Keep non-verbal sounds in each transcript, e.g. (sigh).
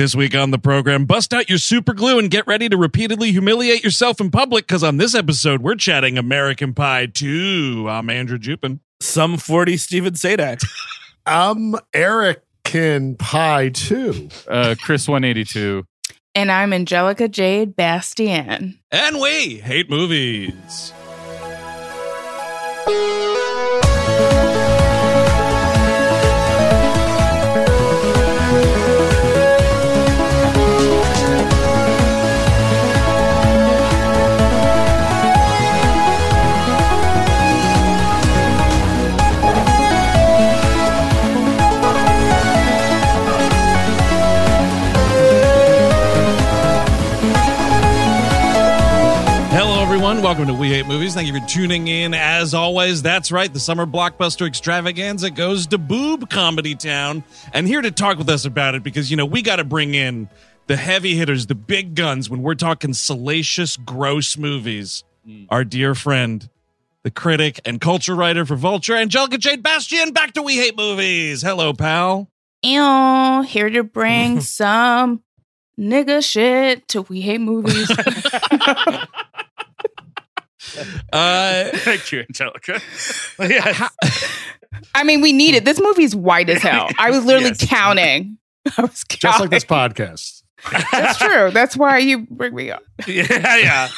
This week on the program, bust out your super glue and get ready to repeatedly humiliate yourself in public because on this episode, we're chatting American Pie 2. I'm Andrew Jupin. Some 40 Steven Sajdak. (laughs) I'm Eric Kin Pie 2. Uh, Chris 182. And I'm Angelica Jade Bastién. And we hate movies. Welcome to We Hate Movies. Thank you for tuning in. As always, that's right. The summer blockbuster extravaganza goes to Boob Comedy Town. And here to talk with us about it because, you know, we got to bring in the heavy hitters, the big guns when we're talking salacious, gross movies. Hmm. Our dear friend, the critic and culture writer for Vulture, Angelica Jade Bastién, back to We Hate Movies. Hello, pal. Ew, here to bring (laughs) some nigga shit to We Hate Movies. (laughs) (laughs) Uh, Thank you, Angelica. (laughs) yes. (laughs) I mean, we need it. This movie's white as hell. I was literally Yes. counting. (laughs) I was counting. Just like this podcast. That's true. That's why you bring me up. Yeah, yeah.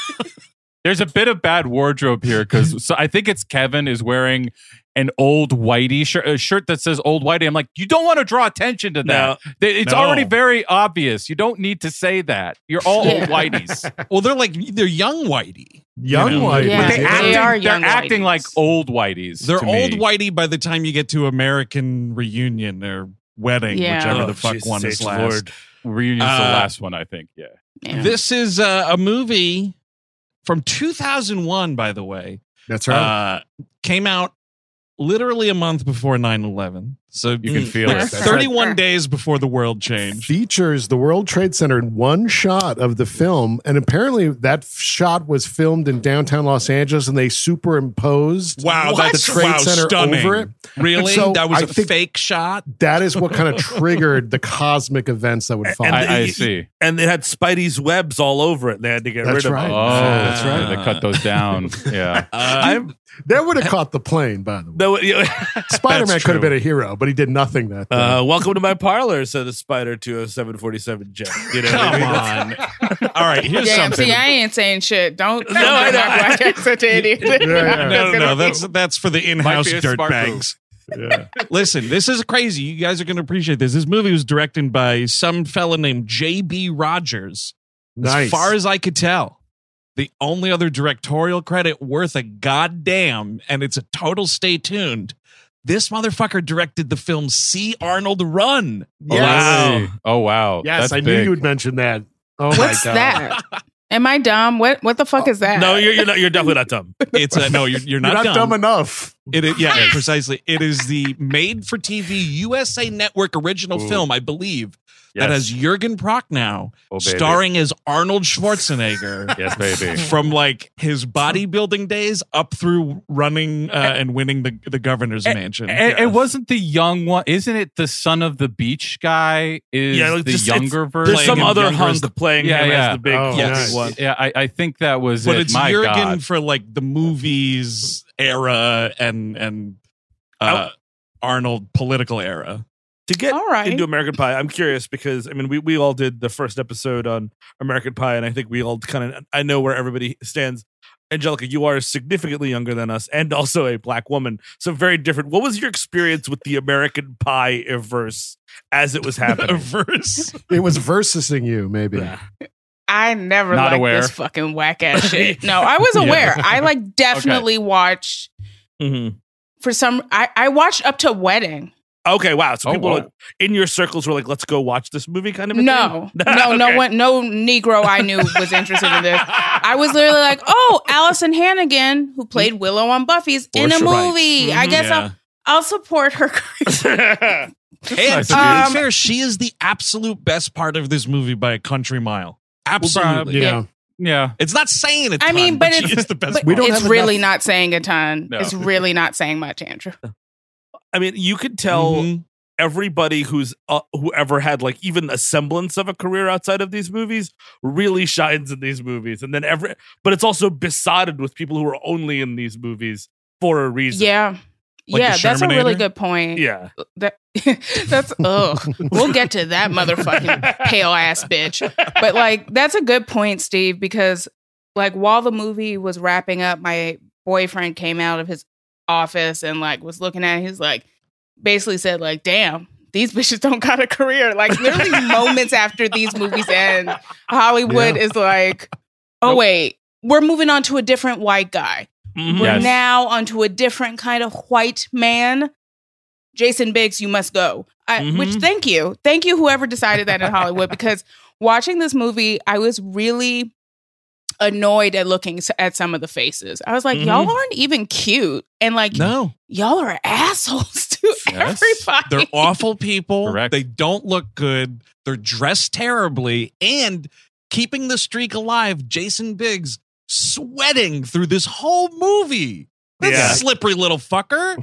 There's a bit of bad wardrobe here because so I think it's Kevin is wearing an old whitey shirt, a shirt that says old whitey. I'm like, you don't want to draw attention to that. They- It's No. already very obvious. You don't need to say that. You're all Yeah. old whiteys. well, they're like, they're young whitey. Young You know, white. Yeah, But they they acting, are they're young acting like old whiteys. They're to old me. whitey by the time you get to American reunion or wedding, Yeah. whichever Oh, the fuck Jesus one is last. Lord. Reunion's Uh, the last one, I think. Yeah. Yeah. This is uh, a movie from 2001, by the way. That's right. Uh, came out literally a month before 9 11. So You can Mm. feel it. 31 days before the world changed. Features the World Trade Center in one shot of the film, and apparently that shot was filmed in downtown Los Angeles, and they superimposed Wow, the that's Trade wow, Center stunning. over it. Really? So that was I a fake shot? That is what kind of triggered the cosmic events that would follow. And I, I see. And they had Spidey's webs all over it. They had to get That's rid of right. them. Oh, That's right. They cut those down. (laughs) Yeah. Uh, I'm, that would have caught the plane, by the way. no, Spider Man could have been a hero, but he did nothing that day. uh, welcome to my parlor, said the spider to a 747 jet. You know come on. (laughs) All right, here's Damn, something. see, I ain't saying shit. Don't. No, I know. My black accent to anything. Yeah, yeah. no, no, no. That's that's for the in-house be a dirt bags. yeah. (laughs) Listen, this is crazy. You guys are going to appreciate this. This movie was directed by some fella named J.B. Rogers. Nice. As far as I could tell, the only other directorial credit worth a goddamn, and it's a total stay tuned. This motherfucker directed the film See Arnold Run. Yes. really? Oh, wow. Yes, That's I knew you would mention that. Oh What's my god. that? Am I dumb? What What the fuck is that? No, you're, you're, not, you're definitely not dumb. (laughs) It's a, no, you're, you're You're not, not, dumb. dumb. enough. It is, yeah, precisely. It is the made for TV USA Network original Ooh. film, I believe, that Yes. has Jurgen Prochnow Oh, starring as Arnold Schwarzenegger. (laughs) Yes, baby. From like his bodybuilding days up through running uh, and winning the the governor's mansion. And it wasn't the young one, isn't it? The son of the beach guy is Yeah, like the just- younger version. There's some other younger hunk the- playing Yeah, him yeah. as the big, Oh, yes. one. Yeah, I, I think that was but it. it's My Jurgen God. for like the movies era and and uh, Arnold political era. To get All right. into American Pie, I'm curious because I mean we we all did the first episode on American Pie, and I think we all kind of I know where everybody stands. Angelica, you are significantly younger than us, and also a black woman, so very different. What was your experience with the American Pie verse as it was A (laughs) happening? verse. It was versusing you, maybe. Yeah. I never Not liked aware. this fucking whack ass (laughs) shit. No, I was aware. I like (laughs) definitely watched Mhm. for some. I I watched up to wedding. Okay, wow. So Oh, people wow. like, in your circles were like, "Let's go watch this movie," kind of. A No, thing? (laughs) no, no Okay. one, no Negro I knew was interested in this. I was literally like, oh, Alyson Hannigan, who played Willow on Buffy's, in a Or Shrike. movie. I mm-hmm. guess Yeah. I'll I'll support her. (laughs) (laughs) And nice to of be um, fair, she is the absolute best part of this movie by a country mile. Absolutely. Yeah. yeah. It's not saying it. I mean, but she it's- is the best. But We don't it's have really enough- not saying a ton. No. It's really not saying much, Andrew. I mean, you could tell Mhm. everybody who's uh, whoever had like even a semblance of a career outside of these movies really shines in these movies and then every but it's also besotted with people who are only in these movies for a reason Yeah. Like yeah, that's a really good point. yeah That (laughs) that's oh, We'll get to that motherfucking pale ass bitch. But like that's a good point, Steve, because like while the movie was wrapping up, my boyfriend came out of his office and like was looking at it, he's like basically said, like, damn, these bitches don't got a career. Like literally (laughs) moments after these movies end, Hollywood Yeah. is like, oh Nope. wait, we're moving on to a different white guy. Mhm. We're Yes. now onto a different kind of white man. Jason Biggs, you must go. I, Which, Mhm. thank you. Thank you, whoever decided that in Hollywood, because watching this movie, I was really annoyed at looking at some of the faces. I was like, Mhm. y'all aren't even cute. And like, No, y'all are assholes (laughs) to Yes. everybody. they're awful people. Correct. They don't look good. They're dressed terribly. And keeping the streak alive, Jason Biggs sweating through this whole movie. That's Yeah. slippery little fucker.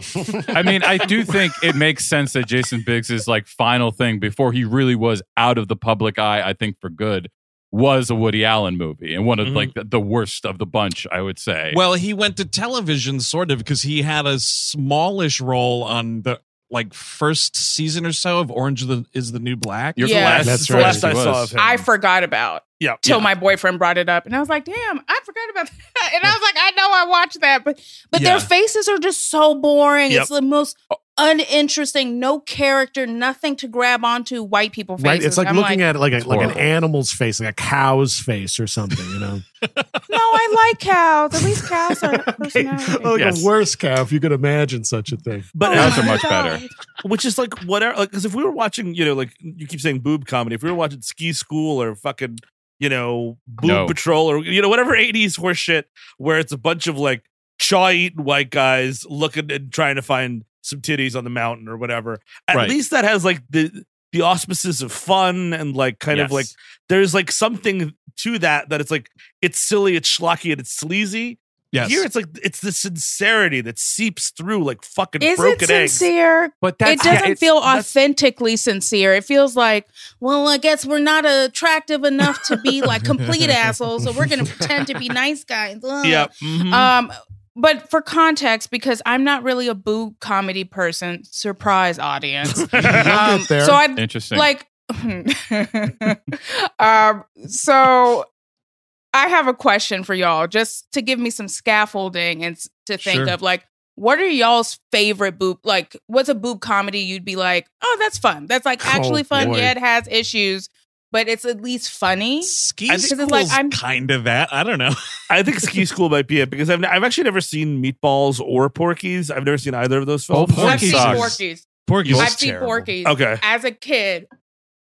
(laughs) I mean, I do think it makes sense that Jason Biggs' is like final thing before he really was out of the public eye, I think for good, was a Woody Allen movie and one of Mhm. like the, the worst of the bunch, I would say. Well, he went to television sort of because he had a smallish role on the like first season or so of Orange is the, is the New Black. You're Yeah. last, That's that's the right. last I He saw of him I forgot about yeah till yeah. my boyfriend brought it up, and I was like, "Damn, I forgot about (laughs) that." And I was like, "I know I watched that, but but Yeah. their faces are just so boring. Yep. It's the most uninteresting, no character, nothing to grab onto. White people faces. Right, it's like I'm looking at it like a, like an animal's face, like a cow's face or something. You know, (laughs) No, I like cows. At least cows are (laughs) personality. Oh, like Yes. a worse cow if you could imagine such a thing. but Oh Cows are much God. better. which is like whatever like because if we were watching you know like you keep saying boob comedy if we were watching ski school or fucking you know boob No. patrol or you know whatever 80s horse shit where it's a bunch of like chaw eating white guys looking and trying to find some titties on the mountain or whatever at Right. least that has like the the auspices of fun and like kind of like there's like something to that that it's like it's silly it's schlocky and it's sleazy Yes. here it's like it's the sincerity that seeps through like fucking Is it broken eggs sincere? But that's It doesn't yeah, feel authentically sincere. It feels like, well, I guess we're not attractive enough to be like complete (laughs) assholes, so we're going to pretend to be nice guys. Ugh. yeah mhm. Um, but for context, because I'm not really a boob comedy person, surprise audience. (laughs) Um, so I Interesting. like, (laughs) um, so I have a question for y'all, just to give me some scaffolding and to think Sure. of like. What are y'all's favorite boob? Like, what's a boob comedy you'd be like, oh, that's fun. That's like actually Oh, fun. boy. Yeah, it has issues, but it's at least funny. Ski I think- school's Because it's like, I'm- kind of that. I don't know. (laughs) I think Ski School might be it because I've, I've actually never seen Meatballs or Porkies. I've never seen either of those Oh, films. Porky's I've seen sucks. Porky's. Porky's I've is seen terrible. Porky's. Okay. As a kid,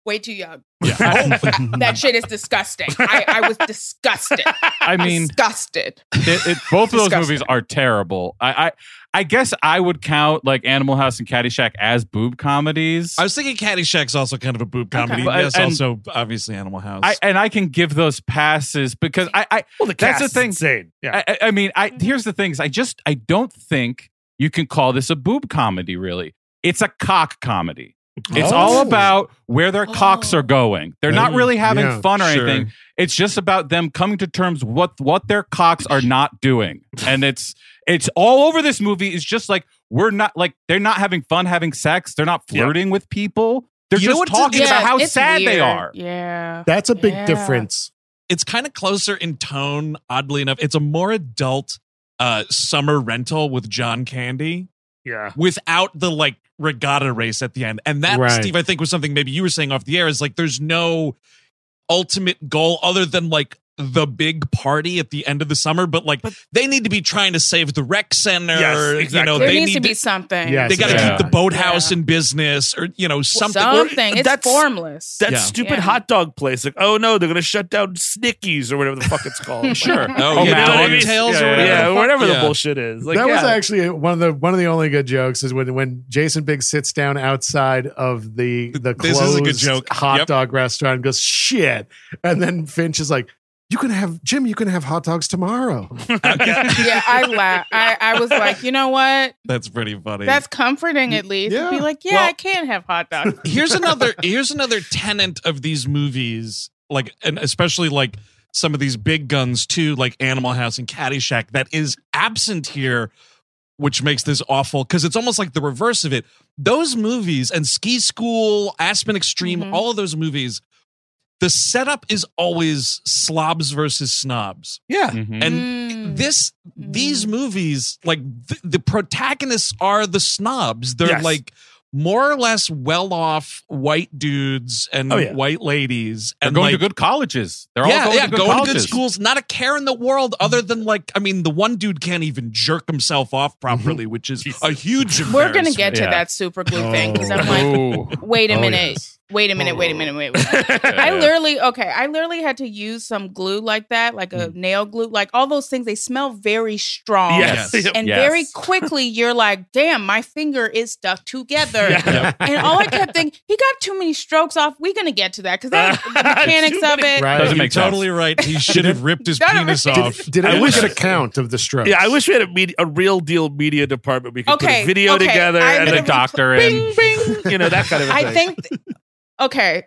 way too young. Yeah. (laughs) (laughs) That shit is disgusting. I, I was disgusted. (laughs) I mean, disgusted. it, it, both of those Disgusting. movies are terrible. I, I I guess I would count like Animal House and Caddyshack as boob comedies. I was thinking Caddyshack's also kind of a boob comedy. But- yes, and- also obviously Animal House. I, and I can give those passes because I, I Well, the That's cast the is thing. insane. Yeah. I, I- I mean, I here's the things. I just I don't think you can call this a boob comedy. Really, it's a cock comedy. It's Oh. all about where their cocks Oh. are going. They're not Mm, really having yeah, fun or sure. anything. It's just about them coming to terms what what their cocks are not doing, (laughs) and it's it's all over this movie. It's just like we're not like they're not having fun having sex. They're not Yeah. flirting with people. They're You just what's- talking about how it's sad they are. Yeah. That's a big Yeah. difference. it's kind of closer in tone, oddly enough. It's a more adult uh summer rental with John Candy yeah. without the like regatta race at the end. And that, Right. Steve, I think was something maybe you were saying off the air is like there's no ultimate goal other than like the big party at the end of the summer, but like they need to be trying to save the rec center. Yes, You know, exactly. there they needs need to be something. Yes. they got to Yeah. keep the boathouse Yeah. in business or you know something. Something. It's That's- formless. That Yeah. stupid Yeah. hot dog place. Like, oh no, they're gonna shut down Snickies or whatever the fuck it's called. (laughs) Sure. Oh, yeah, Dog Dog Tales or yeah, whatever Yeah, the whatever yeah. the bullshit is. Like, that was actually one of the one of the only good jokes is when when Jason Biggs sits down outside of the the This closed is a good joke. hot Yep. dog restaurant and goes shit, and then Finch is like, You can have Jim. You can have hot dogs tomorrow. (laughs) (laughs) yeah, I laugh. I, I was like, you know what? That's pretty funny. That's comforting at least. Yeah. Be like, yeah, Well- I can have hot dogs. (laughs) here's another here's another tenet of these movies like and especially like some of these big guns too like animal house and caddyshack that is absent here which makes this awful because it's almost like the reverse of it those movies and ski school aspen extreme Mhm. all of those movies the setup is always slobs versus snobs Yeah. Mhm. and Mm. this these Mm. movies like th- the protagonists are the snobs they're Yes. like more or less well-off white dudes and Oh, yeah. white ladies They're and going like, to good colleges. They're yeah, all going yeah, to good going to good schools. Not a care in the world, other than like, I mean, the one dude can't even jerk himself off properly, which is a huge. We're gonna get to Yeah. that super glue thing because I'm like, wait a Oh, minute, yes. Wait a minute, wait a minute, wait. wait. (laughs) I Yeah. literally okay. I literally had to use some glue like that, like a hmm. nail glue, like all those things. They smell very strong. Yes. Yes. (laughs) And Yes. very quickly, you're like, "Damn, my finger is stuck together." (laughs) Yeah. And all I kept thinking, he got too many strokes off. We're gonna get to that because the mechanics of many- it. Right. Doesn't You're make sense. totally right. He should have ripped his penis make- off. Did, did I anyone wish get it- a count of the strokes? Yeah, I wish we had a, media, a real deal media department. We could put a video okay, together I'm and And a a be- doctor in. bing, bing, you know, that kind of a thing. I think, th- okay,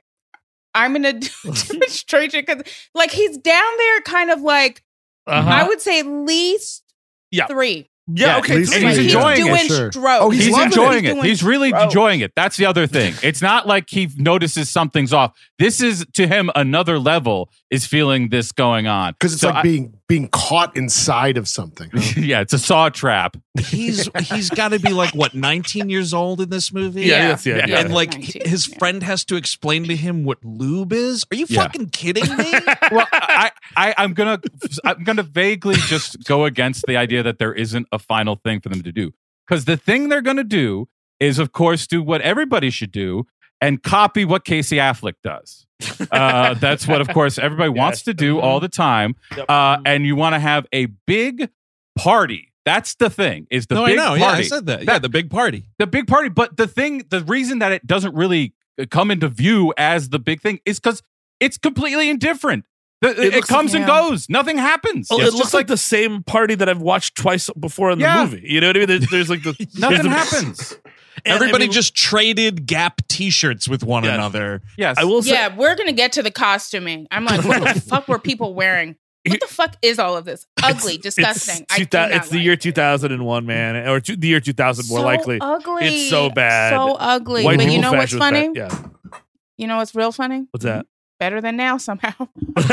I'm gonna do (laughs) (laughs) demonstration because, like, he's down there, kind of like Uh-huh. I would say at least Yeah. three. yeah, Yeah, okay. at and he's yeah. he's enjoying it, doing sure. strokes. Oh, he's He's, loving it. enjoying it. He's really strokes. enjoying it. That's the other thing. It's not like he notices something's off. This is to him another level is feeling this going on because it's So like I- being being caught inside of something. huh? (laughs) yeah, it's a saw trap. He's he's got to be like what 19 years old in this movie. Yeah, Yeah. that's the idea. And like 19, his yeah. friend has to explain to him what lube is. Are you Yeah. fucking kidding me? (laughs) Well, I, I, I'm gonna, I'm gonna vaguely just go against the idea that there isn't a final thing for them to do, because the thing they're gonna do is, of course, do what everybody should do and copy what Casey Affleck does. Uh, that's what, of course, everybody (laughs) wants to do all the time. Uh, and you want to have a big party. That's the thing. Is the no, big I know. party. Yeah, I said that. Yeah, the big party. the big party. But the thing, the reason that it doesn't really uh, come into view as the big thing is because it's completely indifferent. The- it looks comes and yeah. Um, goes. Nothing happens. Oh, well, It's it looks like, the same party that I've watched twice before in the Yeah. movie. You know what I mean? There's, there's like the (laughs) nothing the- happens. (laughs) and, I Everybody mean, just traded Gap T-shirts with one Yes. another. Yes. I will say, Yeah, we're gonna get to the costuming. I'm like, what the fuck were people wearing? What the fuck is all of this? (laughs) Ugly, disgusting. It's, I do 2000 not it's the like year it. 2001, man, or two, the year 2000 more so likely. Ugly. It's so bad. So ugly. White but you know what's funny? bad. Yeah. You know what's real funny? What's that? Better than now somehow. (laughs)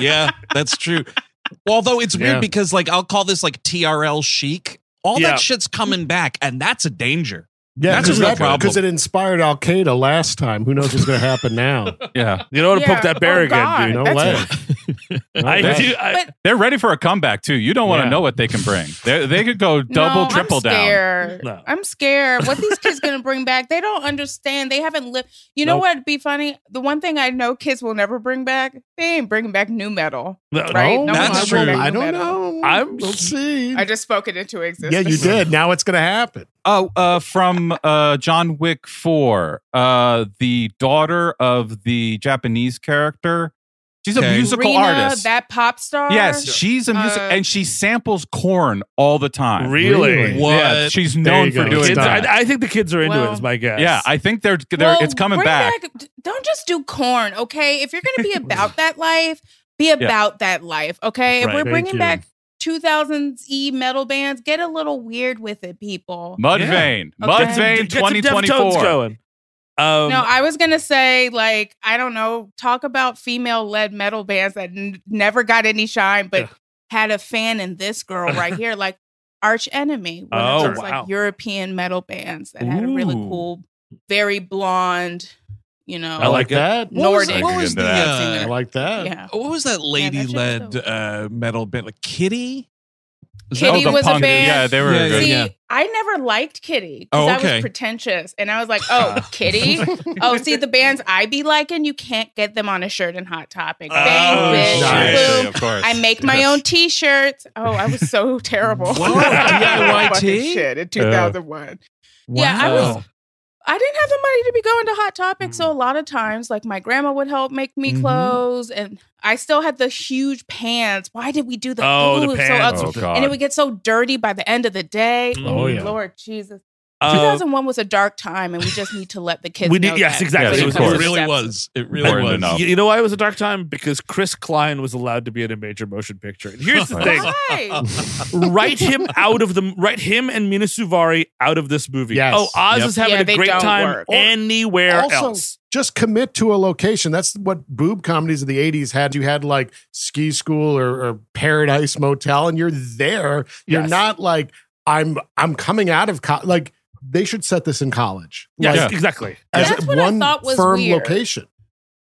yeah, that's true. Although it's weird Yeah. because like I'll call this like TRL chic. All Yeah. that shit's coming back, and that's a danger. Yeah, That's a real that- problem. Because it inspired Al Qaeda last time. Who knows what's going to happen now? (laughs) yeah. You don't want to Yeah. poke that bear Oh, again, God. dude. No That's way. (laughs) (laughs) I do. I, But- They're ready for a comeback too. You don't want to Yeah. know what they can bring. They they could go double, no, triple I'm down. No. I'm scared. What these kids gonna bring back? They don't understand. They haven't lived. You know what'd be funny? The one thing I know kids will never bring back. They ain't bringing back nu metal. no, Right? No, No That's true. I don't metal. know. I'm- Let's see. I just spoke it into existence. yeah, you did. Now it's going to happen. Oh, uh, from uh, John Wick Four, uh, the daughter of the Japanese character. She's okay. a musical artist. That pop star. Yes, she's a music, uh, and she samples Korn all the time. Really? What? Yeah, she's known for doing kids, that. I, I, think the kids are into well, it. Is my guess. Yeah, I think they're they're. Well, it's coming back. back. Don't just do Korn, okay? If you're going to be (laughs) about that life, be about yeah. that life, okay? If we're bringing back 2000s e metal bands. Get a little weird with it, people. Mudvayne, yeah. Mudvayne, 2024. Um, no, I was gonna say like I don't know, talk about female-led metal bands that n- never got any shine, but Yeah. had a fan in this girl right (laughs) here, like Arch Enemy, one Oh, of those wow. like European metal bands that had a really cool, very blonde, you know, I like that. What was, what was the That. I uh, like that. yeah. what was that lady shit led was uh, metal band like Kittie? Is Kittie the was a punk- band. Yeah, they were Yeah, good. See, yeah. I never liked Kittie Oh, because I was pretentious, and I was like, "Oh, ah. Kittie! (laughs) Oh, see, the bands I be liking, you can't get them on a shirt and Hot Topic. Bang, Oh, bitch, nice. boom. of course. I make my own T-shirts. Oh, I was so (laughs) terrible. What? (laughs) DIY Fucking tee? shit in 2001. Yeah, I was- I didn't have the money to be going to Hot Topic, so a lot of times, like my grandma would help make me Mhm. clothes, and I still had the huge pants. Why did we do the? Oh, the so pants. ugly. Oh and it would get so dirty by the end of the day. Oh, yeah. Lord Jesus. Uh, 2001 was a dark time, and we just need to let the kids We know. did- yes, that. exactly. Yes, it, was- it really was. It really Important was. to know. you, you know why it was a dark time? Because Chris Klein was allowed to be in a major motion picture. And here's the (laughs) thing: write him out of the write him and Mena Suvari out of this movie. Yes. Oh, Oz Yep. is having Yeah, a they great time work. anywhere Also, else. just commit to a location. That's what boob comedies of the 80s had. You had like ski school or, or paradise motel, and you're there. You're Yes. not like, I'm I'm coming out of co-. like they should set this in college. Yes, Like, exactly. as That's what I one thought was firm weird. location.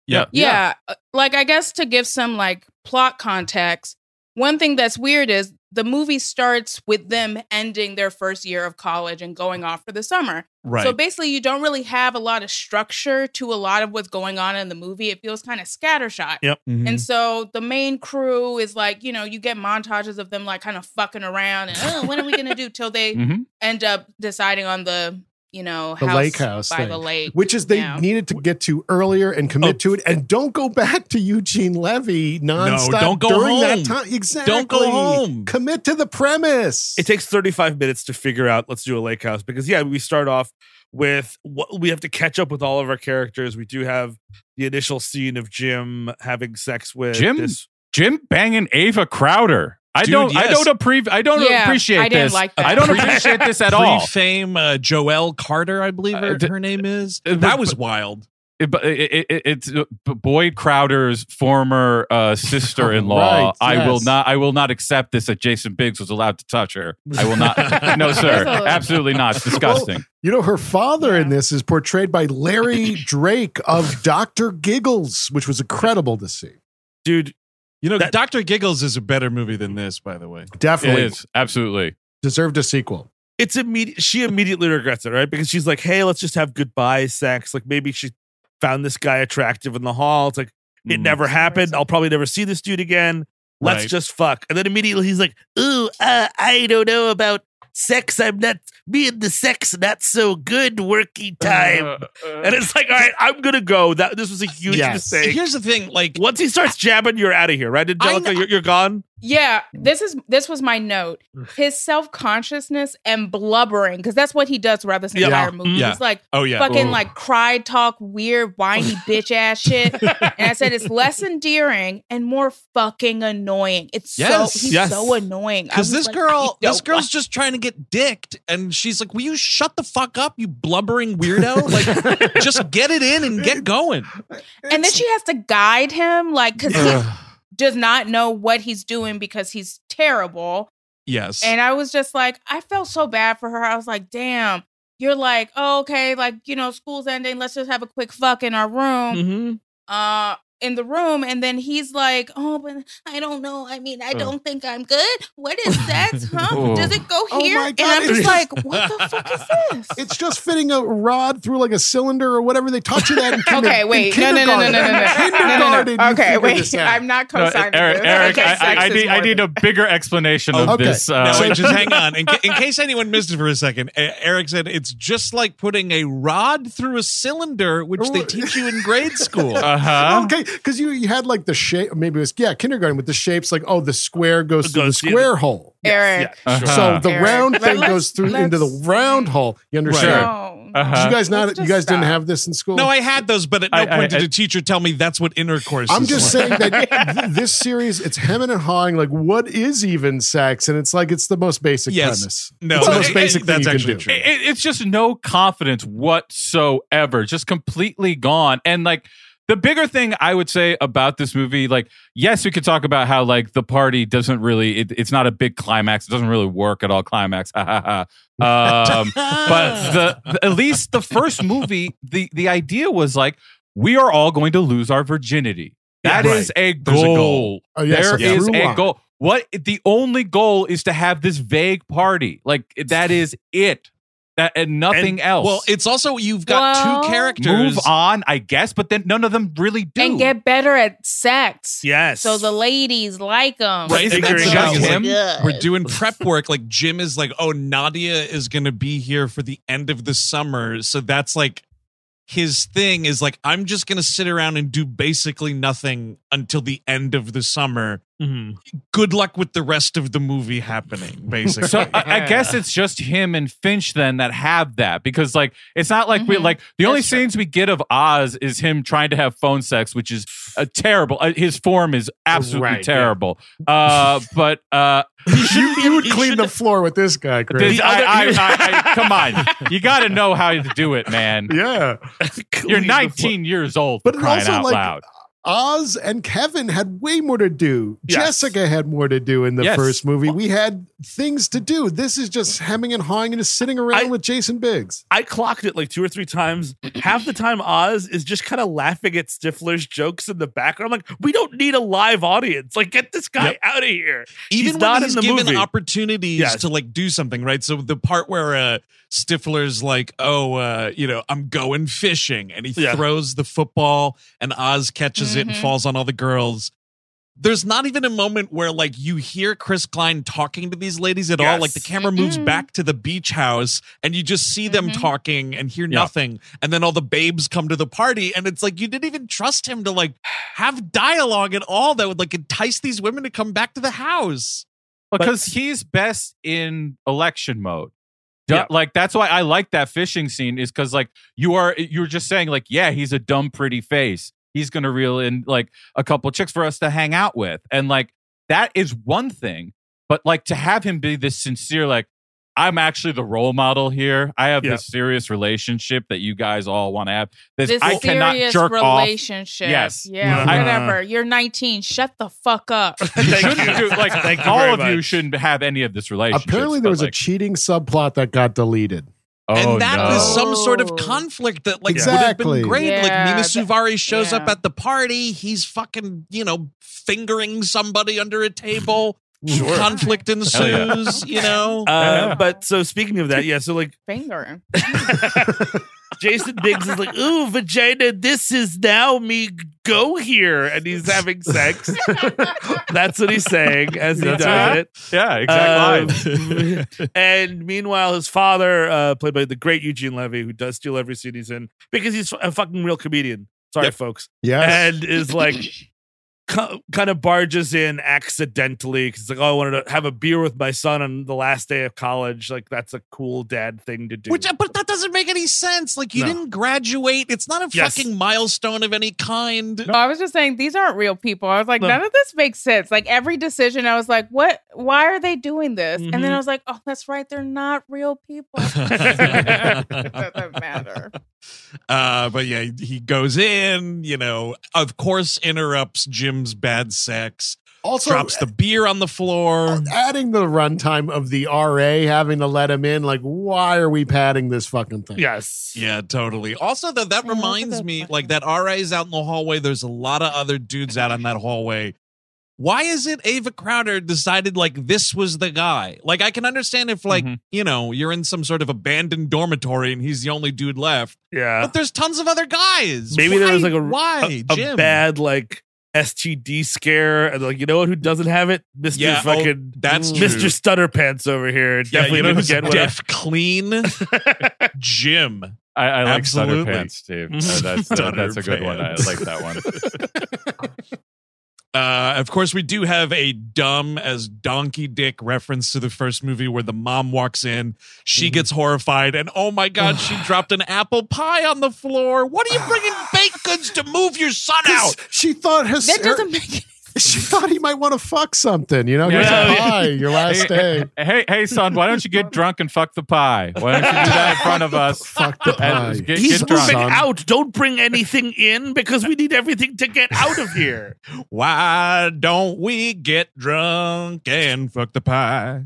Yeah. Yeah. uh, Like, I guess to give some like plot context, one thing that's weird is the movie starts with them ending their first year of college and going off for the summer. Right. So basically, you don't really have a lot of structure to a lot of what's going on in the movie. It feels kind of scattershot. Yep. Mhm. And so the main crew is like, you know, you get montages of them like kind of fucking around and, oh, what are we going to do till they Mhm. end up deciding on the, you know, The lake house by thing. the lake. Which is they Yeah. needed to get to earlier and commit Oh. to it, and don't go back to Eugene Levy nonstop don't go during home. that time. Exactly. Don't go home. Commit to the premise. It takes 35 minutes to figure out let's do a lake house because yeah, we start off with what we have to catch up with all of our characters. We do have the initial scene of Jim having sex with Jim? this Jim banging Ava Crowder. I Dude, don't. I don't approve. I don't Yeah, appreciate I didn't this. like that. I don't (laughs) appreciate this at (laughs) all. Pre-fame uh, Joelle Carter, I believe her, Uh, th- her name is. uh, that but- was wild. It- but it, it, it- it's uh, Boyd Crowder's former uh, (laughs) sister-in-law. Right, I will not. I will not accept this that Jason Biggs was allowed to touch her. I will not. no, sir. Absolutely not. It's disgusting. You know, her father in this is portrayed by Larry (clears throat) Drake of Dr. Giggles, which was incredible to see. dude. You know, That- Doctor Giggles is a better movie than this, by the way. Definitely is absolutely. deserved a sequel. It's immediate. She immediately regrets it, right? Because she's like, "Hey, let's just have goodbye sex." Like maybe she found this guy attractive in the hall. It's like it Mm. never happened. I'll probably never see this dude again. Let's Right. just fuck. And then immediately he's like, "Ooh, uh, I don't know about sex. I'm not me and the sex not so good working time." Uh, and it's like, all right, I'm gonna go. That this was a huge Yes. mistake. Here's the thing, like Once he starts jabbing, you're out of here, right, Angelica? know- You're, you're gone. Yeah, mm. this is this was my note. His self consciousness and blubbering, because that's what he does throughout this Yeah. entire movie. Yeah. He's like oh yeah. fucking Ooh. like cry talk, weird, whiny (laughs) bitch ass shit. and I said it's (laughs) less endearing and more fucking annoying. It's Yes. so he's Yes. so annoying. Because this like, girl, this girl's like- just trying to get dicked, and she's like, "Will you shut the fuck up, you blubbering weirdo? (laughs) Like, just get it in and get going." and then she has to guide him, like because he does not know what he's doing because he's terrible. Yes, And I was just like, I felt so bad for her. I was like, damn. You're like, oh, okay, like you know, school's ending. Let's just have a quick fuck in our room. Mm-hmm. uh in the room and then he's like oh but i don't know. I mean i don't think i'm good. What is that? (laughs) Huh? Does it go oh here? oh and i'm just like (laughs) what the fuck is this? It's just fitting a rod through like a cylinder or whatever. They taught you that in kinder- okay wait. In no, no, no no no no no. Kindergarten no, no, okay wait. i'm not co-signing no, eric, eric I, I, I, need, I need a bigger explanation oh, of okay. this uh, no, wait just hang on. In, (laughs) ca- in case anyone missed it for a second eric said it's just like putting a rod through a cylinder which they teach you in grade school. Uh-huh. Okay because you you had like the shape, maybe it was yeah, kindergarten with the shapes like oh, the square goes through the Goes- yeah, square hole. eric Uh-huh. So the Eric, round thing let's- goes through into the round hole. You understand? no, Uh-huh. You guys not? You just guys didn't have this in school. no, I had those, but at no I- I- point did I- a teacher tell me that's what intercourse. I'm is just like. saying that (laughs) th- this series, it's hemming and hawing. Like, what is even sex? And it's like it's the most basic Yes. premise. No, it's the it- most it- basic that's thing you actually can do. true. It, it's just no confidence whatsoever, just completely gone. And like the bigger thing I would say about this movie, like, yes, we could talk about how like the party doesn't really, it, it's not a big climax. It doesn't really work at all. Climax, (laughs) ha ha ha. Um, but the, at least the first movie, the the idea was like we are all going to lose our virginity. That Yeah, is a There's a goal. goal. Oh, yes, There a is a line. goal. What the only goal is to have this vague party. Like that is it. That, and nothing else. Well, it's also you've got Well- two characters. move on, I guess, but then none of them really do. and get better at sex. Yes. So the ladies like them. Right, and Figuring that's the out thing, is, we're doing prep (laughs) work. Like Jim is like, oh, Nadia is going to be here for the end of the summer, so that's like his thing is like I'm just going to sit around and do basically nothing until the end of the summer. Mhm. Good luck with the rest of the movie happening. (laughs) Basically, So I, I guess it's just him and Finch then that have that because like it's not like we Mhm. like the only That's true. scenes we get of Oz is him trying to have phone sex, which is a terrible. Uh, his form is absolutely Right, yeah. terrible. Uh, but uh, (laughs) you, you would clean the floor with this guy, Chris. I, I, (laughs) I, I, come on, you got to know how to do it, man. yeah. You're 19 years old, But for it crying also, like, loud. Oz and Kevin had way more to do. Yes. Jessica had more to do in the Yes. first movie. We had things to do. This is just hemming and hawing and just sitting around I- with Jason Biggs. I clocked it like two or three times. (clears throat) Half the time, Oz is just kind of laughing at Stifler's jokes in the background. I'm like, we don't need a live audience. Like, get this guy Yep. out of here. even He's when not he's in the given movie. opportunities Yes. to like do something, right? So the part where uh Stifler's like, "Oh, uh, you know, I'm going fishing," and he Yeah. throws the football, and Oz catches it and falls on all the girls. There's not even a moment where like you hear Chris Klein talking to these ladies at all. Like the camera moves Mm-mm. back to the beach house, and you just see them Mhm. talking and hear Yeah. nothing, and then all the babes come to the party, and it's like you didn't even trust him to like have dialogue at all that would like entice these women to come back to the house. because he's best in election mode. Yeah. Like that's why I like that fishing scene is because like you are you're just saying like yeah he's a dumb pretty face he's gonna reel in like a couple chicks for us to hang out with and like that is one thing but like to have him be this sincere like I'm actually the role model here I have Yeah. this serious relationship that you guys all want to have this, This I cannot serious jerk off relationship. Yes. Yeah. I- whatever. You're 19. Shut the fuck up. (laughs) Thank you. do like Thank you all very of you shouldn't have any of this relationship Apparently, there was a cheating subplot that got deleted. Oh, and that no. was some sort of Oh. conflict that like would have been great. like Yeah, Nina that- Suvari shows up at the party. He's fucking, you know, fingering somebody under a table. (laughs) Sure. Conflict Hell yeah. ensues, you know. Uh, But so speaking of that, yeah. So like Finger. (laughs) (laughs) Jason Biggs is like, "Ooh, vagina, this is now me. Go here," and he's having sex. (laughs) That's what he's saying as he That's does right. it. yeah exact line. Um, (laughs) and meanwhile, his father, uh, played by the great Eugene Levy, who does steal every scene he's in because he's a fucking real comedian. Sorry, Yep. folks. Yeah. And is like, (laughs) kind of barges in accidentally because he's like, oh, I wanted to have a beer with my son on the last day of college. Like, that's a cool dad thing to do. Which, but that doesn't make any sense. Like you No. didn't graduate. It's not a Yes. fucking milestone of any kind. No, I was just saying these aren't real people. I was like, No. none of this makes sense. Like every decision, I was like, what? Why are they doing this? And Mhm. then I was like, oh, that's right. They're not real people. (laughs) (laughs) Doesn't matter. Uh, but yeah, he goes in, you know, of course, interrupts Jim's bad sex, also, drops the beer on the floor. adding the runtime of the RA having to let him in. Like, why are we padding this fucking thing? yes. Yeah, totally. Also, though, that Yeah, that's a reminds me, like that RA is out in the hallway. There's a lot of other dudes out in that hallway. Why is it Ava Crowder decided like this was the guy? Like, I can understand if like Mhm. you know you're in some sort of abandoned dormitory and he's the only dude left, Yeah. but there's tons of other guys. Maybe there was like a why a, a Jim? bad like STD scare, and like you know what? Who doesn't have it? Mister Yeah, oh, fucking that's Mister true. Stutter Pants over here. Yeah, Definitely you know didn't who's get one. deaf clean? (laughs) Jim. I, I like stutter Absolutely. pants, Steve. (laughs) Uh, that's Stutter that's a good one. I like that one. (laughs) Uh, of course, we do have a dumb as donkey dick reference to the first movie where the mom walks in, she gets horrified, and oh my god, she (sighs) dropped an apple pie on the floor. What are you bringing baked goods to move your son out? She thought his That doesn't make any (laughs) she thought he might want to fuck something. You know, Yeah. here's Yeah. a pie, (laughs) your last day. hey, hey, son, why don't you get drunk and fuck the pie? Why don't you do that in front of us? Fuck the pie. Get, He's get moving drunk. out. Don't bring anything in because we need everything to get out of here. (laughs) Why don't we get drunk and fuck the pie?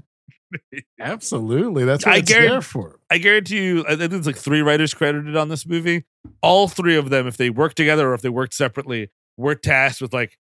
Absolutely, that's what I it's guarantee- there for. I guarantee you, I think there's like three writers credited on this movie. All three of them, if they worked together or if they worked separately, were tasked with like,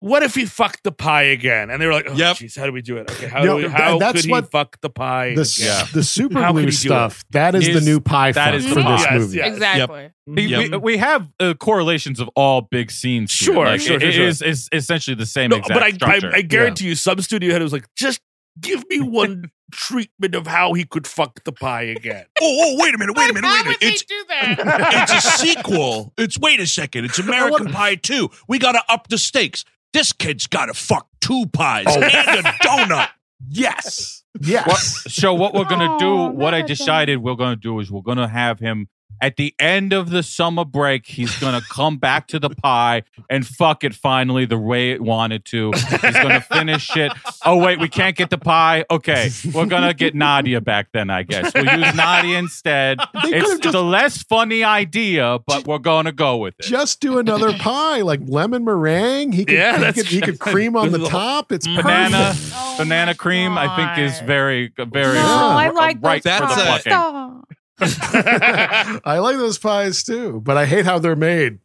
what if he fucked the pie again? And they were like, oh, Yep. jeez, how do we do it? Okay, how, You do we, how that's could he what- fuck the pie? The, again? s- the super glue stuff, that is, the new pie that is font is the for this pie. Yes, movie. yes. Exactly. We, Yep. we, we have uh, correlations of all big scenes. here. Sure, Like, sure, it- sure, it sure. is- is essentially the same No, exact but I, I. I guarantee you, some studio head was like, just give me one treatment of how he could fuck the pie again. (laughs) Oh, oh, wait a minute, wait a minute, wait a minute. It's do that? it's a (laughs) sequel. It's wait a second. It's (laughs) American Pie 2. We gotta up the stakes. This kid's gotta fuck two pies Oh. and a donut. Yes. Yes. so what we're gonna Oh, do, what I decided we're gonna do is we're gonna have him at the end of the summer break. He's gonna come back to the pie and fuck it finally the way it wanted to. He's gonna finish it. Oh wait, we can't get the pie. Okay, we're gonna get Nadia back then. I guess we'll use Nadia instead. They It's could've just- the less funny idea, but we're gonna go with it. Just do another pie, like lemon meringue. He could, Yeah, he could, he could cream on the This is a- top. It's Banana. Oh banana my cream. I think is very, very. No, Yeah. I like right those for the That's a- plucking. Stop. (laughs) I like those pies too, but I hate how they're made.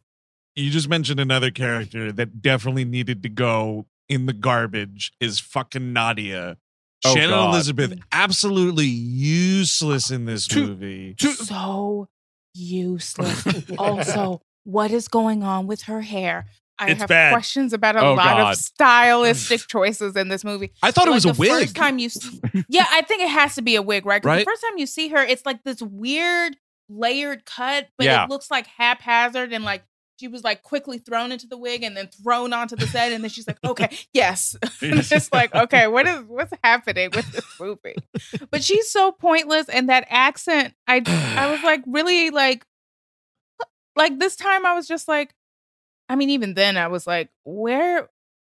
You just mentioned another character that definitely needed to go in the garbage is fucking Nadia. Oh, Shannon God. Elizabeth, absolutely useless in this To- movie. so useless. also, what is going on with her hair? I It's have bad. questions about a Oh, lot God. of stylistic (sighs) choices in this movie. I thought it Like, was a the wig. First time you, s- yeah, I think it has to be a wig, right? Right? The first time you see her, it's like this weird layered cut, but Yeah. it looks like haphazard and like she was like quickly thrown into the wig and then thrown onto the set, and then she's like, "Okay, yes." (laughs) and it's just like, okay, what is what's happening with this movie? But she's so pointless, and that accent, I I was like really like, like this time I was just like, I mean, even then I was like, where,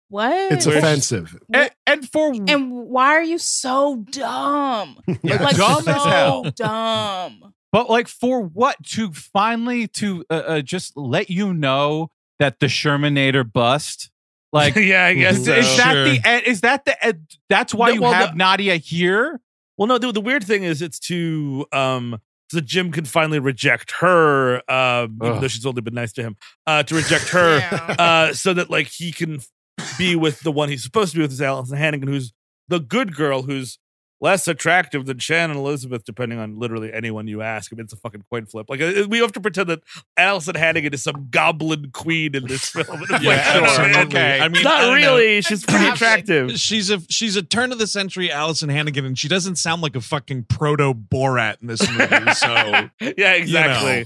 what? It's offensive. And, and for and why are you so dumb? (laughs) Yeah. Like Dumb so as hell. dumb. But like for what to finally to uh, uh, just let you know that the Shermanator bust. Like (laughs) yeah, I guess is, so. is that Sure. the end? Is that the end? That's why No, you well, have no- Nadia here. Well, no, the, the weird thing is it's to um so that Jim can finally reject her, um, even though she's only been nice to him, uh, to reject (laughs) her, Yeah. uh, so that like he can be with the one he's supposed to be with, is Alyson Hannigan, who's the good girl, who's less attractive than Shannon Elizabeth, depending on literally anyone you ask. I mean, it's a fucking coin flip. Like uh, we have to pretend that Alyson Hannigan is some goblin queen in this film. (laughs) Yeah, like, sure, absolutely. okay. I mean, not don't know. really. She's pretty attractive. She's a she's a turn of the century Alyson Hannigan, and she doesn't sound like a fucking proto Borat in this movie. So (laughs) yeah, exactly.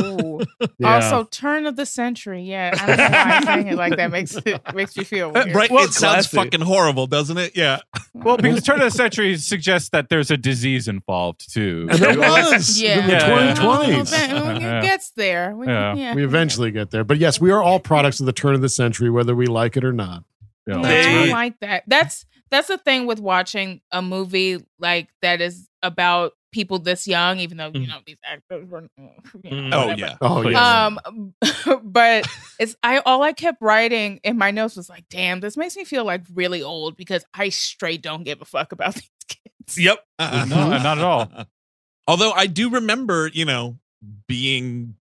Ooh. Yeah. Also, turn of the century. Yeah, I don't know why I'm saying it like that. Makes it makes me feel (laughs) weird. right, Well, it sounds fucking horrible, doesn't it? Yeah. Well, because turn of the century suggests that there's a disease involved too. And there (laughs) was Yeah, in the Yeah. 2020s. (laughs) It Yeah. gets there. We- Yeah. yeah. We eventually get there. But yes, we are all products of the turn of the century, whether we like it or not. Yeah. Yeah, That's I right. like that. That's that's the thing with watching a movie like that is about people this young, even though you Mm. know these actors were. You (laughs) Mm. know, Oh whatever. yeah. Oh, yeah. Um, but it's I all I kept writing in my notes was like, "Damn, this makes me feel like really old because I straight don't give a fuck about these kids." Yep. Uh-uh. No, not at all. (laughs) Although I do remember, you know, being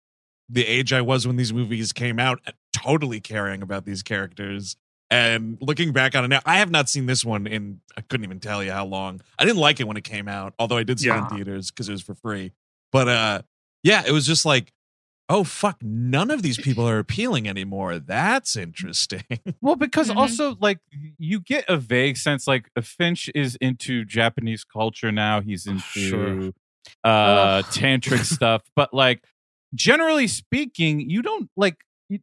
the age I was when these movies came out, totally caring about these characters. And looking back on it now, I have not seen this one in I couldn't even tell you how long. I didn't like it when it came out, although I did see it in theaters because it was for free. But uh yeah, it was just like, oh fuck, none of these people are appealing anymore. That's interesting. (laughs) Well, because Mhm. also like you get a vague sense like Finch is into Japanese culture now. He's into Sure. uh Ugh. tantric (laughs) stuff, but like generally speaking, you don't like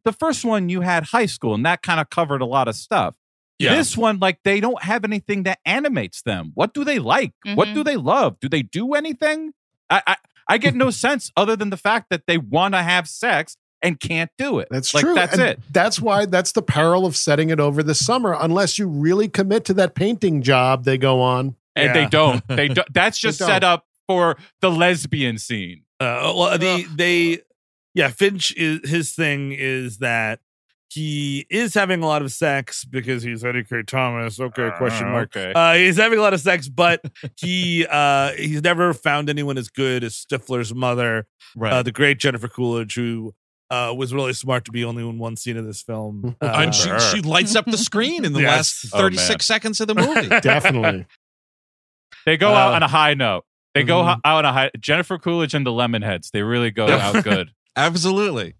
the first one you had high school and that kind of covered a lot of stuff. Yeah. This one, like, they don't have anything that animates them. What do they like? What Mhm. do they love? Do they do anything? I, I, I get no sense other than the fact that they want to have sex and can't do it. That's like, true. That's And it. That's why that's the peril of setting it over the summer, unless you really commit to that painting job they go on. And Yeah. (laughs) they don't. They don't. That's just don't. set up for the lesbian scene. Uh, well, the they, yeah, Finch is his thing is that he is having a lot of sex because he's Eddie Kaye Thomas. Okay, question mark. Okay. Uh, he's having a lot of sex, but he uh, he's never found anyone as good as Stifler's mother, Right. uh, the great Jennifer Coolidge, who uh, was really smart to be only in one scene of this film. (laughs) Uh, and she, she (laughs) lights up the screen in the Yes. last Oh, 36 man. seconds of the (laughs) movie. Definitely. They go Uh, out on a high note. They go mhm. ho- out on a high. Jennifer Coolidge and the Lemonheads. They really go out good. Absolutely.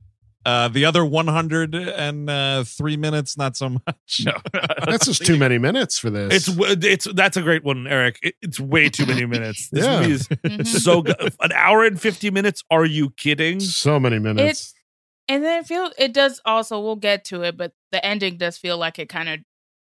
Uh, the other 103 minutes, not so much. No. (laughs) (laughs) That's just too many minutes for this. It's it's that's a great one, Eric. It, it's way too many minutes. (laughs) This Yeah. movie is Mhm. so good. An hour and fifty minutes. Are you kidding? so many minutes. It's and then it feels it does also we'll get to it, but the ending does feel like it kind of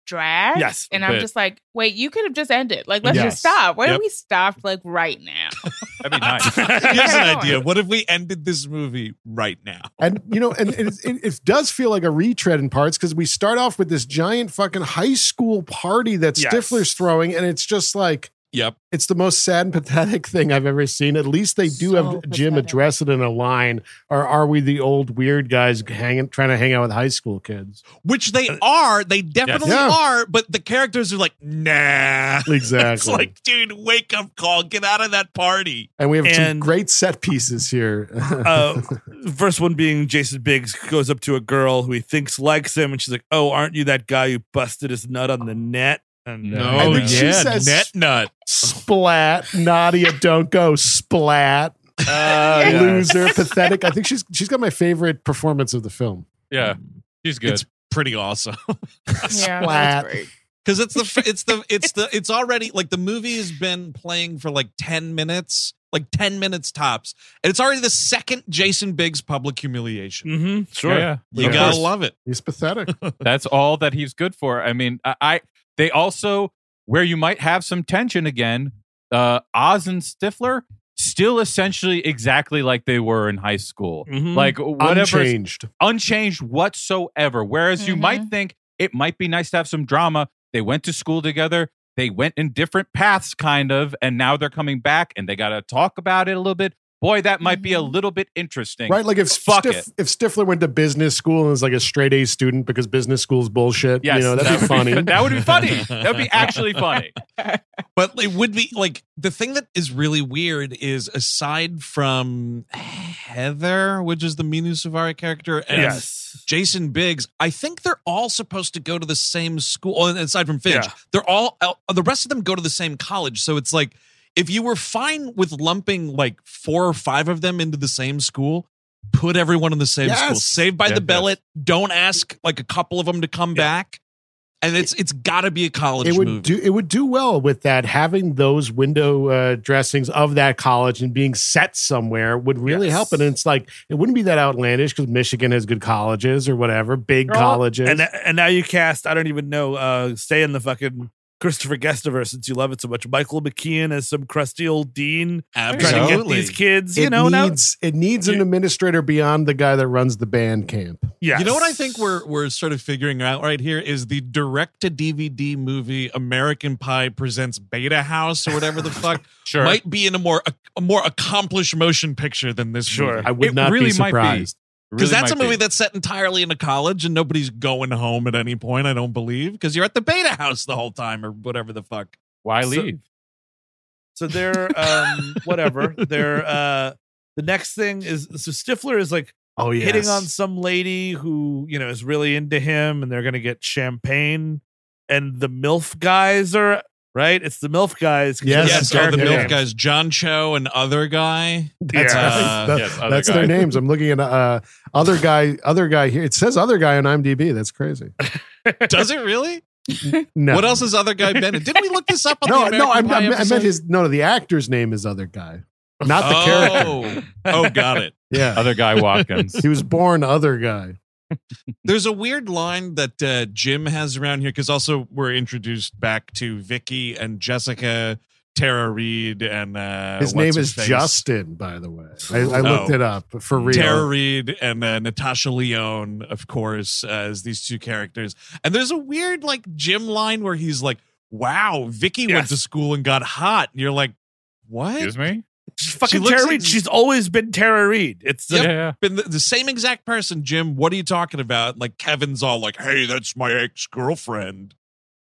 drags. Yes, And I'm bit. just like, wait, you could have just ended. Like, let's Yes. just stop. Why Yep. don't we stop like right now? (laughs) That'd be (laughs) nice. Here's an idea. What if we ended this movie right now? And you know, and it, it, it does feel like a retread in parts because we start off with this giant fucking high school party that Yes. Stifler's throwing, and it's just like Yep. it's the most sad and pathetic thing I've ever seen. At least they do So have Jim pathetic. address it in a line, or are we the old weird guys hanging trying to hang out with high school kids? Which they are. They definitely Yeah. are. But the characters are like, nah. (laughs) Exactly. It's like, dude, wake up call. Get out of that party. and we have some And- great set pieces here. (laughs) uh, first one being Jason Biggs goes up to a girl who he thinks likes him, and she's like, "Oh, aren't you that guy who busted his nut on the net?" And uh, No, I think she says- net nut. splat, Nadia, don't go splat. uh, yeah. Loser, pathetic. I think she's she's got my favorite performance of the film. Yeah, she's good. It's pretty awesome. (laughs) Yeah, Splat. that's because it's the it's the it's the it's already like the movie has been playing for like 10 minutes like 10 minutes tops and it's already the second jason biggs public humiliation mm-hmm. sure. Yeah, yeah. you Of gotta course. love it He's pathetic. (laughs) That's all that he's good for. I mean, I, I they also where you might have some tension again. Uh, Oz and Stifler still essentially exactly like they were in high school, Mhm. like whatever Unchanged. unchanged whatsoever. Whereas you Mhm. might think it might be nice to have some drama. They went to school together. They went in different paths, kind of, and now they're coming back and they got to talk about it a little bit. Boy, that might be a Mhm. little bit interesting. Right? Like if Fuck Stif- it. if Stifler went to business school and was like a straight A student because business school's bullshit, Yes, you know, that'd that be would funny. (laughs) that would be funny. (laughs) That would be actually funny. (laughs) but it would be like the thing that is really weird is aside from heather which is the Mena Suvari character and yes. jason biggs i think they're all supposed to go to the same school oh, and aside from finch Yeah. they're all the rest of them go to the same college so it's like if you were fine with lumping like four or five of them into the same school put everyone in the same school Yes. save by Yes, the yes. bell it don't ask like a couple of them to come back and it's it's got to be a college it would movie do it would do well with that having those window uh, dressings of that college and being set somewhere would really Yes. help and it's like it wouldn't be that outlandish because michigan has good colleges or whatever big They're all- colleges And and now you cast. I don't even know. Uh, stay in the fucking Christopher Guestiverse since you love it so much. Michael McKean as some crusty old dean trying to get these kids. You it know now. needs it needs an administrator beyond the guy that runs the band camp Yeah, You know what I think we're we're sort of figuring out right here is the direct to DVD movie American Pie presents Beta House or whatever the (laughs) fuck Sure. might be in a more a, a more accomplished motion picture than this Sure. movie. i would It not really be might be. surprised Because Really that's a movie be. that's set entirely in a college and nobody's going home at any point, I don't believe, because you're at the Beta House the whole time or whatever the fuck. Why leave? So they're (laughs) um whatever. They're uh the next thing is so Stifler is like oh yeah hitting on some lady who, you know, is really into him and they're gonna get champagne. And the MILF guys are right. It's the MILF guys. Yes, they're yes, oh, the. MILF names. guys, John Cho and other guy. that's, Yeah. Uh, that- yes, other that's guy. their names i'm looking at uh other guy other guy here it says other guy on imdb that's crazy (laughs) Does it really? (laughs) no What else has other guy been in? Didn't we look this up on no the no I, American I, Pie meant- I episode? meant his no the actor's name is other guy not the character Oh, oh, got it. yeah Other guy Watkins. he was born other guy There's a weird line that uh, Jim has around here because also we're introduced back to Vicky and Jessica, Tara Reid, and uh, His name is face? Justin, by the way. I, I looked Oh. it up for real. Tara Reid and uh, Natasha Lyonne, of course, as these two characters. And there's a weird like Jim line where he's like, "Wow, Vicky went to school and got hot." And you're like, "What?" Excuse me? She's fucking looks Tara like- Reid. She's always been Tara Reid. It's the, Yep. Yeah, yeah. been the, the same exact person, Jim. What are you talking about? Like Kevin's all like, "Hey, that's my ex girlfriend,"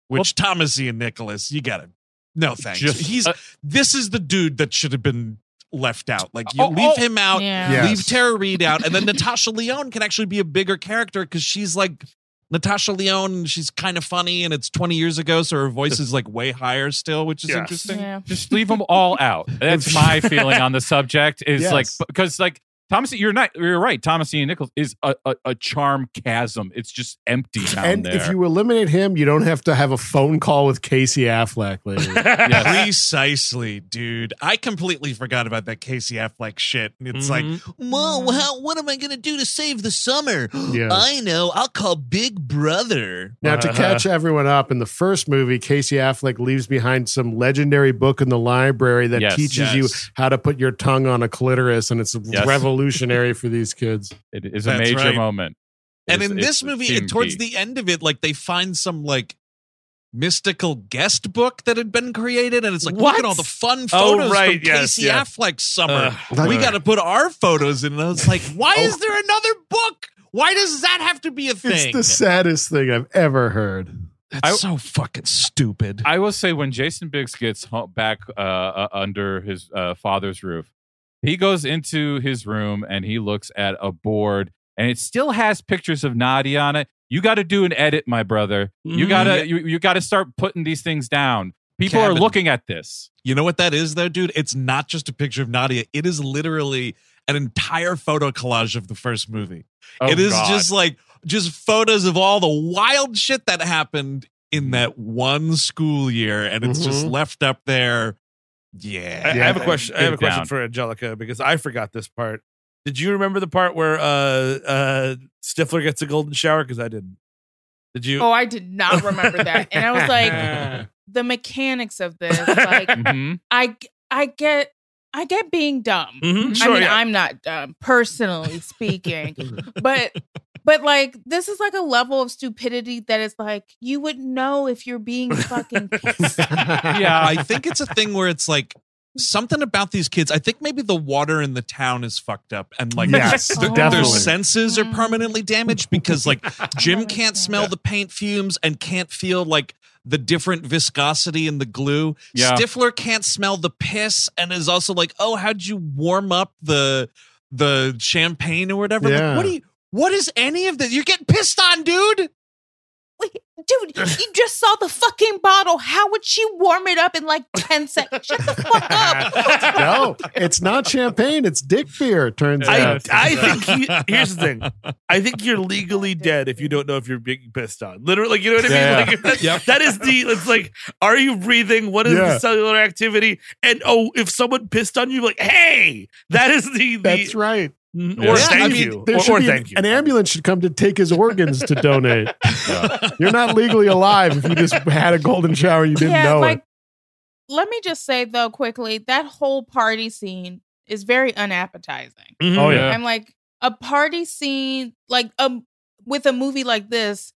which Thomas Ian Nicholas, you got to no thanks. Just- He's uh, this is the dude that should have been left out. Like you Oh, leave oh. him out, Yeah. Yes. leave Tara Reid out, and then Natasha Lyonne can actually be a bigger character because she's like Natasha Lyonne she's kind of funny and it's 20 years ago, so her voice (laughs) is like way higher still, which is Yes. interesting. Yeah. just leave them all out. That's my (laughs) feeling on the subject. Is Yes. like because like Thomas, you're not you're right. Thomas Ian Nichols is a, a, a charm chasm. It's just empty down and there. if you eliminate him, you don't have to have a phone call with Casey Affleck later. (laughs) Yes. Precisely, dude. I completely forgot about that Casey Affleck shit. It's like, Mhm. well, how, what am I going to do to save the summer? (gasps) (gasps) Yeah. I know. I'll call Big Brother. Now, to (laughs) catch everyone up, in the first movie, Casey Affleck leaves behind some legendary book in the library that Yes. teaches you how to put your tongue on a clitoris, and it's Yes. Revolutionary for these kids. it is a That's major right. moment. And It's- in this movie, theme it, towards key. the end of it, like they find some like mystical guest book that had been created, and it's like, look What? at all the fun Oh, photos right, from yes, Casey yeah. Affleck's summer. Ugh. we got to put our photos in. And I was like, why Oh. is there another book? Why does that have to be a thing? It's the saddest thing I've ever heard. That's I- so fucking stupid. I will say when Jason Biggs gets back uh, uh, under his uh, father's roof, he goes into his room and he looks at a board and it still has pictures of Nadia on it. You got to do an edit, my brother. You Mhm. gotta you, you got to start putting these things down. People are looking at this. You know what that is, though, dude? It's not just a picture of Nadia. It is literally an entire photo collage of the first movie. Oh, it is God. just like just photos of all the wild shit that happened in that one school year, and it's just Mhm. left up there. I, Yeah. I have a question. I have it a question down. for Angelica because I forgot this part. Did you remember the part where uh uh Stifler gets a golden shower? Because I didn't. Did you? Oh, I did not remember that. And I was like, (laughs) the mechanics of (laughs) this, like Mhm. I I get I get being dumb. Mhm, I mean, yeah. I'm not dumb, personally speaking. (laughs) but but like this is like a level of stupidity that is like you would know if you're being fucking pissed. Yeah. I think it's a thing where it's like something about these kids. I think maybe the water in the town is fucked up, and like Yes, their, their senses are permanently damaged because like Jim (laughs) can't smell understand. the paint fumes and can't feel like the different viscosity in the glue. Yeah. Stifler can't smell the piss and is also like, "Oh, how'd you warm up the the champagne or whatever?" Like, what do you? What is any of this? You're getting pissed on, dude. Wait, dude, you (laughs) just saw the fucking bottle. How would she warm it up in like 10 seconds? (laughs) Shut the fuck up. no, it's not champagne. It's dick beer. it Turns I, out. I think he, here's the thing. I think you're legally dead if you don't know if you're being pissed on. Literally, like you know what I mean. Yeah. Like (laughs) that, that is the. It's like, are you breathing? What is Yeah. the cellular activity? And oh, if someone pissed on you, like, hey, that is the. the That's right. Mm, Yeah. Or Yeah, thank I mean, you. There Or, should or be an- thank you. An ambulance should come to take his organs to donate. (laughs) You're not legally alive if you just had a golden shower. You didn't yeah, know like it. let me just say though quickly, that whole party scene is very unappetizing. Mhm. Oh, yeah. I'm like a party scene like um with a movie like this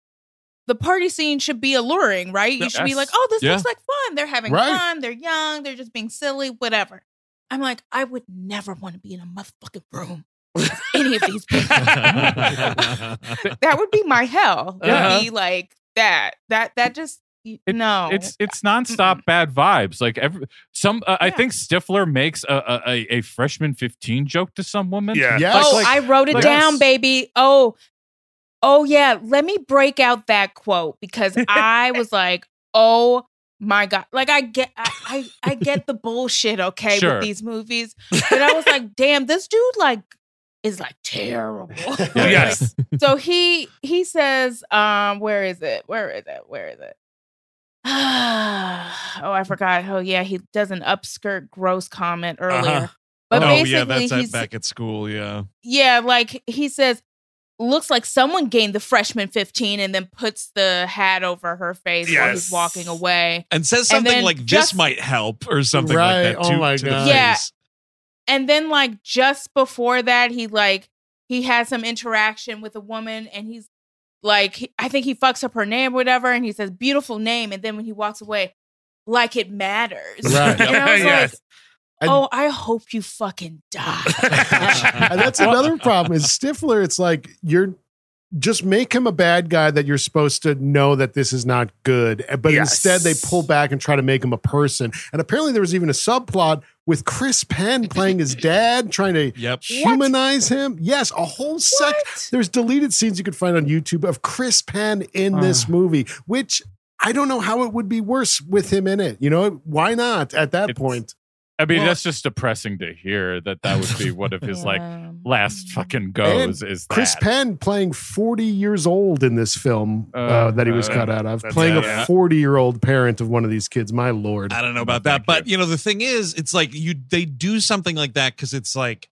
the party scene should be alluring, right? You should be like, "Oh, this Yeah. looks like fun. They're having Right. fun. They're young. They're just being silly, whatever." I'm like, I would never want to be in a motherfucking room with any of these people. that would be my hell. It Uh-huh. would be like that. That that just It- no. It's it's nonstop bad vibes. Like every some, uh, I think Stifler makes a, a a- a freshman fifteen joke to some woman. Yeah. Yes. oh, like- I wrote it like- down, Yes. baby. Oh, oh yeah. Let me break out that quote because I was like, oh my god. Like I get, I, I, I get the bullshit. Okay, Sure. with these movies, but I was like, damn, this dude like is like terrible. (laughs) (laughs) Yes. (laughs) so he he says, um, where is it? Where is it? Where is it? (sighs) oh, I forgot. Oh yeah, he does an upskirt gross comment earlier. Uh-huh. But oh basically, yeah, that's at, he's back at school. Yeah. yeah, like he says, looks like someone gained the freshman 15 and then puts the hat over her face while he's walking away. and says something then like this just- might help or something Right. like that Oh to, my to the God. Yeah. face. And then like just before that, he like he has some interaction with a woman and he's like he- I think he fucks up her name or whatever and he says beautiful name and then when he walks away like it matters. Right. (laughs) And I was Yes. like, And- "Oh, I hope you fucking die." (laughs) (laughs) and that's another problem is Stifler. It's like you're just make him a bad guy that you're supposed to know that this is not good. Eh, but Yes. instead, they pull back and try to make him a person. And apparently, there was even a subplot with Chris Penn playing his dad, trying to Yep. humanize him. Yes, a whole sec. What? There's deleted scenes you could find on YouTube of Chris Penn in this ah. movie, which I don't know how it would be worse with him in it. You know, why not at that It's- point? I mean, Well- that's just depressing to hear that that would be one of his like (laughs) last fucking goes. is Chris that. Penn playing 40 years old in this film uh, Uh, that he was uh, cut out of, playing it, a yeah. 40 year old parent of one of these kids. My lord. I don't know about Thank that, but you know the thing is, it's like you they do something like that because it's like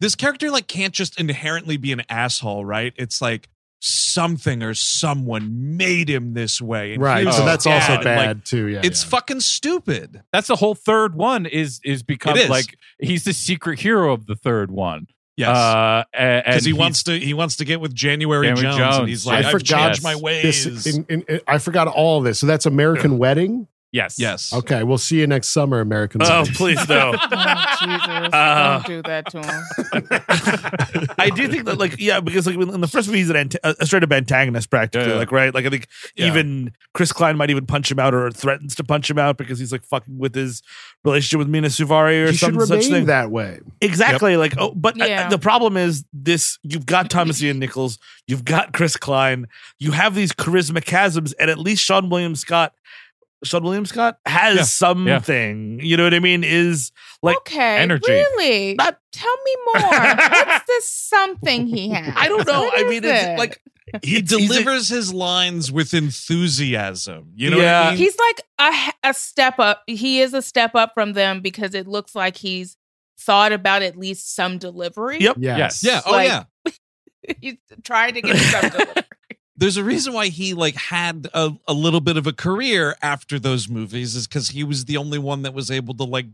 this character like can't just inherently be an asshole, right? It's like something or someone made him this way, and Right. So his that's also dad, and, like, bad too. Yeah. it's yeah. fucking stupid. That's the whole third one is is become It is. like he's the secret hero of the third one. Yes. Uh, because he wants to, he wants to get with January January Jones, Jones, and he's like, I "I've forgot changed my ways." this. In, in, in- I forgot all this. So that's American Wedding. Yes. yes, Okay. We'll see you next summer, American Oh, Wedding. please (laughs) no. (laughs) Oh, Jesus. Uh, Don't do that to him. (laughs) I do think that, like, yeah, because like in the first movie, he's an ant- a straight up antagonist, practically, Yeah, yeah. like, right? Like, I think Yeah. even Chris Klein might even punch him out or threatens to punch him out because he's like fucking with his relationship with Mena Suvari or He some such thing. that way. Exactly. Like, oh, but Yeah. the problem is this: you've got Thomas Ian Nichols, you've got Chris Klein, you have these charisma chasms, and at least Seann William Scott. Seann William Scott has Yeah. something, you know what I mean? Is like okay. energy. Really? Not- Tell me more. What's (laughs) this something he has? I don't know. What I is mean, it's like he it's- he's a- delivers his lines with enthusiasm. You know Yeah. what I mean? He's like a, a step up. He is a step up from them because it looks like he's thought about at least some delivery. Yep. Yes. yeah. Oh Like- yeah. (laughs) he's trying to get some (laughs) delivery. There's a reason why he like had a, a little bit of a career after those movies is because he was the only one that was able to like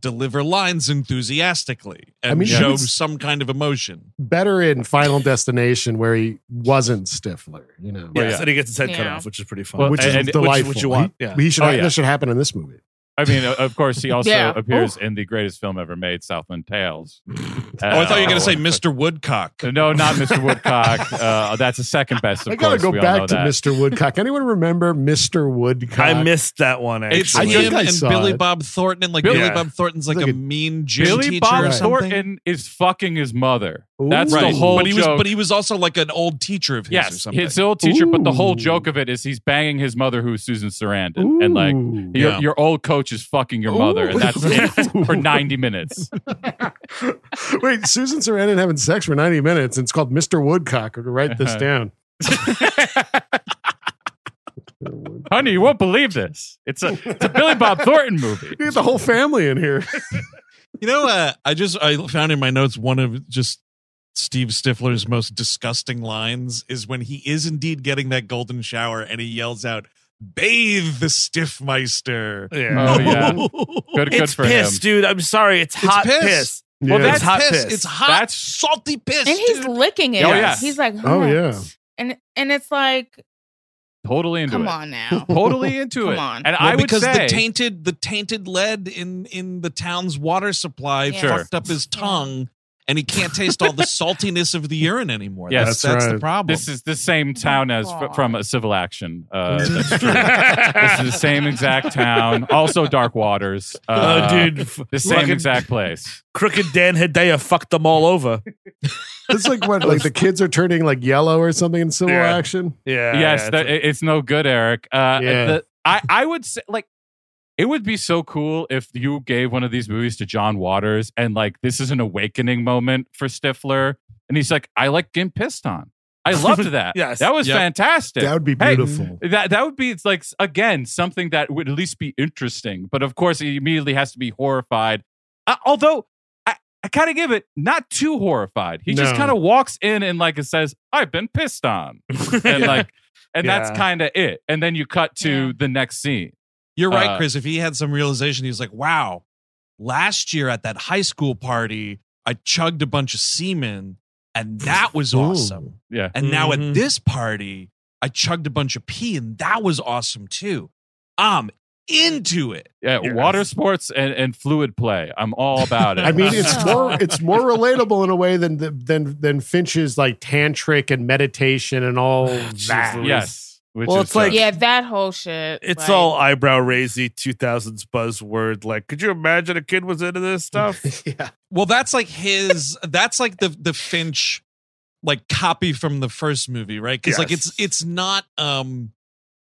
deliver lines enthusiastically and I mean, show was- some kind of emotion. Better in Final Destination where he wasn't Stifler, you know. yes, yeah. and he gets his head cut off, which is pretty fun. Well, Which is and- delightful. what you want, He, yeah. he should Oh, yeah. that should happen in this movie. I mean, of course, he (laughs) also Yeah. appears in the greatest film ever made, Southland Tales. (laughs) oh, I thought you were going to say Mr. Woodcock. No, not Mr. (laughs) Woodcock. Uh, that's the second best. Of I gotta go we back to that. Mr. Woodcock. Anyone remember Mr. Woodcock? I missed that one. Actually. It's I him I and Billy it. Bob Thornton, and like Billy- Billy Yeah. Bob Thornton's like, Like a, a- mean gym Billy teacher Bob or something. Thornton is fucking his mother. Ooh. That's right, the whole but he was, joke. but he was also like an old teacher of his or yes, something. his old teacher. But the whole joke of it is he's banging his mother, who's Susan Sarandon, and like your, Yeah. your old coach is fucking your mother, and that's it for ninety minutes. (laughs) Wait, Susan Sarandon having sex for 90 minutes, and it's called Mr. Woodcock. Or to write this Uh-huh. down. (laughs) Honey, you won't believe this. It's a it's a Billy Bob Thornton movie. (laughs) You get the whole family in here. You know, uh, I just I found in my notes one of just Steve Stifler's most disgusting lines is when he is indeed getting that golden shower and he yells out, "Bathe the Stifmeister." Yeah. Oh yeah, good good it's for piss, him. dude. I'm sorry. It's It's hot piss. piss. Well, Yeah. It's hot piss. piss. It's hot, That's- salty piss. and he's dude. licking it. Oh, yeah. He's like, Oh, "Huh." yeah. And and it's like, Totally into come it. on now. (laughs) Totally into Come it. Come on. And Well, I would because say the tainted the tainted lead in in the town's water supply Yeah. Fucked up his tongue, and he can't taste all the (laughs) saltiness of the urine anymore. Yes. that's, That's that's the problem. this is the same town as f- from a civil action. Uh, (laughs) that's true. this is the same exact town. Also, Dark Waters. (laughs) Uh, oh, dude. f- the same fucking exact place. Crooked Dan Hedaya fucked them all over. It's like what, like the kids are turning like yellow or something in civil Yeah. action. Yeah. yes, yeah, that, it's it's no good, Eric. Uh, Yeah. the- I I would say like. It would be so cool if you gave one of these movies to John Waters and like this is an awakening moment for Stifler. And he's like, I like getting pissed on. I (laughs) loved that. Yes. That was Yep. fantastic. That would be Hey, beautiful. That that would be it's like again something that would at least be interesting, but of course he immediately has to be horrified. Uh, although I, I kind of give it not too horrified. He just kind of walks in and like it says, "I've been pissed on," (laughs) and like, and Yeah. that's kind of it. And then you cut to Yeah. the next scene. You're right, Uh, Chris. If he had some realization, he was like, wow, last year at that high school party, I chugged a bunch of semen and that was Ooh. awesome. Yeah, And now Mhm. at this party, I chugged a bunch of pee and that was awesome too. Um, into it. Yeah, Yes. water sports and, and fluid play. I'm all about it. (laughs) I mean, it's Oh. (laughs) more it's more relatable in a way than than than Finch's like tantric and meditation and all (sighs) that. Louise. yes. Which Well, is it's like- uh, yeah, that whole shit. It's like- all eyebrow raisy 2000s buzzword. Like, could you imagine a kid was into this stuff? (laughs) yeah. Well, that's like his. that's like the the Finch, like copy from the first movie, right? Because like it's it's not um,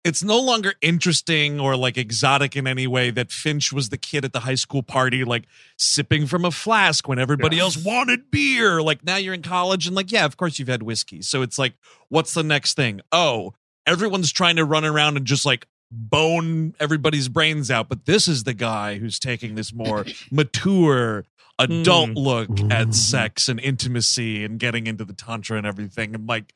it's no longer interesting or like exotic in any way that Finch was the kid at the high school party, like sipping from a flask when everybody Yeah. else wanted beer. Like now you're in college and like yeah, of course you've had whiskey. So it's like, what's the next thing? Oh, everyone's trying to run around and just like bone everybody's brains out but this is the guy who's taking this more (laughs) mature adult Mm. look at sex and intimacy and getting into the tantra and everything and like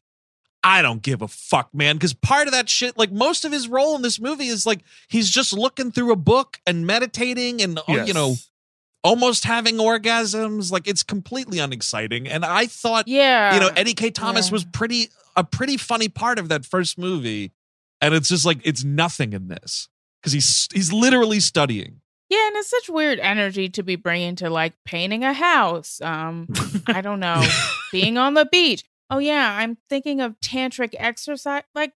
I don't give a fuck, man. Because part of that shit, like most of his role in this movie is like he's just looking through a book and meditating and, uh, you know, almost having orgasms. Like it's completely unexciting. And I thought, yeah, you know, Eddie Kaye Thomas Yeah. was pretty, a pretty funny part of that first movie. And it's just like, it's nothing in this because he's, he's literally studying. Yeah, and it's such weird energy to be bringing to like painting a house. Um, I don't know, (laughs) being on the beach. Oh yeah, I'm thinking of tantric exercise. Like,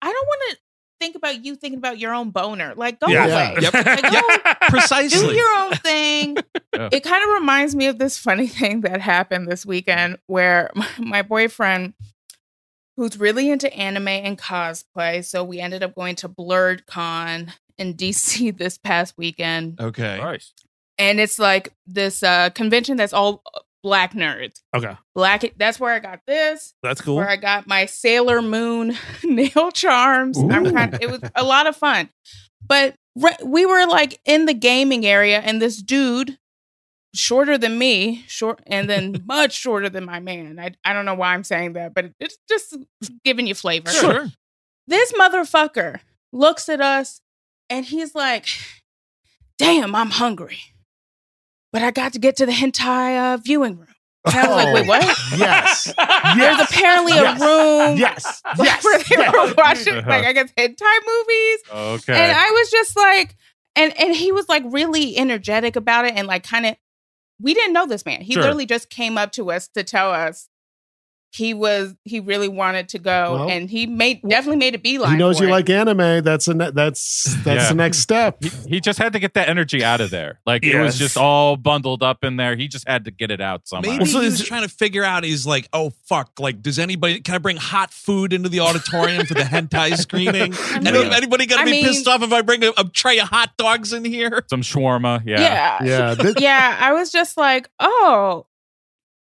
I don't want to think about you thinking about your own boner. Like, go Yeah. away. Yep. Like, (laughs) go Precisely. do your own thing. (laughs) Yeah. It kind of reminds me of this funny thing that happened this weekend where my boyfriend, who's really into anime and cosplay, so we ended up going to Blerdcon in DC (laughs) this past weekend. okay. nice. And it's like this uh, convention that's all black nerds. okay, Black, that's where I got this, that's cool. where I got my Sailor Moon (laughs) nail charms. I'm kind of, it was a lot of fun. But re- we were like in the gaming area, and this dude, shorter than me, short, and then (laughs) much shorter than my man. I, I don't know why I'm saying that, but it's just giving you flavor. Sure. This motherfucker looks at us and he's like, damn, I'm hungry. But I got to get to the hentai uh, viewing room. And I was like, wait, what? Yes. (laughs) There's apparently Yes. a room Yes. (laughs) like, Yes. where they were watching, like, I guess, hentai movies. Okay. And I was just like, and and he was like really energetic about it and like kind of, we didn't know this man. He Sure. literally just came up to us to tell us he was, he really wanted to go. Well, and he made, definitely made a beeline. He knows for you it. like anime. That's a ne- that's that's Yeah. the next step. he, he just had to get that energy out of there. Like it was just all bundled up in there. He just had to get it out somehow. Maybe Also, he is was trying to figure out. He's like, "Oh fuck! Like, does anybody? Can I bring hot food into the auditorium for the hentai (laughs) screening? I mean- anybody gonna I be mean- pissed off if I bring a, a tray of hot dogs in here? Some shawarma. Yeah. yeah. Yeah. This, yeah, I was just like, oh,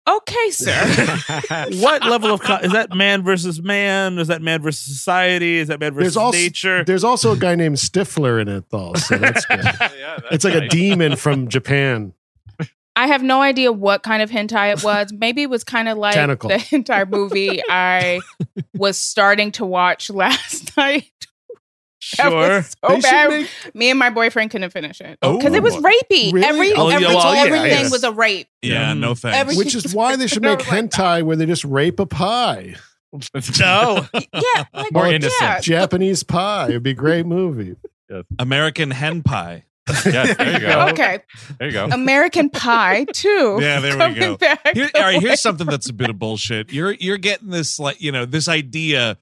okay, sir. (laughs) what level of co- is that? Man versus man? Is that man versus society? Is that man versus there's also nature? there's also a guy named Stifler in it though, so that's (laughs) good. yeah It's like a demon from Japan. I have no idea what kind of hentai it was. Maybe it was kind of like Tentacle. the hentai movie I was starting to watch (laughs) last night. That Sure. was so They bad. make- Me and my boyfriend couldn't finish it Oh. because it was rapey. Really? Every, Oh, every well, yeah, everything yes. was a rape. Yeah, Mm. no thanks. Every- Which is why they should (laughs) make Like that. hentai where they just rape a pie. (laughs) no. (laughs) Yeah, like More yeah. innocent. Japanese pie. It'd be a great movie. American hen pie. Yes, there you go. Okay, There you go. American Pie too. Yeah, there we go. Here, all right, here's something that's a bit of bullshit. You're you're getting this like you know this idea.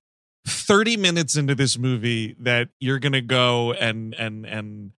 Thirty minutes into this movie, that you're gonna go and and and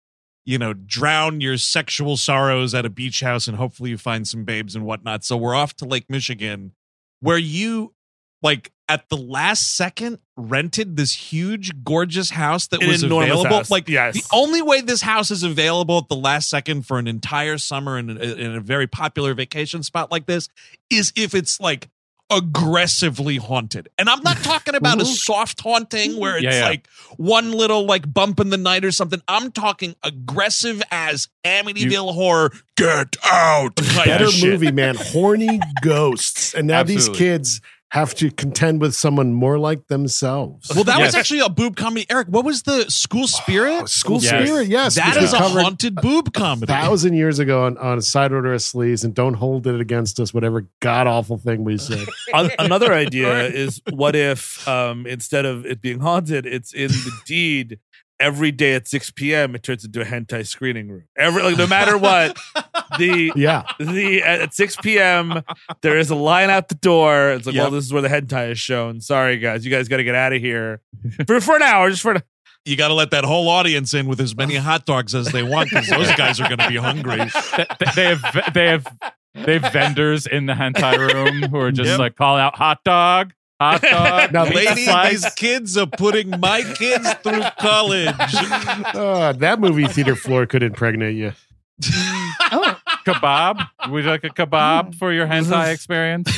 you know drown your sexual sorrows at a beach house, and hopefully you find some babes and whatnot. So we're off to Lake Michigan, where you like at the last second rented this huge, gorgeous house that An was available. house. Like Yes. the only way this house is available at the last second for an entire summer in, in a very popular vacation spot like this is if it's like aggressively haunted. And I'm not talking about a soft haunting where it's Yeah, yeah. like one little like bump in the night or something. I'm talking aggressive as Amityville horror. Get out. Better movie, man. Horny (laughs) ghosts. And now these kids have to contend with someone more like themselves. Well, that was actually a boob comedy. Eric, what was the school spirit? Oh, School Yes. Spirit, yes. That is which is a haunted boob comedy. thousand years ago on, on side order of sleeves and don't hold it against us whatever god awful thing we said (laughs) another idea is what if um, instead of it being haunted, it's in the deed every day at 6 p.m. it turns into a hentai screening room. Every like no matter what, (laughs) the Yeah. the at 6 p.m. there is a line out the door. It's like, Yep. well, this is where the hentai is shown. Sorry guys, you guys got to get out of here for for an hour, just for an You got to let that whole audience in with as many (laughs) hot dogs as they want because those guys are going to be hungry. (laughs) Th- th- they have they have they have vendors in the hentai room who are just Yep. like calling out hot dog, hot (laughs) dog. Now, pizza Lady, these kids are putting my kids through college. Uh, (laughs) that movie theater floor could impregnate you. Oh, kebab. Would you like a kebab for your hentai (laughs) experience?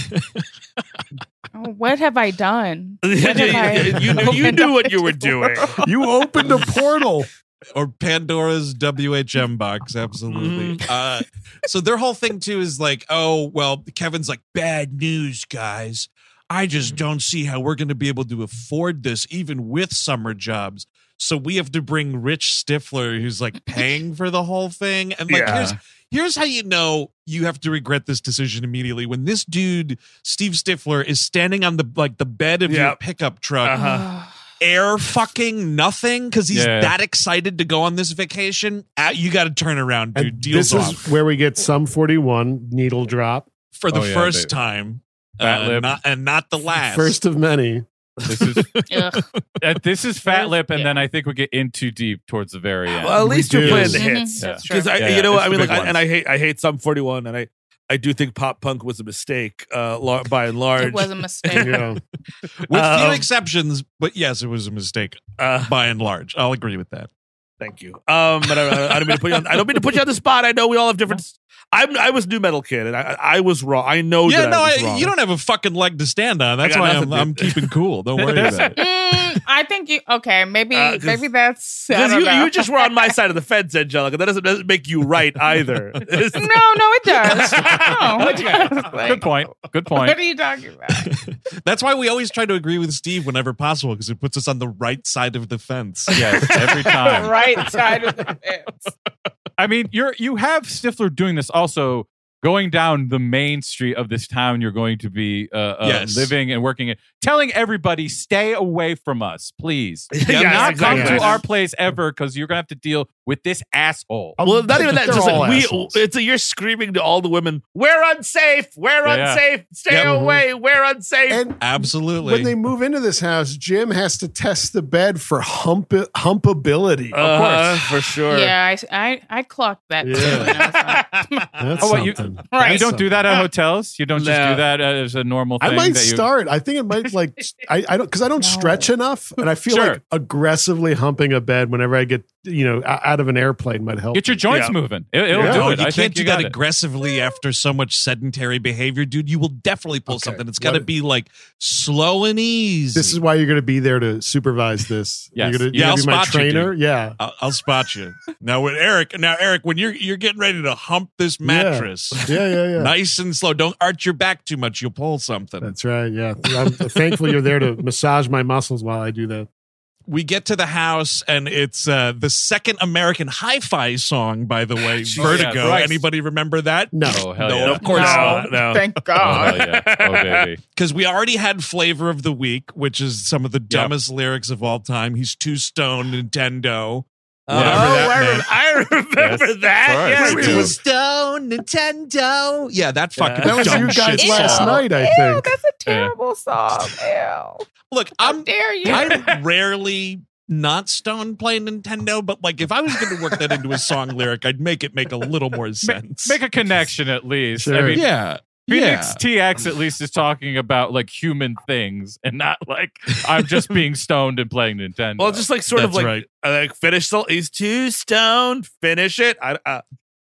oh, what have I done? you, What have I you knew, you knew what you were doing. You opened a portal. or Pandora's WHM box, absolutely. Mm-hmm. Uh, so their whole thing too is like, oh well, Kevin's like, bad news, guys. I just Mm-hmm. don't see how we're going to be able to afford this, even with summer jobs. So we have to bring Rich Stifler, who's like paying (laughs) for the whole thing. And like, Yeah. here's here's how you know you have to regret this decision immediately. When this dude, Steve Stifler, is standing on the like the bed of your pickup truck, Uh-huh. air fucking nothing because he's Yeah. that excited to go on this vacation. Uh, you got to turn around, dude. And Deals this off is where we get Sum 41 needle drop. for the Oh, yeah, first baby. time, Fat uh, lip. not, and not the last. First of many. This is (laughs) uh, this is fat lip, and Yeah. then I think we get in too deep towards the very end. Well, at We least you're do. playing the Mhm, hits. That's true. Because I, Yeah, you know, what I mean, like, I, and. I hate, I hate Sum 41, and I, I do think pop punk was a mistake, uh, lar- by and large. It was a mistake. (laughs) Yeah. with few Um, exceptions, but yes, it was a mistake Uh, by and large. I'll agree with that. Thank you. Um, but I, I don't mean to put you on. I don't mean to put you on the spot. I know we all have different. I'm, I was nu metal kid, and I, I was wrong. I know. yeah, that no, I was I, you don't have a fucking leg to stand on. That's why nothing, I'm, I'm keeping cool. Don't worry (laughs) about it. I think you okay. Maybe Uh, 'cause- maybe that's Because you, know. you just were on my side of the fence, Angelica. That doesn't, doesn't make you right either. (laughs) no, no, it (laughs) does. (laughs) No, it does. Like, Good point. Good point. What are you talking about? That's why we always try to agree with Steve whenever possible because it puts us on the right side of the fence. Yes, every time. right side of the fence. I mean, you're you have Stifler doing this also going down the main street of this town you're going to be uh, uh, Yes. living and working in, telling everybody stay away from us, please. Do (laughs) Yes, not exactly. come to our place ever because you're gonna have to deal with this asshole. Well, not even that. Just all like we, assholes. it's a, you're screaming to all the women. We're unsafe. We're Yeah. unsafe. Stay Yep. away. We're unsafe. And Absolutely. when they move into this house, Jim has to test the bed for hump humpability. Uh, of course, (laughs) for sure. Yeah, I, I, I clocked that. Yeah. and I was like, (laughs) (laughs) That's Oh, what, you- something. Right. you don't do that at hotels. You don't just No. do that as a normal thing. I might that you, start. I think it might like I, I don't because I don't No. stretch enough, and I feel Sure. like aggressively humping a bed whenever I get you know out of an airplane might help. Get your joints Yeah. moving. It, will Yeah. do No, it. you I can't think do you that got it. aggressively after so much sedentary behavior, dude. You will definitely pull Okay. something. It's got to be like slow and easy. This is why you're going to be there to supervise this. (laughs) Yes. You're going Yeah, I'll to be my spot you, trainer. yeah. I'll, I'll spot you now. With Eric, now Eric, when you're you're getting ready to hump this Yeah. mattress, (laughs) Yeah, yeah, yeah. nice and slow. Don't arch your back too much. You'll pull something. That's right. Yeah. I'm thankful you're there to (laughs) massage my muscles while I do that. We get to the house and it's uh, the second American Hi-Fi song, by the way, (laughs) Jesus Vertigo. Christ. Anybody remember that? No. Oh hell No, yeah! of course no, not. No. (laughs) Thank Oh, God. hell yeah! Oh. Because (laughs) we already had Flavor of the Week, which is some of the dumbest lyrics of all time. He's too stoned, Nintendo. Oh, Whatever that I, meant. I remember Yes, that. of Yeah, course. we Too. Stone, Nintendo. Yeah, that fucking That was you guys shit last song. night, I Ew, think. that's a terrible song. Ew. Look, How I'm dare you? I'm (laughs) rarely not Stone playing Nintendo, but like if I was going to work that into a song lyric, I'd make it make a little more sense. Make a connection at least. I mean, yeah, Phoenix yeah. TX at least is talking about like human things and not like I'm just (laughs) being stoned and playing Nintendo. Well, just like sort of like, right. uh, like finish the. He's too stoned. Finish it. I, uh,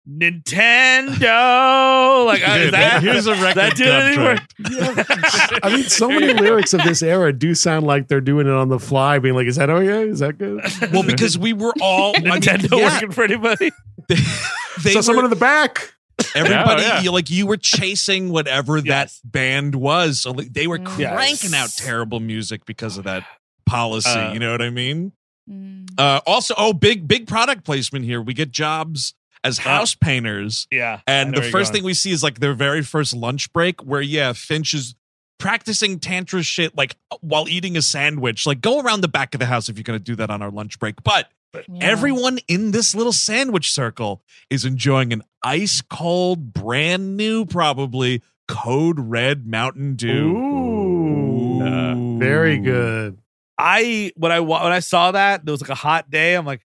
Nintendo. (laughs) Like uh, is Dude, that here's a record that do anything contract. (laughs) I mean, so many lyrics of this era do sound like they're doing it on the fly, being like, "Is that okay? Is that good?" Well, because we were all I mean, Nintendo yeah, working for anybody. they so were- someone in the back. (laughs) everybody Yeah, oh, yeah. you- like you were chasing whatever Yes. that band was. So like, they were Yes. cranking out terrible music because of that policy. Uh, you know what I mean? Mm. Uh, also, oh, big big product placement here. We get jobs as house painters. Yeah. And the first thing we see is like their very first lunch break, where yeah, Finch is practicing tantra shit like while eating a sandwich. Like, go around the back of the house if you're going to do that on our lunch break. But Yeah. Everyone in this little sandwich circle is enjoying an ice cold, brand new, probably Code Red Mountain Dew. Ooh. Very good. I when I when I saw that, there was like a hot day. I'm like,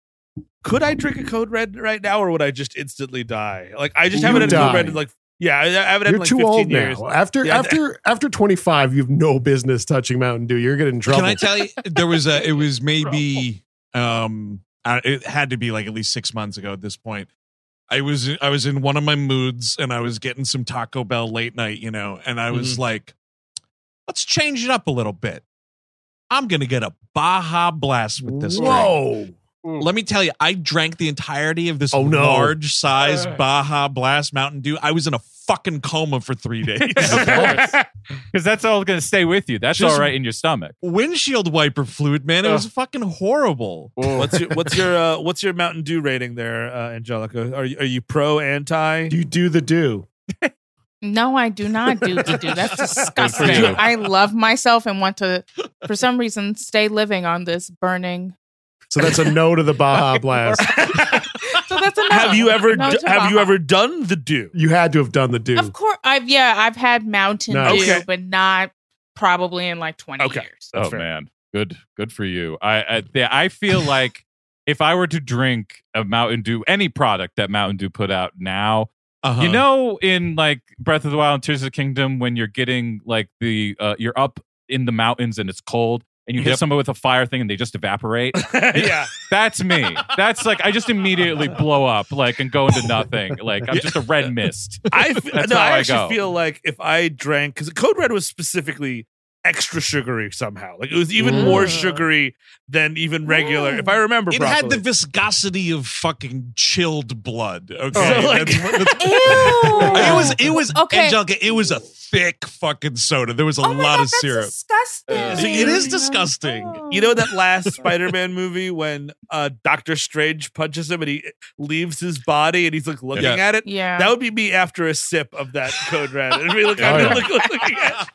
could I drink a Code Red right now, or would I just instantly die? Like I just You haven't had a Code. Red in like yeah, I I haven't had You're in like too 15 old years. now. After Yeah, after (laughs) after 25, you have no business touching Mountain Dew. You're getting in trouble. Can I tell you? There was a. It was (laughs) maybe. Um, uh, it had to be like at least six months ago at this point. I was I was in one of my moods and I was getting some Taco Bell late night, you know, and I was like, let's change it up a little bit. I'm gonna get a Baja Blast with this drink. Whoa. Let me tell you, I drank the entirety of this Oh, no. large size Baja Blast Mountain Dew. I was in a fucking coma for three (laughs) days. Because that's all going to stay with you. That's Just- all right in your stomach. Windshield wiper fluid, man. It was fucking horrible. What's your what's your uh, what's your Mountain Dew rating there, uh, Angelica? Are you are you pro anti? Do you do the do? No, I do not do to do. That's (laughs) disgusting. I love myself and want to, for some reason, stay living on this burning. So that's a no to the Baja (laughs) Blast. (laughs) So that's a no. have you ever No do- to have you ever done the do? You had to have done the do. Of course, I've yeah, I've had Mountain Nice. Dew, Okay. but not probably in like twenty Okay. years. That's oh fair. man, good, good for you. I, I, yeah, I feel (laughs) like if I were to drink a Mountain Dew, any product that Mountain Dew put out now, Uh-huh. you know, in like Breath of the Wild and Tears of the Kingdom, when you're getting like the, uh, you're up in the mountains and it's cold, and you hit Yep. someone with a fire thing and they just evaporate. (laughs) yeah. That's me. That's like I just immediately blow up, like, and go into nothing. Like I'm just a red mist. (laughs) I f- That's no, how I I actually go. feel like if I drank because Code Red was specifically extra sugary somehow. Like it was even more Mm. sugary than even regular. If I remember it properly. had the viscosity of fucking chilled blood. Okay, So, like- That's what- (laughs) that's- Ew. it was it was Okay. Angelica. It was a thick fucking soda. There was a Oh lot God, of that's syrup. Disgusting. Uh, See, it is disgusting. You know that last Spider-Man (laughs) movie when uh, Doctor Strange punches him and he leaves his body and he's like looking Yeah. at it? Yeah. That would be me after a sip of that Code Red. I'd be, like, (laughs) Oh, I'd be yeah. look- (laughs) looking at,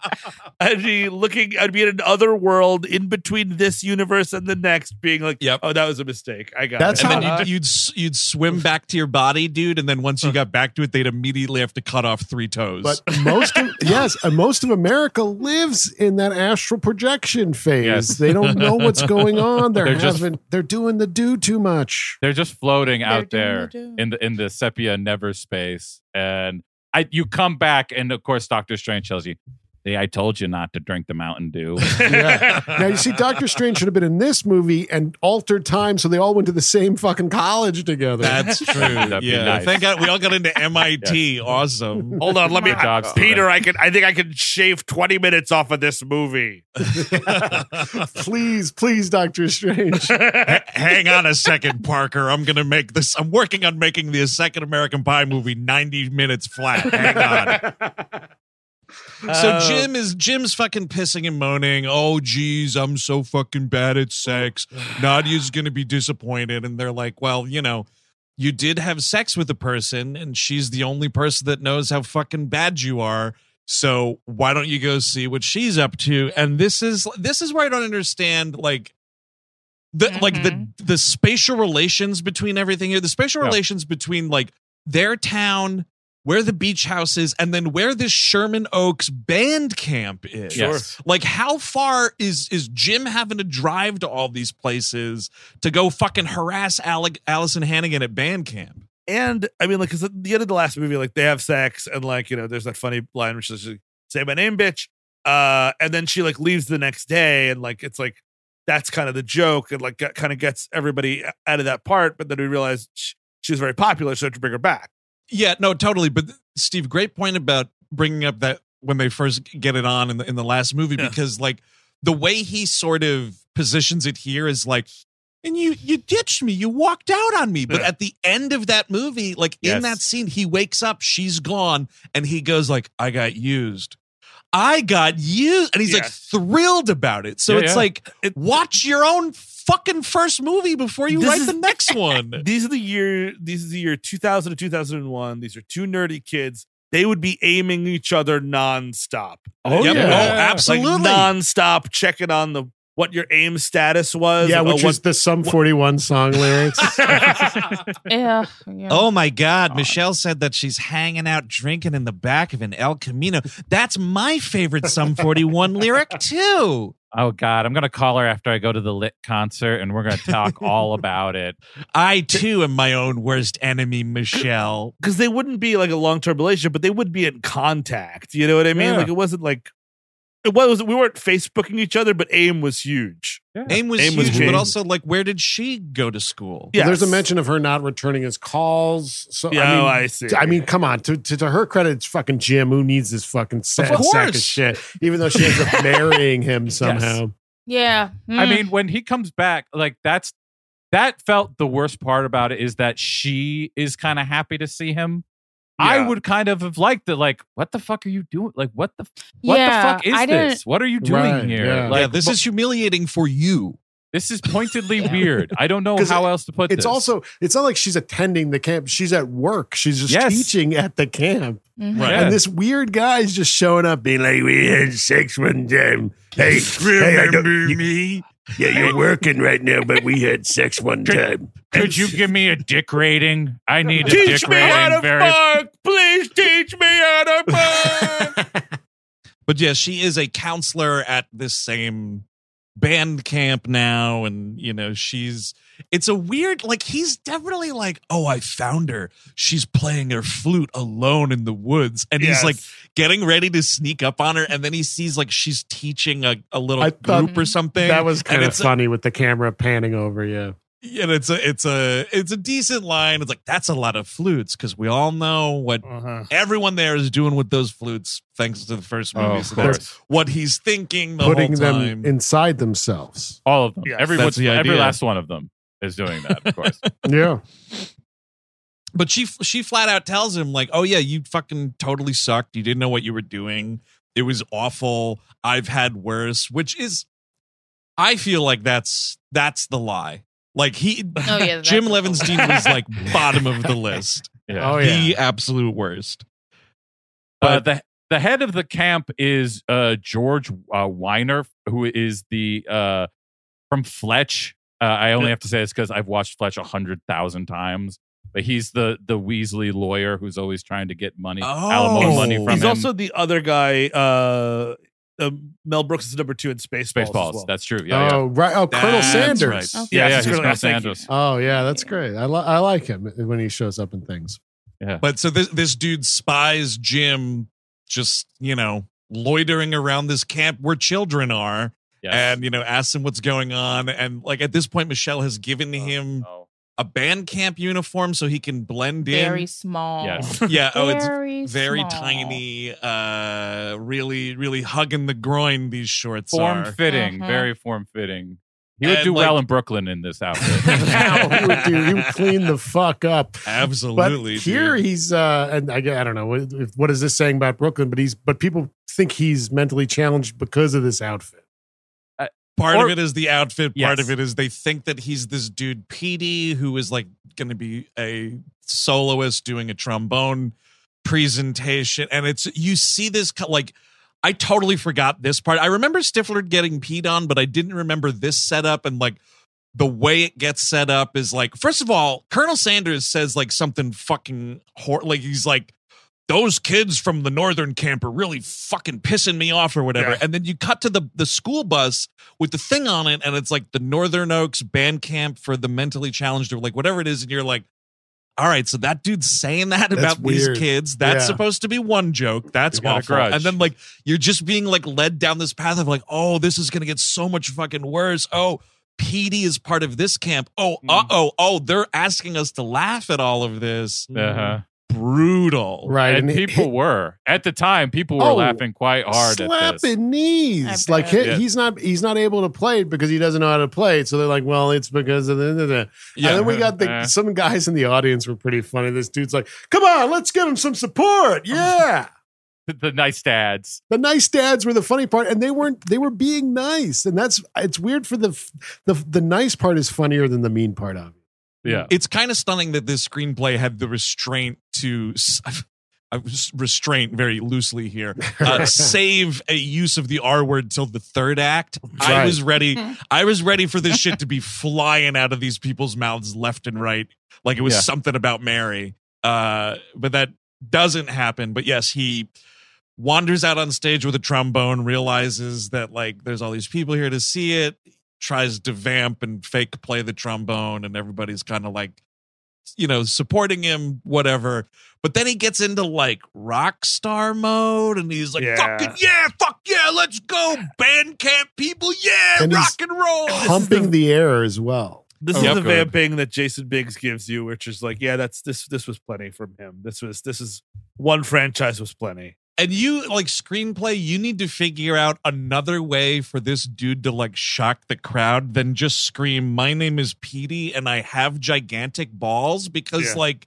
I'd be looking, I'd be in another world in between this universe and the next, being like, Yep. oh, that was a mistake. I got That's it. and how- then you'd, you'd you'd swim back to your body, dude. And then once you got back to it, they'd immediately have to cut off three toes. But most of (laughs) yes, and most of America lives in that astral projection phase. Yes. They don't know what's going (laughs) on. They're, They're just, they're doing the do too much. They're just floating They're out there the in the in the sepia never space, and I you come back, and of course Doctor Strange tells you, "Hey, I told you not to drink the Mountain Dew." (laughs) Yeah. now you see, Doctor Strange should have been in this movie and altered time, so they all went to the same fucking college together. that's (laughs) true. That'd be yeah, nice. thank God we all got into (laughs) MIT. Awesome. Hold on, let me, Good job, Steven. Peter. I can, I think I can shave twenty minutes off of this movie. please, please, Doctor Strange. H- hang on a second, Parker. I'm gonna make this. I'm working on making the second American Pie movie 90 minutes flat. Hang on. So Uh, Jim is Jim's fucking pissing and moaning. Oh geez, I'm so fucking bad at sex. Nadia's gonna be disappointed, and they're like, well, you know, you did have sex with a person, and she's the only person that knows how fucking bad you are. So why don't you go see what she's up to? And this is this is where I don't understand, like the like the the spatial relations between everything here. The spatial Yeah. relations between like their town where the beach house is and then where this Sherman Oaks band camp is. Yes. Like how far is is Jim having to drive to all these places to go fucking harass Alec, Alyson Hannigan at band camp? And I mean, like, because at the end of the last movie, like, they have sex, and like, you know, there's that funny line which is like, "Say my name, bitch," uh, and then she like leaves the next day, and like, it's like that's kind of the joke, and like, kind of gets everybody out of that part. But then we realize she, she was very popular, so to bring her back. Yeah, no, totally. But Steve, great point about bringing up that when they first get it on in the in the last movie Yeah. because like the way he sort of positions it here is like and you you ditched me you walked out on me but Yeah. at the end of that movie like in that scene he wakes up she's gone and he goes like i got used i got used and he's like thrilled about it so Yeah, it's yeah. like watch your own fucking first movie before you This write is- the next (laughs) one These are the year. These is the year 2000 to 2001. These are two nerdy kids. They would be aiming each other nonstop. Oh, Yep. yeah. oh Like absolutely nonstop checking on the what your aim status was. yeah, which what- is the Sum 41 song lyrics. (laughs) Yeah. yeah. Oh my God. Michelle said that she's hanging out drinking in the back of an El Camino. That's my favorite Sum 41 lyric, too. Oh God, I'm gonna call her after I go to the lit concert, and we're gonna talk all (laughs) about it. I, too, am my own worst enemy, Michelle. because they wouldn't be like a long term relationship, but they would be in contact. You know what I mean? Yeah. Like it wasn't like it was. We weren't Facebooking each other, but AIM was huge. Aim was Aim was huge, Jane. but also, like, where did she go to school? Yeah, There's a mention of her not returning his calls. So Yeah, I mean, oh, I see. I mean, come on. To, to to her credit, it's fucking Jim who needs this fucking sad Of sack of shit. Even though she ends up marrying him (laughs) somehow. Yeah. I Mm. mean, when he comes back, like that's that felt the worst part about it is that she is kind of happy to see him. I would kind of have liked it. Like, what the fuck are you doing? Like, what the what yeah, the fuck is I this? What are you doing Right, here? yeah. Like, yeah, this but- is humiliating for you. this is (laughs) pointedly weird. I don't know (laughs) 'Cause how else to put It's this. also it's not like she's attending the camp. She's at work. She's just Yes. teaching at the camp. Mhm. Right. Yeah. And this weird guy's just showing up being like, We had sex one time. Hey, hey, I don't, you- me? Yeah, you're working right now, but we had sex one time. Could you give me a dick rating? I need a teach dick me how rating. to Very fuck. Please teach me how to (laughs) fuck. But yeah, she is a counselor at this same band camp now. And, you know, she's, it's a weird, like, he's definitely like, oh, I found her. She's playing her flute alone in the woods. And he's like getting ready to sneak up on her. And then he sees like she's teaching a, a little I group or something. That was And kind of it's a- funny with the camera panning over you. And it's a it's a it's a decent line. It's like that's a lot of flutes because we all know what Uh-huh. everyone there is doing with those flutes, thanks to the first movie. Oh, of so that's what he's thinking the Putting whole them inside themselves. all of them. Yes, every the every last one of them is doing that. Of course. (laughs) Yeah. but she she flat out tells him like, "Oh yeah, you fucking totally sucked. You didn't know what you were doing. It was awful. I've had worse." Which is, I feel like that's that's the lie. Like he, Oh, (laughs) yeah, Jim Levenstein was like (laughs) bottom of the list, Yeah. Oh, yeah. the absolute worst. Uh, But- the the head of the camp is uh, George uh, Wyner, who is the uh, from Fletch. Uh, I only have to say this because I've watched Fletch a hundred thousand times. But he's the the Weasley lawyer who's always trying to get money, alimony Oh. money from He's him. also the other guy. Uh, uh, Mel Brooks is number two in Spaceballs. as Spaceballs. well. That's true. Yeah, oh, right. Oh, Colonel That's Sanders. right. Okay. yeah, yeah. Yes, He's Colonel- Colonel thank you. Sanders. Oh, yeah, that's great. I, li- I like him when he shows up in things. Yeah. But so this this dude spies Jim, just you know loitering around this camp where children are, Yes. and you know asks him what's going on. And like at this point, Michelle has given him Oh, a band camp uniform so he can blend in. Very small. Yes. (laughs) yeah. Oh, it's Very, very small. tiny. Uh, really, really hugging the groin. These shorts form are. fitting, Mhm. very form fitting. He would And, do well in Brooklyn in this Wow, outfit. (laughs) he would do. He would clean the fuck up. Absolutely. But here dude. he's, uh, and I, I don't know what, what is this saying about Brooklyn, but he's, but people think he's mentally challenged because of this outfit. Part Or- of it is the outfit part Yes. of it is they think that he's this dude Petey who is like going to be a soloist doing a trombone presentation and it's you see this like I totally forgot this part. I remember Stifler getting peed on but I didn't remember this setup and like the way it gets set up is like first of all Colonel Sanders says like something fucking hor- like he's like those kids from the northern camp are really fucking pissing me off or whatever. Yeah. And then you cut to the the school bus with the thing on it, and it's like the Northern Oaks band camp for the mentally challenged or like whatever it is, and you're like, all right, so that dude's saying that That's about these kids. That's Yeah. supposed to be one joke. That's You awful. grudge. And then like you're just being like led down this path of like, oh, this is gonna get so much fucking worse. Oh, PD is part of this camp. Oh, Mm. uh oh, oh, they're asking us to laugh at all of this. uh-huh. Brutal. Right. And it- people were at the time. People were Oh, laughing quite hard at this. slapping knees. Like bet. he, Yeah. he's not he's not able to play it because he doesn't know how to play it. So they're like, well, it's because of the. the- the. Yeah. And then we got the (laughs) Uh. some guys in the audience were pretty funny. This dude's like, come on, let's give him some support. (laughs) Yeah. The, the nice dads. the nice dads were the funny part, and they weren't. They were being nice, and that's it's weird. For the the the nice part is funnier than the mean part of it. Yeah. it's kind of stunning that this screenplay had the restraint to (laughs) I was restraint very loosely here. (laughs) Uh, save a use of the R word till the third act. I was ready. I was ready for this shit (laughs) to be flying out of these people's mouths left and right, like it was Yeah. something about Mary. Uh, but that doesn't happen. But yes, he wanders out on stage with a trombone, realizes that like there's all these people here to see it, tries to vamp and fake play the trombone, and everybody's kind of like, you know, supporting him, whatever. But then he gets into like rock star mode, and he's like, Yeah. "Fucking yeah, fuck yeah, let's go, band camp people, yeah, And rock and roll." Humping the air as well. This Oh, is yep. the vamping that Jason Biggs gives you, which is like, yeah, that's this. This was plenty from him. This was this is one franchise was plenty. And you like screenplay you need to figure out another way for this dude to like shock the crowd than just scream my name is Petey and I have gigantic balls because Yeah. like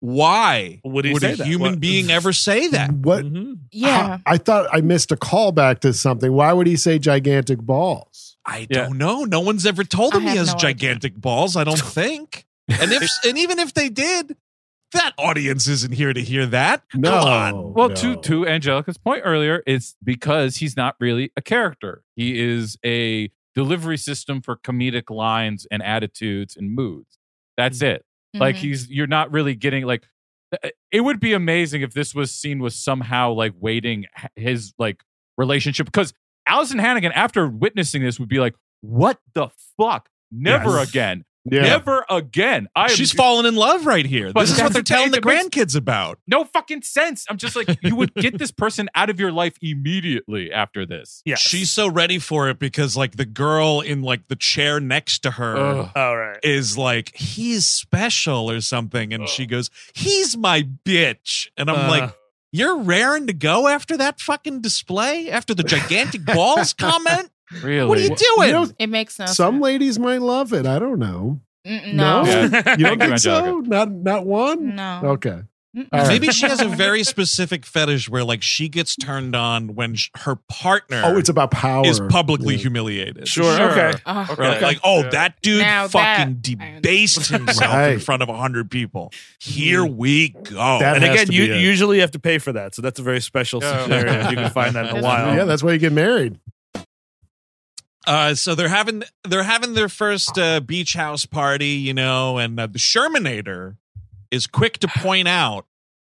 why Would would a that? human What- being ever say that What? Mhm. Yeah. I thought I missed a callback to something. Why would he say gigantic balls? I Yeah. don't know no one's ever told him he has no idea. gigantic balls I don't think and if (laughs) and even if they did that audience isn't here to hear that No. come on Well, no. to to Angelica's point earlier, it's because he's not really a character. He is a delivery system for comedic lines and attitudes and moods. That's it. Like Mhm. he's you're not really getting like uh, it would be amazing if this was seen was somehow like waiting his like relationship because Alyson Hannigan after witnessing this would be like, "What the fuck? Never Yes. again. Yeah. Never again." I am she's fallen in love right here this is what they're telling the grandkids about no fucking sense. I'm just like, you would get this person out of your life immediately after this. Yes. She's so ready for it because like the girl in like the chair next to her Ugh. all right. is like he's special or something and she goes he's my bitch and I'm Uh. like you're raring to go after that fucking display after the gigantic balls (laughs) comment Really? what are you doing You know, it makes no some sense. ladies might love it. I don't know. Mm, No, No. Yeah. you don't think so? Not not one. No. Okay. Right. maybe she has a very specific fetish where like she gets turned on when sh- her partner Oh, it's about power. is publicly Yeah. humiliated Sure. Sure. Okay. Oh, Okay. Right? Like, oh, that dude Now fucking that- debased himself in front of a hundred people. Here we go. That and again, you be it. usually have to pay for that, so that's a very special Yeah. scenario. you can find that in a while. Yeah, that's why you get married. Uh, so they're having they're having their first uh, beach house party, you know, and uh, the Shermanator is quick to point out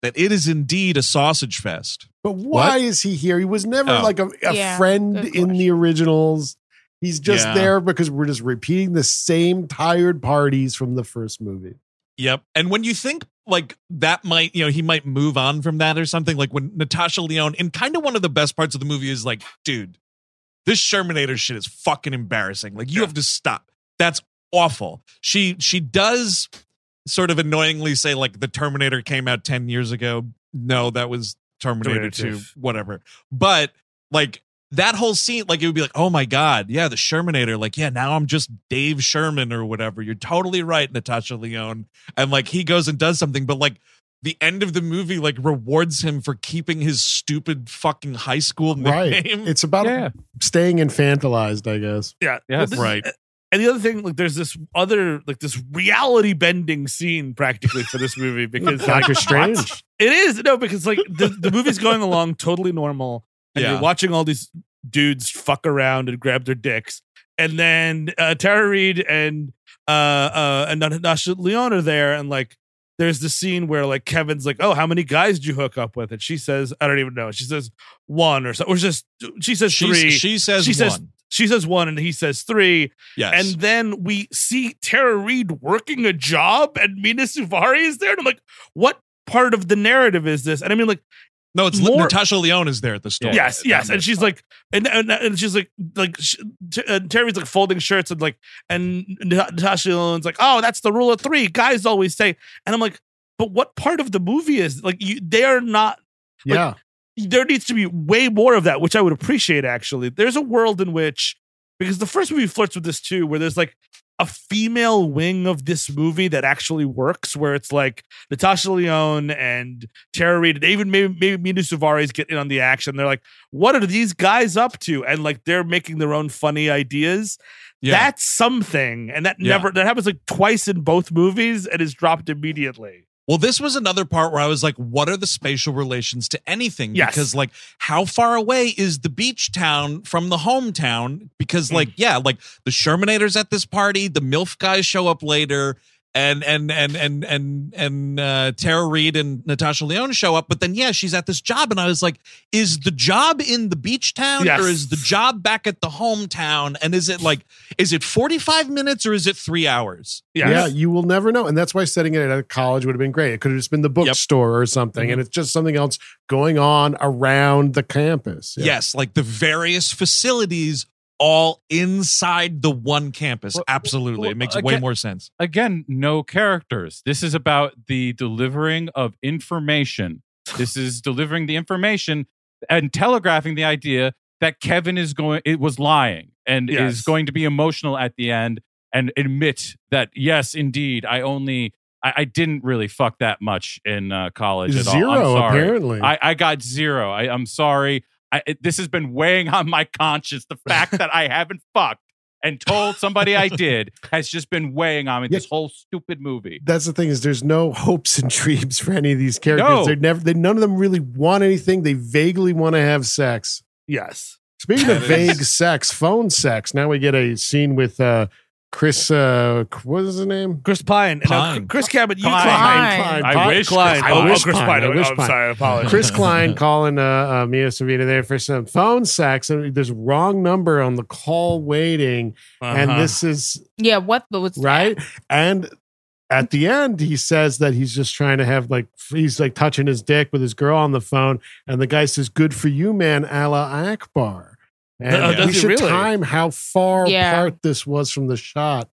that it is indeed a sausage fest. But why is he here? He was never Oh. like a, a Yeah, friend in the originals. He's just Yeah. there because we're just repeating the same tired parties from the first movie. Yep. And when you think like that might, you know, he might move on from that or something, like when Natasha Lyonne, and kind of one of the best parts of the movie is like, dude, this Shermanator shit is fucking embarrassing. Like you Yeah. have to stop. That's awful. She she does sort of annoyingly say like the Terminator came out 10 years ago. No, that was Terminator, Terminator 2, whatever. But like that whole scene, like it would be like, oh my God, yeah, the Shermanator. Like, yeah, now I'm just Dave Sherman or whatever. You're totally right, Natasha Lyonne. And like he goes and does something, but like the end of the movie like rewards him for keeping his stupid fucking high school Right. It's about Yeah. staying infantilized, I guess. Yeah. Yes. this- Right. And the other thing, like, there's this other, like, this reality bending scene practically for this movie (laughs) because like, Doctor Strange. It is no, because like the, the movie's going along totally normal, and Yeah. you're watching all these dudes fuck around and grab their dicks, and then uh, Tara Reid and uh uh and Natasha Lyonne are there, and like there's the scene where like Kevin's like, "Oh, how many guys did you hook up with?" And she says, "I don't even know." She says one or so, or just she says She's- three. she says she says one. she says one, and he says three. Yes. And then we see Tara Reid working a job, and Mena Suvari is there. And I'm like, what part of the narrative is this? And I mean, like, no, it's more- Natasha Lyonne is there at the store. yes, yes. And she's like, and and, and she's like, like, sh- t- uh, Tara like folding shirts, and like, and Natasha Lyonne's like, oh, that's the rule of three. Guys always say, and I'm like, but what part of the movie is like, you, they are not Like, Yeah. there needs to be way more of that, which I would appreciate actually. There's a world in which, because the first movie flirts with this too, where there's like a female wing of this movie that actually works, where it's like Natasha Lyonne and Tara Reid, and even maybe maybe Mena Suvari's get in on the action. They're like, what are these guys up to? And like they're making their own funny ideas. Yeah. That's something. And that Yeah. never that happens like twice in both movies and is dropped immediately. Well, this was another part where I was like, what are the spatial relations to anything? Yes. Because, like, how far away is the beach town from the hometown? Because, Mm. like, yeah, like the Shermanators at this party, the MILF guys show up later. And and and and and and uh, Tara Reid and Natasha Lyonne show up, but then yeah, she's at this job, and I was like, "Is the job in the beach town, Yes. or is the job back at the hometown? And is it like, is it forty five minutes or is it three hours?" Yes. Yeah, you will never know. And that's why setting it at a college would have been great. It could have just been the bookstore or something. And it's just something else going on around the campus. Yeah. Yes, like the various facilities all inside the one campus. Well, Absolutely. well, it makes I way more sense. again, no characters. This is about the delivering of information. This is delivering the information and telegraphing the idea that Kevin is going it was lying and Yes. is going to be emotional at the end and admit that yes, indeed, I only I, I didn't really fuck that much in uh, college at all. Zero, sorry. apparently. I, I got zero. I, I'm sorry. I, it, this has been weighing on my conscience. The fact that I haven't fucked and told somebody I (laughs) did has just been weighing on me Yeah. this whole stupid movie. that's the thing is there's no hopes and dreams for any of these characters. No. They're never they, none of them really want anything. They vaguely want to have sex. Yes. Speaking of That vague sex, phone sex. Now we get a scene with uh Chris uh what is his name? Chris Pine. And now, Pine. Chris Cabot, you Klein. Klein. Klein. I Klein. wish Klein. Chris Oh, Pine. oh, wish Chris Pine. Pine. I Oh, wish I'm sorry. I apologize. Chris Klein (laughs) calling uh, uh Mia Savita there for some phone sex and there's wrong number on the call waiting and Uh-huh. this is Yeah, what was that? right and at the end he says that he's just trying to have like he's like touching his dick with his girl on the phone and the guy says good for you man Allah Akbar and Oh, does we should really? time how far Yeah. apart this was from the shot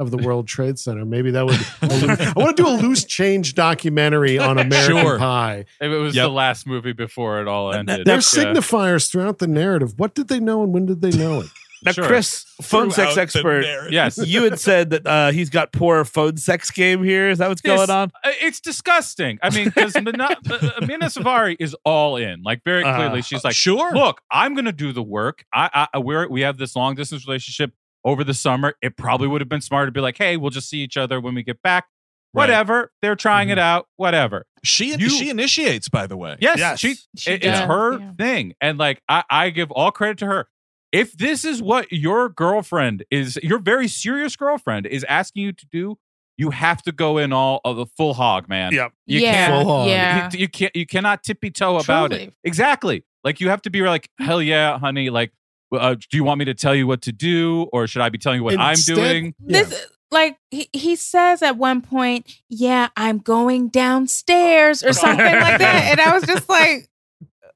of the World Trade Center. Maybe that would. (laughs) I want to do a loose change documentary on American Sure. Pie. If it was Yep. the last movie before it all ended. There's Yeah. signifiers throughout the narrative. What did they know and when did they know it? Now, Sure. Chris, phone sex Throughout the expert. Yes. You had said that uh, he's got poor phone sex game here. Is that what's This- going on? Uh, It's disgusting. I mean, because (laughs) Amina Savari is all in. Like very Uh, clearly, she's like, sure. "Look, I'm going to do the work. I, I we're we have this long distance relationship over the summer. It probably would have been smarter to be like, hey, we'll just see each other when we get back. Right. Whatever. They're trying it out. Whatever. She You- she initiates, by the way. Yes, Yes. she, She it- it's her yeah. thing, and like I, I give all credit to her. If this is what your girlfriend is, your very serious girlfriend is asking you to do, you have to go in all of the full hog, man. Yep. You yeah, can't. Full on. yeah. You, you can't. You cannot tippy toe about it. Exactly. Like you have to be like, hell yeah, honey. Like, uh, do you want me to tell you what to do, or should I be telling you what Instead- I'm doing? Yeah. This like he, he says at one point, "Yeah, I'm going downstairs" or (laughs) something like that, and I was just like,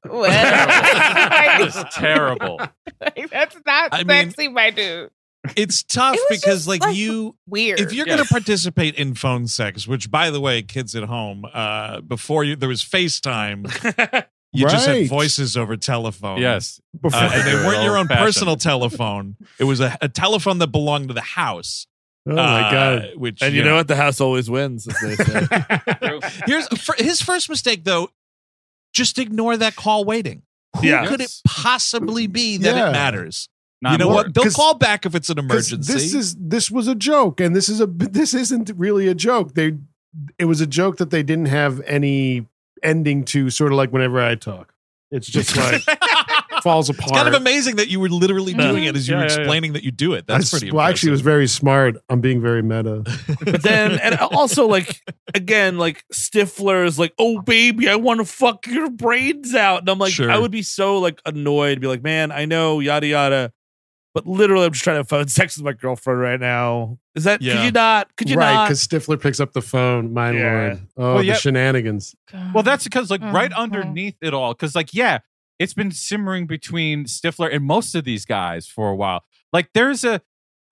"What? It's like, terrible. (laughs) like, that's not I mean- sexy, my dude." It's tough It because like, like, you Weird. if you're Yes. going to participate in phone sex, which by the way, kids at home, uh before you there was FaceTime, (laughs) you just had voices over telephone. Yes. Before- Uh, and they weren't your own old-fashioned. personal telephone. It was a, a telephone that belonged to the house. oh my uh, god! Which And you know what? The house always wins, as they say. (laughs) Here's fir- his first mistake, though. Just ignore that call waiting. Who Yeah. could it possibly be that Yeah. it matters? Not you know more. what? They'll call back if it's an emergency. This is this was a joke, and this is a (laughs) this isn't really a joke. They it was a joke that they didn't have any ending to. Sort of like whenever I talk, it's just (laughs) like falls apart. It's kind of amazing that you were literally doing it as you Yeah, were yeah, yeah. explaining that you do it. That's s- pretty. well. Actually, it was very smart. I'm being very meta. (laughs) But then, and also, like, again, like, Stifler is like, oh, baby, I want to fuck your brains out. And I'm like, Sure. I would be so, like, annoyed, be like, man, I know, yada, yada. But literally, I'm just trying to have phone (laughs) sex with my girlfriend right now. Is that, Yeah. could you not? Could you right, not? because Stifler picks up the phone. My Yeah. lord! Oh, Well, yeah. the shenanigans. Well, that's because like right Mhm. underneath it all, because like yeah, it's been simmering between Stifler and most of these guys for a while. Like there's a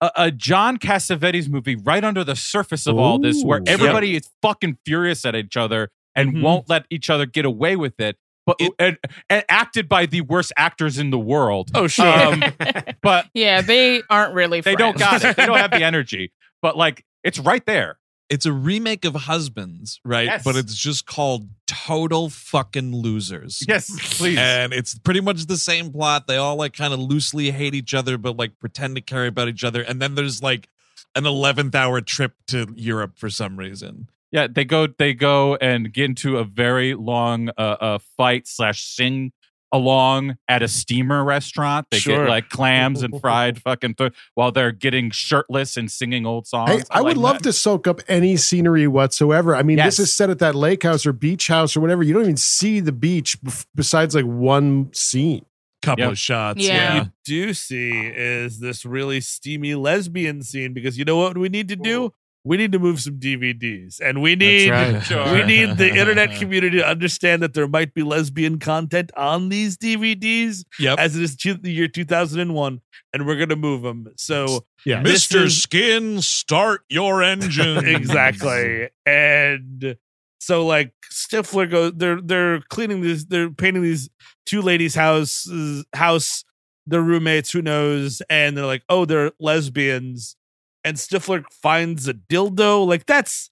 a, a John Cassavetes movie right under the surface of all this, where Ooh. everybody is fucking furious at each other and Mhm. won't let each other get away with it. But It- and, and acted by the worst actors in the world. oh, sure. Um, (laughs) but yeah, they aren't really. they don't got it. They don't have the energy. But like it's right there. It's a remake of Husbands, right? Yes. But it's just called Total Fucking Losers. Yes, please. And it's pretty much the same plot. They all like kind of loosely hate each other, but like pretend to care about each other. And then there's like an 11th hour trip to Europe for some reason. Yeah, they go they go and get into a very long uh, uh fight slash sing along at a steamer restaurant. They Sure. get like clams and (laughs) fried fucking th- while they're getting shirtless and singing old songs. Hey, I would like love that. to soak up any scenery whatsoever. I mean, Yes. this is set at that lake house or beach house or whatever. You don't even see the beach bef- besides like one scene. Couple Yep. of shots. Yeah. Yeah. you do see is this really steamy lesbian scene because you know what we need to do? We need to move some DVDs, and we need right. (laughs) We need the internet (laughs) community to understand that there might be lesbian content on these DVDs Yep. as it is the year 2001, and we're gonna move them. So Yeah. Mr. is- Skin, start your (laughs) engine. exactly. And so like Stifler goes they're they're cleaning these they're painting these two ladies' house house, their roommates, who knows, and they're like, oh, they're lesbians. And Stifler finds a dildo. Like that's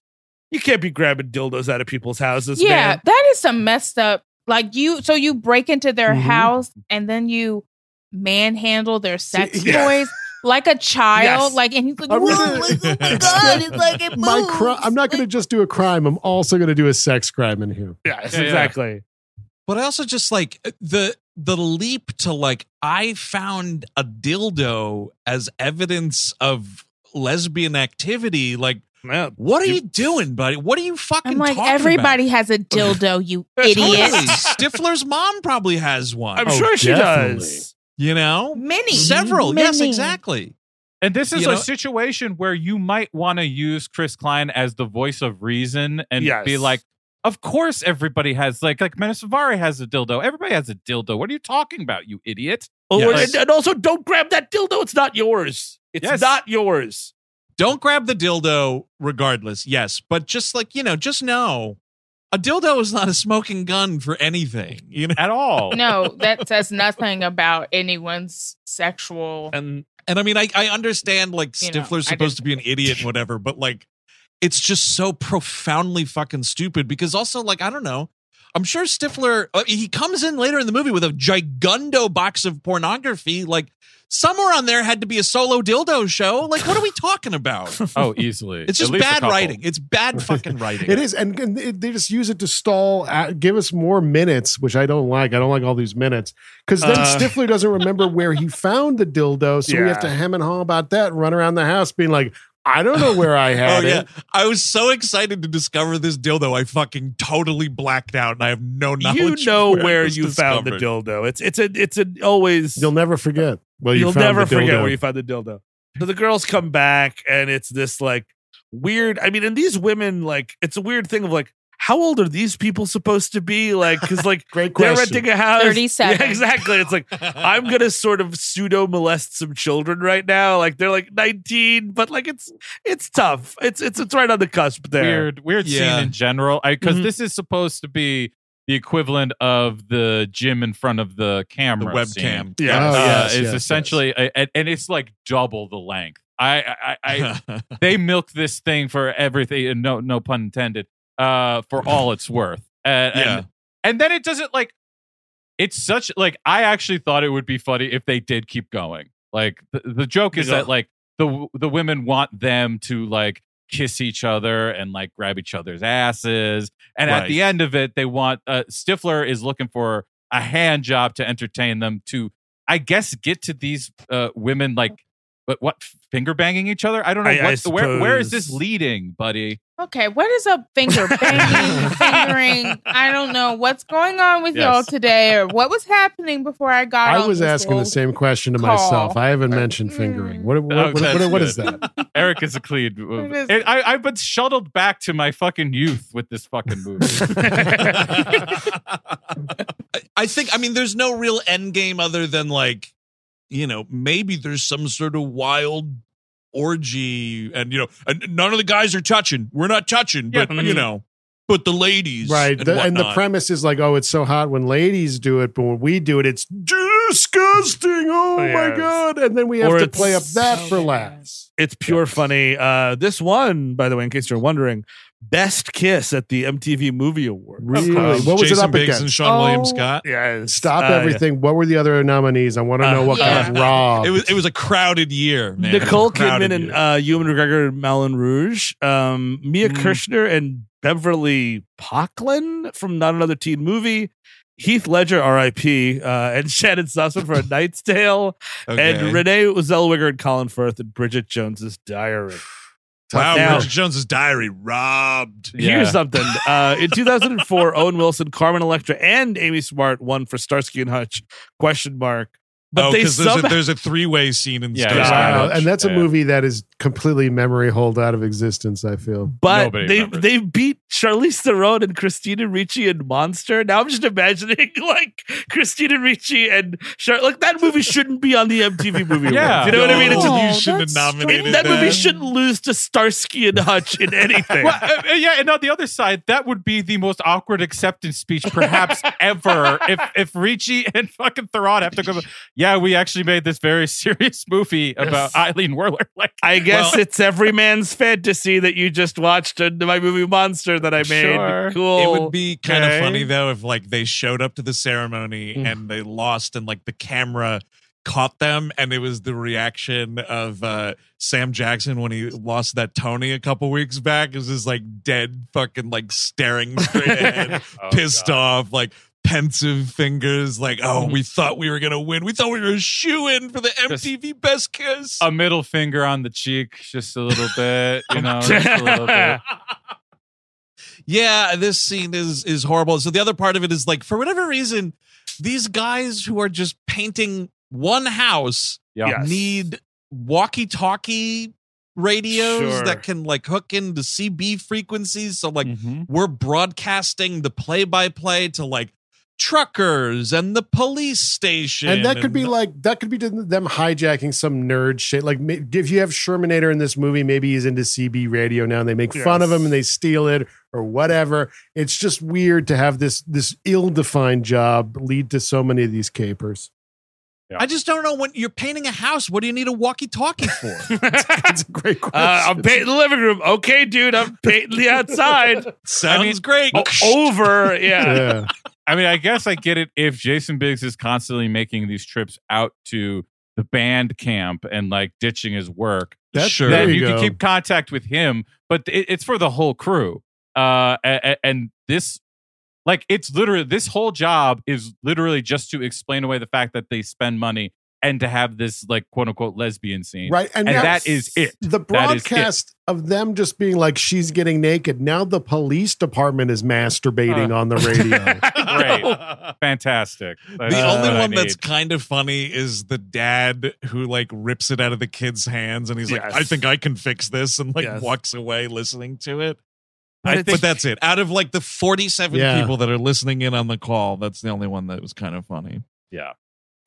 you can't be grabbing dildos out of people's houses, yeah, man. that is some messed up. Like you, so you break into their Mhm. house and then you manhandle their (laughs) sex yeah. toys like a child. Yes. Like, and he's like, I'm "Whoa, gonna- like, oh my (laughs) god, it's like it My moves." cri- I'm not going to just do a crime. I'm also going to do a sex crime in here. Yes, Yeah, yeah. exactly. But I also just like the the leap to like I found a dildo as evidence of lesbian activity. Like, Man, what are You- you, doing, buddy? What are you fucking I'm like, talking everybody has a dildo, you (laughs) idiot. about? Stifler's mom probably has one. I'm Oh, sure she definitely. does. you know, Many, several. Yes, exactly. And this is You a know- situation where you might want to use Chris Klein as the voice of reason and Yes. be like, of course everybody has like like Mena Suvari has a dildo. Everybody has a dildo. What are you talking about, you idiot? Oh, Yes. and, and also don't grab that dildo. It's not yours. It's Yes. not yours. Don't grab the dildo regardless. Yes, but just like, you know, just know a dildo is not a smoking gun for anything, you know. At all. No, that says nothing about anyone's sexual. And And I mean, I, I understand like You know, Stifler's supposed to be an idiot and whatever, but like it's just so profoundly fucking stupid because also like I don't know. I'm sure Stifler uh, he comes in later in the movie with a gigundo box of pornography. Like somewhere on there had to be a solo dildo show. Like what are we (laughs) talking about? Oh, easily. It's just bad writing. It's bad (laughs) fucking writing. It is, and, and it- they just use it to stall, uh, give us more minutes, which I don't like. I don't like all these minutes because then Uh. Stifler doesn't remember where he found the dildo, so we have to hem and haw about that and run around the house being like, "I don't know where I (laughs) oh, had Oh yeah, it." I was so excited to discover this dildo. I fucking totally blacked out, and I have no knowledge. you know of where it was you found the discovered. dildo. It's it's a it's a always You'll never forget. Well, you you'll found never the forget dildo. where you found the dildo. So the girls come back and it's this like weird. I mean, and these women like it's a weird thing of like how old are these people supposed to be? Like because like (laughs) Great they're question. renting a house. 37. Yeah, (laughs) exactly. It's like I'm gonna sort of pseudo molest some children right now. Like they're like 19, but like it's it's tough. It's it's it's right on the cusp there. Weird, weird Yeah. scene in general. Because Mhm. this is supposed to be the equivalent of the gym in front of the the camera. scene. webcam. Yeah. Oh, uh, yes, is yes, essentially a- a- and it's like double the length. I, I, I, I (laughs) they milk this thing for everything, no, no pun intended, uh, for all it's worth. And, Yeah. and and then it doesn't like. It's such like I actually thought it would be funny if they did keep going. Like the, the joke is Yeah. that like the the women want them to like kiss each other and like grab each other's asses, and at the end of it, they want uh, Stifler is looking for a hand job to entertain them to I guess get to these uh, women like but what finger banging each other? I don't know I- I what where where is this leading, buddy? Okay, what is up finger (laughs) banging, fingering? I don't know what's going on with y'all today or what was happening before I got I on was this asking the same question to call. myself. I haven't mm. mentioned fingering. What, what, Oh, what, what, what is that? (laughs) Eric is a clean. It is- I, I've been shuttled back to my fucking youth with this fucking movie. I- (laughs) I think I mean there's no real end game other than like you know maybe there's some sort of wild orgy and you know and none of the guys are touching we're not touching Yeah, but mhm. you know but the ladies Right. and, The- and the premise is like, oh, it's so hot when ladies do it, but when we do it, it's disgusting. Oh my God. And then we have Or to play up that So for laughs. It's pure funny. Uh, this one, by the way, in case you're wondering, Best Kiss at the MTV Movie Awards. Really? Um, what was Jason it up Biggs against? and Seann William Oh. Scott. Yeah. Stop Uh, everything. What were the other nominees? I want to Uh, know what Yeah. kind of raw. It was it was a crowded year, man. Nicole It was a crowded Kidman and year. uh, Ewan McGregor and Moulin Rouge, um, Mia Mm. Kirshner and Beverly Pockland from Not Another Teen Movie, Heath Ledger, R.I.P., uh, and (laughs) Shannyn Sossamon for A Knight's Tale, Okay. and Renee Zellweger and Colin Firth and Bridget Jones's Diary. Wow, Now- Bridget Jones's Diary robbed. Yeah. Here's something. Uh, in 2004, Owen Wilson, Carmen Electra, and Amy Smart won for Starsky and Hutch. Question mark. But oh, they because there's, somehow a, there's a three way scene in Yeah, Starsky yeah. and Wow, Hutch. and that's a Yeah. movie that is completely memory hold out of existence. I feel. But Nobody they remembers. they beat Charlize Theron and Christina Ricci in Monster. Now I'm just imagining (laughs) like Christina Ricci and Char- like that movie shouldn't be on the MTV Movie Yeah. Awards. You know what I mean? It's just, you shouldn't have that's nominated it- that movie shouldn't lose to Starsky and Hutch in anything. (laughs) Well, uh, uh, yeah, and on the other side, that would be the most awkward acceptance speech perhaps (laughs) ever. If if Ricci and fucking Theron have to go, yeah, we actually made this very (laughs) serious movie about Eileen Werler. (laughs) Like, I guess Well- it's every man's fantasy that you just watched in my movie Monster that I made. Sure. Cool. It would be kind of funny though if like they showed up to the ceremony Mm. and they lost and like the camera caught them and it was the reaction of uh Sam Jackson when he lost that Tony a couple weeks back is just like dead fucking like staring straight (laughs) ahead Oh, pissed God. off like pensive fingers like oh we thought we were gonna win we thought we were a shoe in for the Just- MTV best kiss a middle finger on the cheek, just a little bit, you know, just a little bit. (laughs) yeah this scene is is horrible so the other part of it is like for whatever reason these guys who are just painting one house Yeah. Yes. need walkie-talkie radios Sure. that can like hook into cb frequencies so like Mhm. we're broadcasting the play-by-play to like truckers and the police station And that could be like that could be them hijacking some nerd shit. Like if you have Shermanator in this movie, maybe he's into CB radio now, and they make fun of him and they steal it or whatever. It's just weird to have this this ill-defined job lead to so many of these capers. I just don't know when you're painting a house what do you need a walkie-talkie for (laughs) It's a great question. Uh, I'm painting the living room. Okay, dude, I'm painting the outside. (laughs) sounds mean, great O- (laughs) over. Yeah. yeah. I mean, I guess I get it if Jason Biggs is constantly making these trips out to the band camp and like ditching his work. That's Sure. then you, you, can keep contact with him, but it, it's for the whole crew. Uh, a- a- and this, like, it's literally this whole job is literally just to explain away the fact that they spend money and to have this like quote unquote lesbian scene. Right. And, And now- that is it. The That is it. broadcast of them just being like, she's getting naked. Now the police department is masturbating Uh. on the radio. (laughs) Great. Fantastic. That's the only one that's kind of funny is the dad who like rips it out of the kid's hands and he's like, I think I can fix this and like Yes. walks away listening to it. But I it's- but that's it. Out of like the 47 Yeah. people that are listening in on the call, that's the only one that was kind of funny. yeah.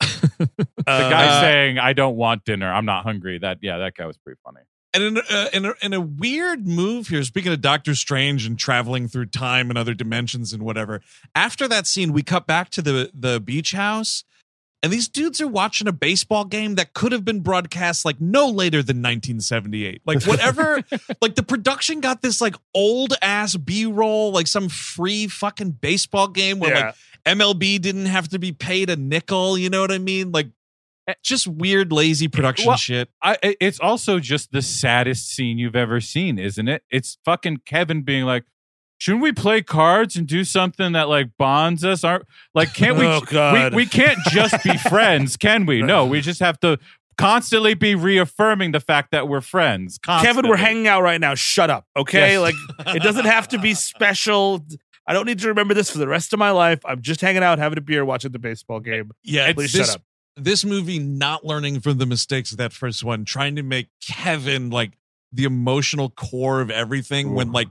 Uh, (laughs) The guy saying, "I don't want dinner. I'm not hungry." That yeah, that guy was pretty funny. And in, uh, in, a, in a weird move here, speaking of Doctor Strange and traveling through time and other dimensions and whatever, after that scene, we cut back to the, the beach house. And these dudes are watching a baseball game that could have been broadcast like no later than 1978. Like (laughs) whatever, like the production got this like old ass B roll, like some free fucking baseball game where yeah. like MLB didn't have to be paid a nickel. You know what I mean? Like eh, just weird, lazy production Well, shit. I, it's also just the saddest scene you've ever seen, isn't it? It's fucking Kevin being like, "Shouldn't we play cards and do something that like bonds us? Aren't like can't we? (laughs) Oh, God. we we can't just be (laughs) friends, can we? No, we just have to constantly be reaffirming the fact that we're friends. Kevin, we're hanging out right now. Shut up. Okay. Yes. Like, it doesn't have to be (laughs) special. I don't need to remember this for the rest of my life. I'm just hanging out, having a beer, watching the baseball game. Yeah, Please this, shut up. This movie not learning from the mistakes of that first one, trying to make Kevin like the emotional core of everything when like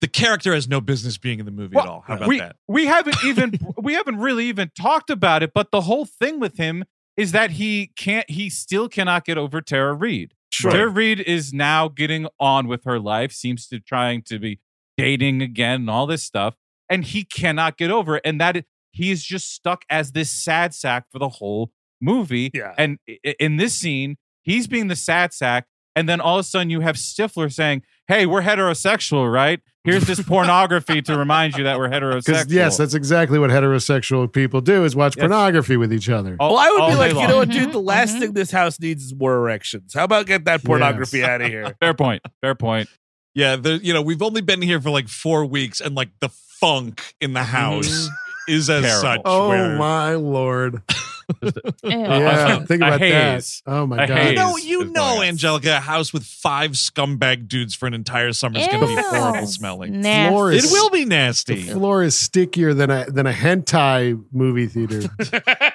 the character has no business being in the movie at all. How about we, that? We haven't (laughs) even we haven't really even talked about it, but the whole thing with him is that he can't he still cannot get over Tara Reid. Sure. Tara Reid is now getting on with her life, seems to trying to be dating again and all this stuff, and he cannot get over it. And that he is just stuck as this sad sack for the whole movie. Yeah. And in this scene, he's being the sad sack, and then all of a sudden you have Stifler saying, "Hey, we're heterosexual, right? Here's this (laughs) pornography to remind you that we're Because heterosexual." yes, that's exactly what heterosexual people do: is watch Yes. pornography with each other. all, Well, I would be day like, you know what, dude? The last mhm. thing this house needs is more erections. How about get that pornography out of here? (laughs) Fair point. Fair point. Yeah, the, you know, we've only been here for like four weeks, and like the funk in the house is as Terrible. such. oh where- my lord! (laughs) (laughs) Ew. Yeah, think about haze. that. Oh my A god! You know, you is know, going. Angelica, a house with five scumbag dudes for an entire summer is going to be horrible smelling. Nasty. Floor It is- will be nasty. The floor is stickier than a than a hentai movie theater. (laughs)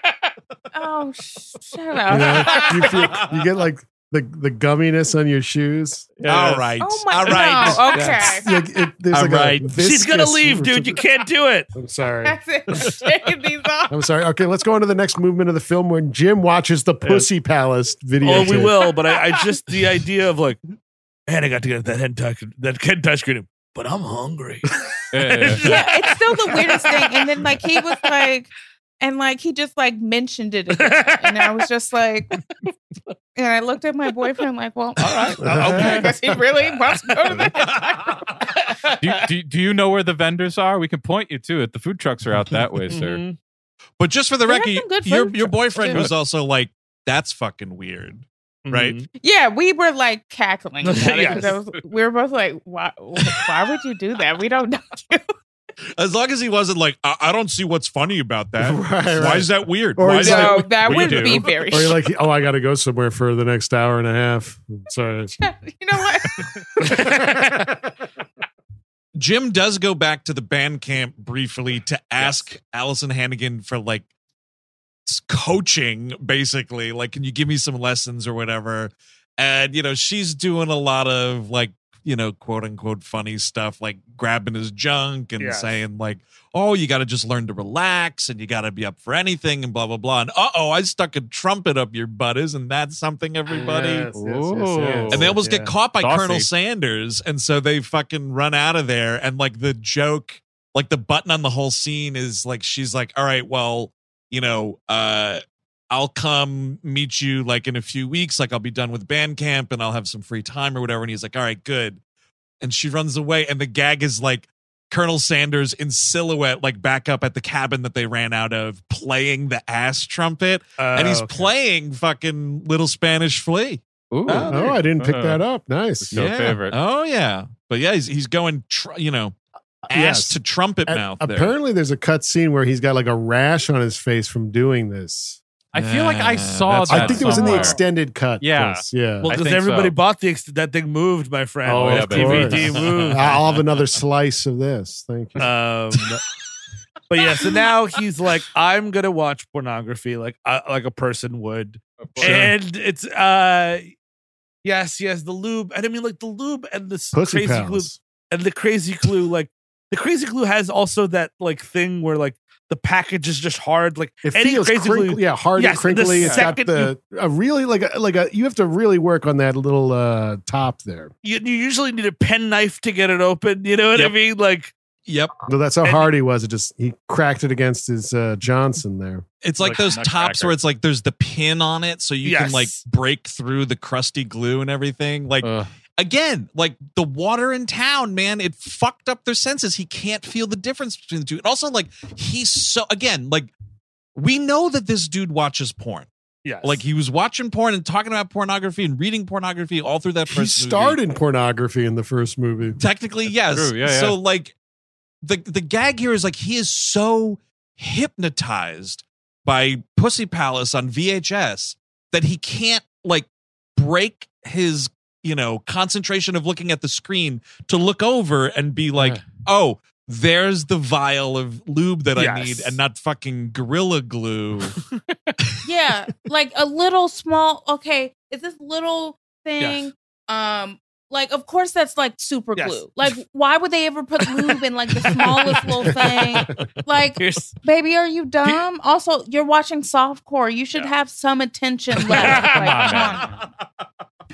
Oh, sh- shut You, up. know? you, feel, (laughs) you get like the the gumminess on your shoes. All right. Oh my All right. no, okay. Like it, there's All like right. She's gonna leave, dude. You can't do it. I'm (laughs) sorry. That's it. These off. I'm sorry. Okay, let's go on to the next movement of the film when Jim watches the Pussy Palace video. Oh, we will. But I, I just the idea of like, man, I got to get that hentai that hentai screen, but I'm hungry. (laughs) (laughs) Yeah, yeah, yeah. Yeah, it's still the weirdest thing. And then like he was like, and like he just like mentioned it again. And I was just like, and I looked at my boyfriend like, well, all right, (laughs) okay, I guess he really wants to go to the do, you- do, do you know where the vendors are? We can point you to it. The food trucks are out that way, sir. Mhm. But just for the They record, your your boyfriend too. was also like, "That's fucking weird." Right. Mhm. Yeah, we were like cackling about it. (laughs) 'cause Yes. I was- we were both like, why, why would you do that? We don't know you. As long as he wasn't like, "I, I don't see what's funny about that. (laughs) Right, Why right. is that weird? Or Why is No, that?" that we would do. be very Or you're like, oh, I got to go somewhere for the next hour and a half. (laughs) Sorry. you know what? (laughs) Jim does go back to the band camp briefly to ask Alyson Hannigan for like coaching, basically. Like, can you give me some lessons or whatever? And, you know, she's doing a lot of like, you know, quote unquote funny stuff, like grabbing his junk and Yes. saying, like, oh, you got to just learn to relax and you got to be up for anything and blah, blah, blah. And uh oh, I stuck a trumpet up your butt. Isn't that something, everybody? Yes, yes, yes, yes. and they almost Yeah. get caught by Saucy. Colonel Sanders, and so they fucking run out of there. And like the joke, like the button on the whole scene is like she's like, "All right, well, you know, uh, I'll come meet you like in a few weeks. Like I'll be done with band camp and I'll have some free time or whatever." And he's like, "All right, good." And she runs away, and the gag is like. Colonel Sanders in silhouette, like back up at the cabin that they ran out of, playing the ass trumpet, and he's Oh, okay. playing fucking Little Spanish Flea. Ooh. Oh, I didn't pick Uh, that up. Nice. Show favorite. Oh yeah, but yeah, he's he's going, tr- you know, ass Yes. to trumpet And mouth. there. apparently, there's a cut scene where he's got like a rash on his face from doing this. I feel like I saw that's that. I think it was in the somewhere. extended cut. Yeah. Chris. yeah. Well, I because think everybody so. bought the ex- that thing moved, my friend. Oh, yeah, If baby. DVD course. moved. (laughs) I'll have another slice of this. Thank you. Um, but yeah, so now he's like, I'm gonna watch pornography like uh, like a person would, and it's uh, yes, yes, the lube, and I mean like the lube and this Pussy crazy glue palace. and the crazy glue, like the crazy glue has also that like thing where like the package is just hard, like It any feels crazy crinkly, glue. yeah, hard Yes, and crinkly. It's got second the a really like a like a you have to really work on that little uh top there. You, you usually need a pen knife to get it open. You know what I mean? Like Yep, No, that's how And- hard he was. It just he cracked it against his uh Johnson there. it's like, Like those nutcracker. tops where it's like there's the pin on it, so you can like break through the crusty glue and everything. Like Ugh. Again, like the water in town, man, it fucked up their senses. He can't feel the difference between the two. And also, like he's so again, like we know that this dude watches porn. yes, Like he was watching porn and talking about pornography and reading pornography all through that He first movie. in pornography in the first movie. Technically, yes. true. Yeah, So yeah. like the the gag here is like he is so hypnotized by Pussy Palace on VHS that he can't like break his you know concentration of looking at the screen to look over and be like, Yeah. oh. There's the vial of lube that I need, and not fucking gorilla glue. (laughs) yeah, like a little small. Okay, is this little thing? Um, like of course that's like super Yes. glue. Like why would they ever put lube in like the smallest little (laughs) thing? Like, here's baby, are you dumb? Also, you're watching softcore. You should Yeah. have some attention (laughs) left. Come like,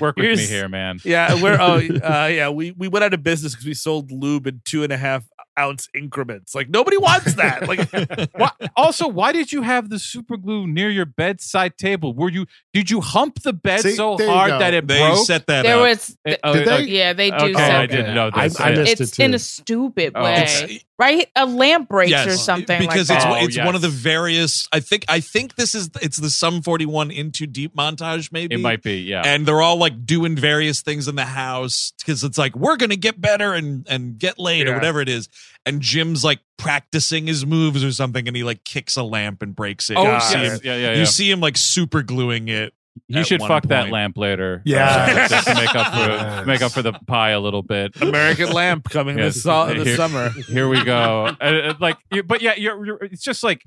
on, come man. on. Work with me here, man. yeah, we're (laughs) oh uh, yeah, we we went out of business because we sold lube in two and a half ounce increments. Like nobody wants that. Like (laughs) Why, also, why did you have the super glue near your bedside table? Were you did you hump the bed See, so hard that it They broke? set that There up. was, It- oh, Did they? yeah, they do. Okay, set I didn't know I, this. I missed it's it in a stupid Oh. way, It's- right? A lamp breaks or Yes, something because like it's that. Oh, it's yes. one of the various. I think I think this is it's the Sum Forty One In Too Deep montage maybe. it might be, yeah. and they're all like doing various things in the house because it's like we're gonna get better and and get laid or whatever it is. And Jim's like practicing his moves or something, and he like kicks a lamp and breaks it. oh, you God. see yes. him, yeah, yeah, you see him like super gluing it. He at should one fuck that lamp later. Yeah. uh, just to (laughs) make up for Yes. make up for the pie a little bit. American Lamp coming Yes. this, so- this Here- summer. Here we go. (laughs) Uh, like, but yeah, you're, you're. It's just like.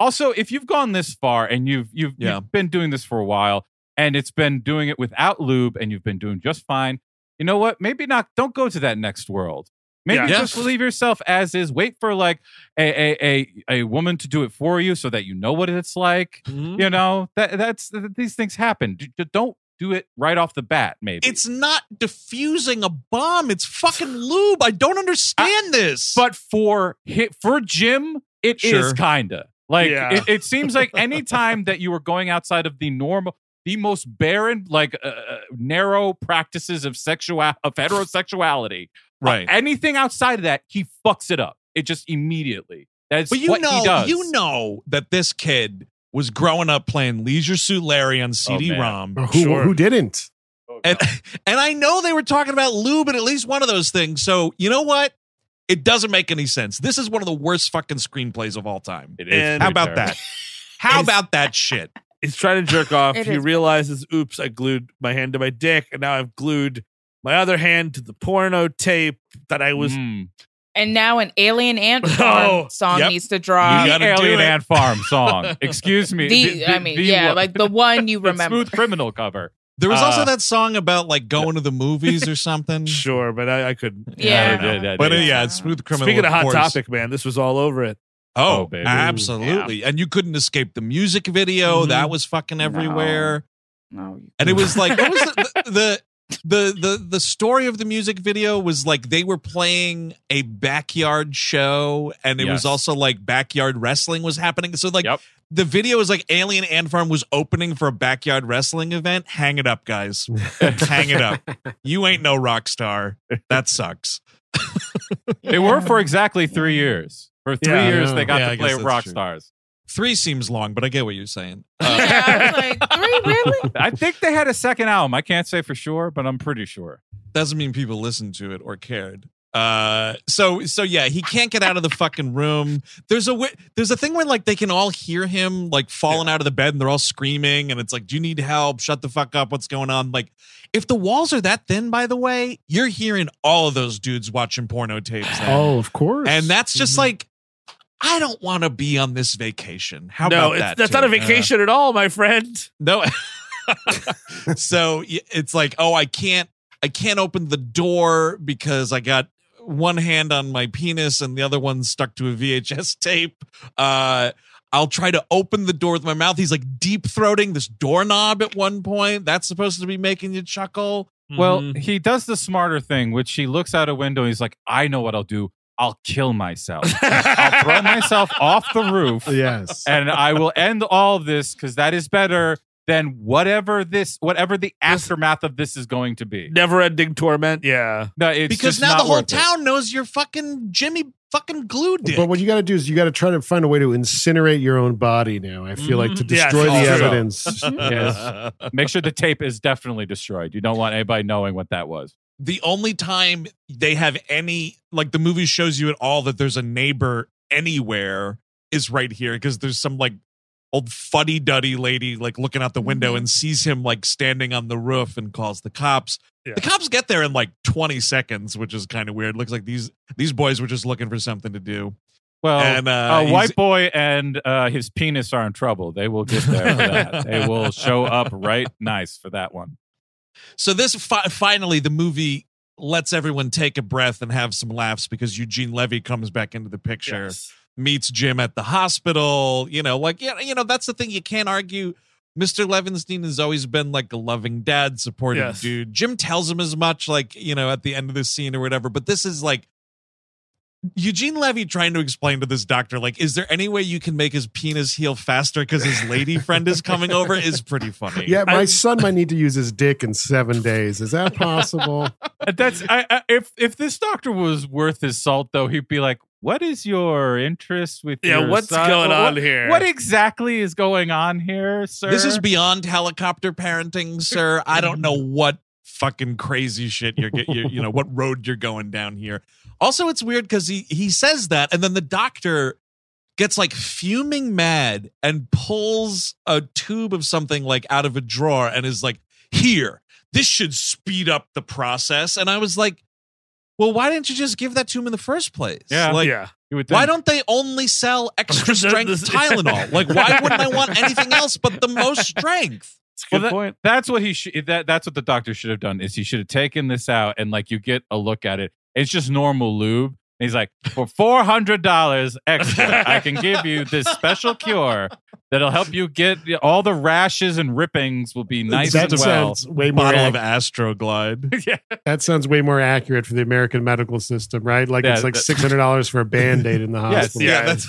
Also, if you've gone this far and you've you've, Yeah. you've been doing this for a while, and it's been doing it without lube, and you've been doing just fine. You know what? Maybe not. Don't go to that next world. Maybe Yeah. Yeah. just leave yourself as is. Wait for like a, a a a woman to do it for you, so that you know what it's like. You know that that's that these things happen. D- d- Don't do it right off the bat. Maybe It's not diffusing a bomb. It's fucking lube. I don't understand this. but for hit for Jim, it is Sure. kinda like Yeah. it, it seems like any time that you are going outside of the normal, the most barren, like uh, uh, narrow practices of sexual of heterosexuality, right. anything outside of that, he fucks it up. It just immediately. That's But you what know, he does. you know that this kid was growing up playing Leisure Suit Larry on oh, CD-ROM, Who, Sure. who didn't? Oh, and (laughs) and I know they were talking about lube and at least one of those things. So you know what? It doesn't make any sense. This is one of the worst fucking screenplays of all time. It is And- How about terrible. that? How about that shit? (laughs) He's trying to jerk off. It he is- realizes, oops, I glued my hand to my dick, and now I've glued my other hand to the porno tape that I was. Mm. and now an Alien Ant (laughs) Farm Oh, song yep. needs to You drop. gotta the Alien. Ant Farm song. (laughs) Excuse me. The, I mean, yeah, one- like the one you (laughs) remember. Smooth Criminal cover. There was Uh, also that song about like going to the movies or something. Sure, but I, I couldn't. Yeah. yeah, yeah, But uh, yeah. yeah, it's smooth criminal. Speaking of hot course. topic, man, this was all over it. Oh, Oh, baby. absolutely. And you couldn't escape the music video. Mhm. That was fucking everywhere. No, you- And it was like what was the, the the the the the story of the music video was like they were playing a backyard show and it was also like backyard wrestling was happening. So like Yep. the video is like Alien Ant Farm was opening for a backyard wrestling event. Hang it up, guys. (laughs) Hang it up. You ain't no rock star. That sucks. They were for exactly three years. For three Yeah. years, they got Yeah, to play rock true. stars. Three seems long, but I get what you're saying. Uh, (laughs) yeah, I was like, three, really? I think they had a second album. I can't say for sure, but I'm pretty sure. doesn't mean people listened to it or cared. Uh, so so yeah, he can't get out of the fucking room. There's a there's a thing where like they can all hear him like falling out of the bed and they're all screaming and it's like, do you need help? Shut the fuck up. What's going on? Like, if the walls are that thin, by the way, you're hearing all of those dudes watching porno tapes. then. Oh, of course. and that's just Mhm. like, I don't want to be on this vacation. How no, about it's, that? that's too? not a vacation at all, my friend. No. (laughs) so it's like, oh, I can't, I can't open the door because I got one hand on my penis and the other one stuck to a VHS (laughs) tape. Uh, I'll try to open the door with my mouth. He's like deep throating this doorknob at one point. That's supposed to be making you chuckle. Well, Mhm. he does the smarter thing, which he looks out a window. He's like, I know what I'll do. I'll kill myself. I'll throw myself off the roof (laughs) yes. and I will end all of this because that is better than whatever this, whatever the aftermath of this is going to be. never-ending torment. Yeah, No, it's because just now not the whole worth it. town knows you're fucking Jimmy fucking glue dick. But what you got to do is you got to try to find a way to incinerate your own body now. I feel like to Mhm. Yes, destroy the also. evidence. Yes. (laughs) Make sure the tape is definitely destroyed. You don't want anybody knowing what that was. The only time they have any like the movie shows you at all that there's a neighbor anywhere is right here because there's some like old fuddy duddy lady like looking out the window Mhm. and sees him like standing on the roof and calls the cops. Yeah. The cops get there in like 20 seconds, which is kind of weird. Looks like these these boys were just looking for something to do. Well, And, uh, a white boy and uh, his penis are in trouble. They will get there for that. they will (laughs) show up right nice for that one. So this fi- finally the movie lets everyone take a breath and have some laughs because Eugene Levy comes back into the picture. Yes. meets Jim at the hospital. You know, like yeah, you know, that's the thing you can't argue. Mr. Levenstein has always been like a loving dad, supportive Yes. dude. Jim tells him as much, like you know, at the end of the scene or whatever. But this is like Eugene Levy trying to explain to this doctor, like, is there any way you can make his penis heal faster because his lady friend is coming over? Is pretty funny. Yeah, my I- son might need to use his dick in seven days. Is that possible? (laughs) Uh, that's I, I, if if this doctor was worth his salt, though, he'd be like, "What is your interest with Yeah, your what's son? going What- on here? What exactly is going on here, sir?" This is beyond helicopter parenting, sir. I don't know (laughs) what fucking crazy shit you're, get- you're you know what road you're going down here. Also, it's weird because he he says that, and then the doctor gets like fuming mad and pulls a tube of something like out of a drawer and is like, "Here, this should speed up the process." And I was like, "Well, why didn't you just give that to him in the first place?" Yeah. like. yeah. Why don't they only sell (laughs) extra strength (laughs) Tylenol? Like, why (laughs) wouldn't I want anything else but the most strength? It's a Well, good that- point. That's what he should. That that's what the doctor should have done. Is he should have taken this out and like you get a look at it. It's just normal lube. And he's like, for four hundred dollars extra, I can give you this special cure that'll help you get all the rashes and rippings will be nice that and well. sounds way more. Bottle of Astroglide. (laughs) yeah, that sounds way more accurate for the American medical system, right? Like Yeah, it's like six hundred dollars for a band aid in the (laughs) Yes, hospital. yeah. that's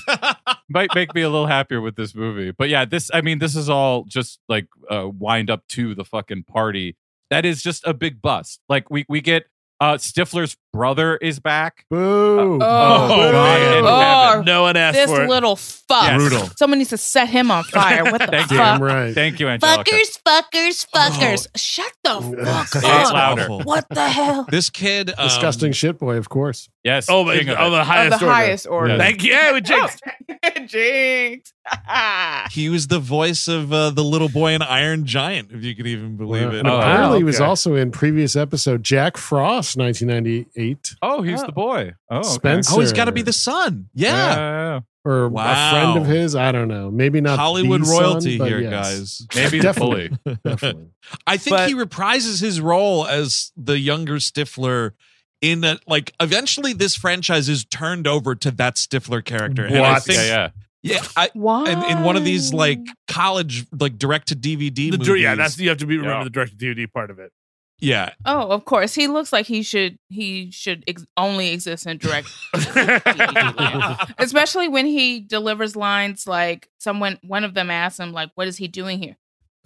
(laughs) might make me a little happier with this movie. But yeah, this I mean, this is all just like uh, wind up to the fucking party. That is just a big bust. Like we we get uh Stifler's brother is back. Boo! Oh, God in oh. No one asked this for it. little fuck. Yes. Brutal. Someone needs to set him on fire. What the fuck? Thank you. Fuck? right. Thank you, Angelica. Fuckers, fuckers, fuckers. Shut the fuck Say up. louder. What the hell? (laughs) This kid, um, Disgusting shit boy, of course. Yes. Oh, my, of oh, it. the Of highest the order. highest order. Yeah. Thank you. Yeah, we jinxed. (laughs) Jinx. (laughs) He was the voice of uh, the little boy in Iron Giant, if you could even believe it. And Oh, apparently, he was okay. also in previous episode Jack Frost, 1998, Oh, he's Oh. the boy. Oh, okay. Spencer. Oh, he's got to be the son. Yeah. Yeah, yeah, or Wow. a friend of his. I don't know. Maybe not Hollywood the son, royalty but here, yes. guys. (laughs) Maybe Definitely. (laughs) Definitely. I think But- he reprises his role as the younger Stifler in that like eventually this franchise is turned over to that Stifler character. And I What? think, Yeah, yeah. yeah, I, Why? and in one of these like college like direct to DVD movies. yeah, that's you have to be remember Yeah. the direct to DVD part of it. Yeah. Oh, of course. He looks like he should. He should ex- only exist in direct, (laughs) especially when he delivers lines like someone. One of them asks him like, "What is he doing here?"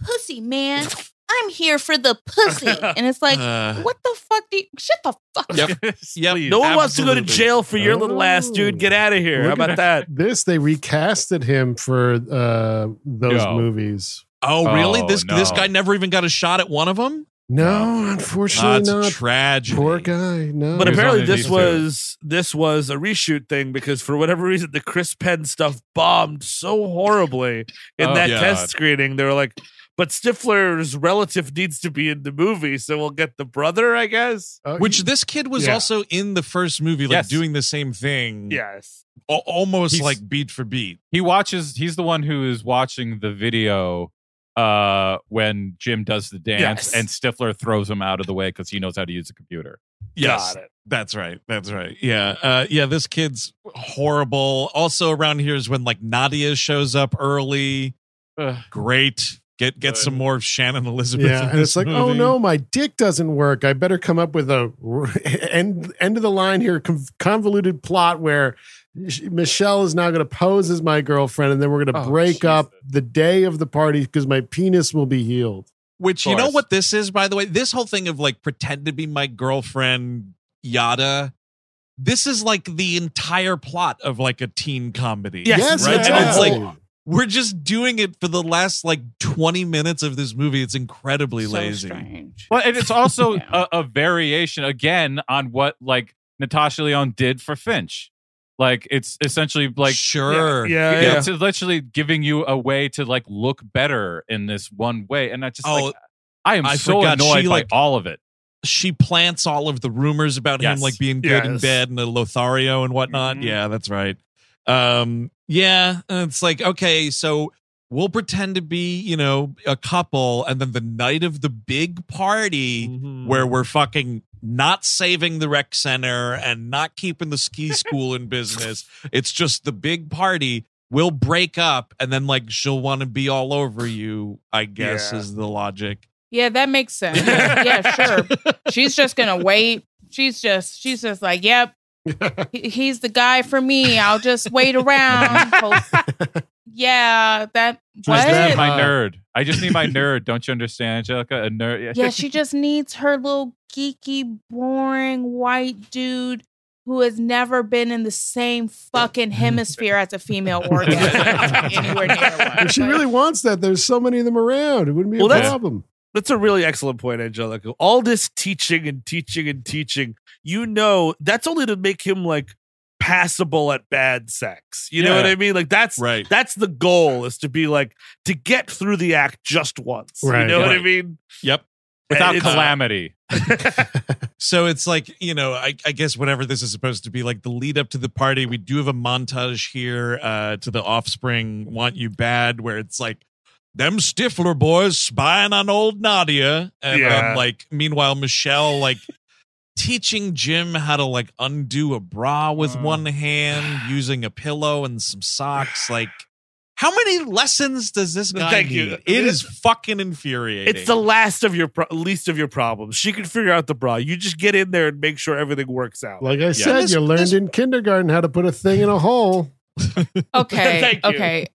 Pussy man, I'm here for the pussy, and it's like, Uh, what the fuck? Do you, shut the fuck up. Yep. (laughs) Yep. Please. no one wants to go to jail for your little ass, dude. Oh. Get out of here. How Look at about that? This they recasted him for uh, those Yo. movies. Oh, really? Oh, this this guy never even got a shot at one of them. No, unfortunately That's not. a tragedy. Poor guy. No. But apparently this these was this was a reshoot thing because for whatever reason the Chris Penn stuff bombed so horribly in Oh, that yeah. test screening. They were like, but Stifler's relative needs to be in the movie, so we'll get the brother, I guess. Uh, Which this kid was Yeah. also in the first movie, like Yes. doing the same thing. Yes. almost He's- like beat for beat. He watches. He's the one who is watching the video uh when Jim does the dance Yes. and Stifler throws him out of the way because he knows how to use a computer. Yes, Got it. that's right. That's right. Yeah, uh, yeah. This kid's horrible. Also around here is when like Nadia shows up early. Ugh. Great. Get get Good. some more Shannon Elizabeth. yeah, in and this it's like, oh no, my dick doesn't work. I better come up with a (laughs) end end of the line here, conv- convoluted plot where sh- Michelle is now going to pose as my girlfriend, and then we're going to Oh, break up the day of the party because my penis will be healed. Which you know what this is, by the way. This whole thing of like pretend to be my girlfriend, yada. This is like the entire plot of like a teen comedy. Yes, right. And it's like we're just doing it for the last like twenty minutes of this movie. It's incredibly So lazy. strange. Well, and it's also (laughs) Yeah. a, a variation again on what like Natasha Lyonne did for Finch. Like it's essentially like sure, Yeah, yeah. it's literally giving you a way to like look better in this one way, and I just Oh, like I am I so forgot annoyed she, by like- all of it. she plants all of the rumors about him like being good in Yes. bed and a Lothario and whatnot. Mhm. Yeah, that's right. Um, yeah, it's like okay, so we'll pretend to be you know a couple, and then the night of the big party Mm-hmm. where we're fucking not saving the rec center and not keeping the ski (laughs) school in business. It's just the big party. We'll break up, and then like she'll want to be all over you. I guess Yeah. is the logic. Yeah, that makes sense. (laughs) yeah, sure. She's just gonna wait. She's just she's just like, yep, (laughs) he's the guy for me. I'll just wait around. Hope- yeah, that I just need my Uh, nerd. I just need my (laughs) nerd. Don't you understand, Angelica? A nerd. Yeah, she just needs her little geeky, boring white dude who has never been in the same fucking hemisphere as a female (laughs) orgasm (laughs) anywhere near one. If she Like, really wants that, there's so many of them around. It wouldn't be Well, a that's- problem. That's a really excellent point, Angelica. All this teaching and teaching and teaching, you know, that's only to make him like passable at bad sex. You know what I mean? Like that's Right. that's the goal is to be like to get through the act just once. you Right, know what I mean? Yep. without It's- calamity. (laughs) (laughs) So it's like, you know, I, I guess whatever this is supposed to be, like the lead up to the party, we do have a montage here uh, to the offspring Want You Bad, where it's like them Stifler boys spying on old Nadia. And Yeah. um, like, meanwhile, Michelle, like, teaching Jim how to like undo a bra with Uh. one hand (sighs) using a pillow and some socks. Like, how many lessons does this guy Thank need? you. It is fucking infuriating. It's the last of your pro- least of your problems. She can figure out the bra. You just get in there and make sure everything works out. Like I said, This- you learned this- in kindergarten how to put a thing in a hole. (laughs) Okay, (laughs) Thank you. okay.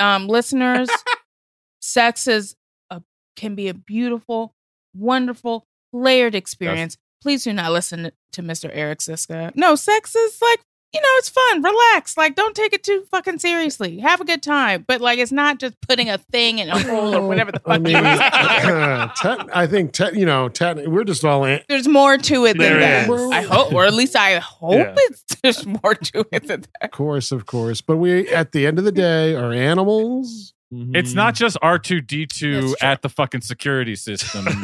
Um, listeners, (laughs) sex is a can be a beautiful, wonderful, layered experience. Please do not listen to Mr. Eric Szyszka. No, sex is like you know, it's fun. Relax. Like, don't take it too fucking seriously. Have a good time. But like, it's not just putting a thing in a (laughs) hole or whatever the fuck I mean, you want. te- I think te- you know, te- we're just all in. There's more to it than There that. is. I hope, or at least I hope Yeah. (laughs) it's there's more to it than that. Of course, of course. But we, at the end of the day, are animals. It's not just R two D two at the fucking security system, (laughs)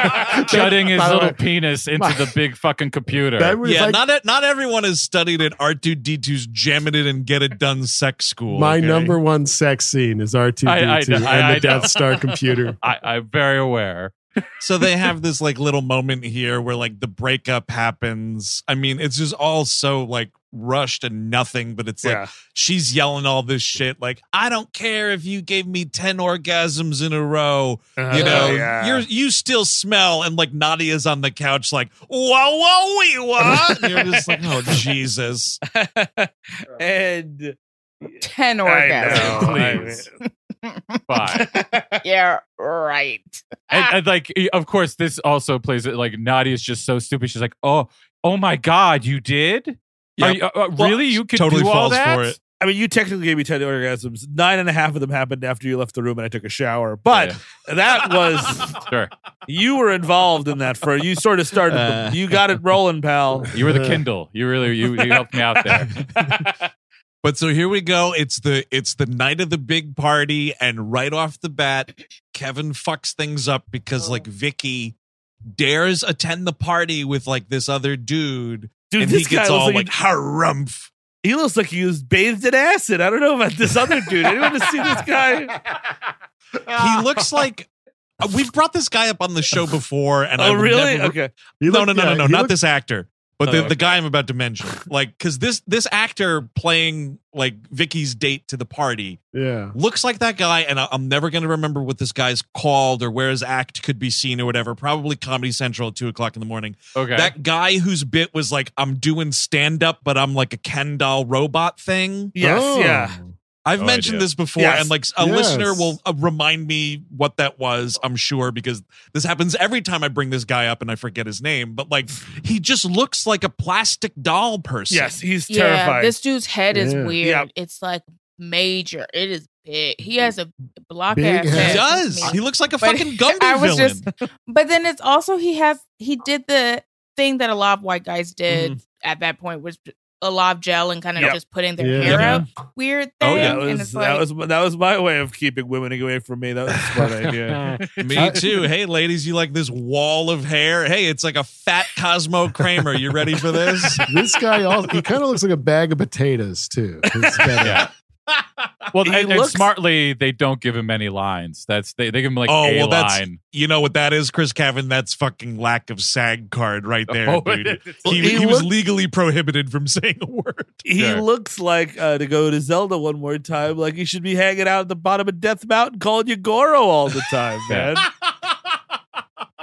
Mm-hmm. his little way, penis into my- the big fucking computer. Yeah, like not not everyone has studied at R2D2's Jam It In and Get It Done sex school. my okay? number one sex scene is R two D two know- and I- I the know. Death Star computer. (laughs) I, I'm very aware. (laughs) So they have this like little moment here where like the breakup happens. I mean, it's just all so like rushed and nothing, but it's like yeah. she's yelling all this shit like, I don't care if you gave me 10 orgasms in a row. You Uh, know, yeah. you're you still smell and like Nadia's on the couch like, whoa, whoa, we what? And you're just like, oh (laughs) Jesus. (laughs) and Ten I orgasms. know, I Please. (laughs) Bye. Yeah, right. and, and like of course this also plays it like Nadia's just so stupid she's like oh oh my god you did Are Yep. you, uh, uh, really you could totally do all falls that for it. I mean, you technically gave me 10 orgasms. Nine and a half of them happened after you left the room and I took a shower. But that was, (laughs) sure you were involved in that for, you sort of started, the- Uh. you got it rolling, pal. (laughs) you were the Kindle you really you, you helped me out there (laughs) But so here we go. It's the it's the night of the big party, and right off the bat, Kevin fucks things up because like Vicky dares attend the party with like this other dude, Dude, and this he gets guy looks all like, like harumph. he looks like he was bathed in acid. I don't know about this other dude. Anyone to see this guy? (laughs) He looks (laughs) like uh, we've brought this guy up on the show before, and oh, would really? never- okay. No, looked- no, no, yeah, no, no, not looked- this actor, but Oh, the, okay. the guy I'm about to mention. (laughs) Like, because this this actor playing like Vicky's date to the party Yeah. looks like that guy, and I- I'm never going to remember what this guy's called or where his act could be seen or whatever. Probably Comedy Central at two o'clock in the morning. okay That guy whose bit was like, I'm doing stand up, but I'm like a Ken doll robot thing. Yes, Oh. yeah. I've No mentioned idea. this before, Yes. and like a Yes. listener will uh, remind me what that was. I'm sure because this happens every time I bring this guy up and I forget his name. But like, he just looks like a plastic doll person. Yes, he's Yeah, this dude's head is Yeah. weird. Yeah. It's like major. It is big. He has a block Big ass head. head. he does. He looks like a But fucking (laughs) Gumby I was villain. just- But then it's also he has he did the thing that a lot of white guys did at that point was a lot of gel and kind of Yep. just putting their Yeah. hair Yeah. up weird Oh, thing. yeah, that and was, it's that was that was my way of keeping women away from me. That was a smart (laughs) idea. (laughs) Me too. (laughs) Hey, ladies, you like this wall of hair? Hey, it's like a fat Cosmo Kramer. You ready for this? This guy, also, he kind of looks like a bag of potatoes too. He's got a- Yeah. Well He and, and smartly they don't give him any lines that's they, they give him like Oh, a well, that's- line You know what that is, Chris Cabin? That's fucking lack of SAG card right there, Oh, (laughs) dude. Well, He, he he was legally prohibited from saying a word. He Sure. looks like uh, to go to Zelda one more time, like he should be hanging out at the bottom of Death Mountain calling you Goro all the time, man. (laughs)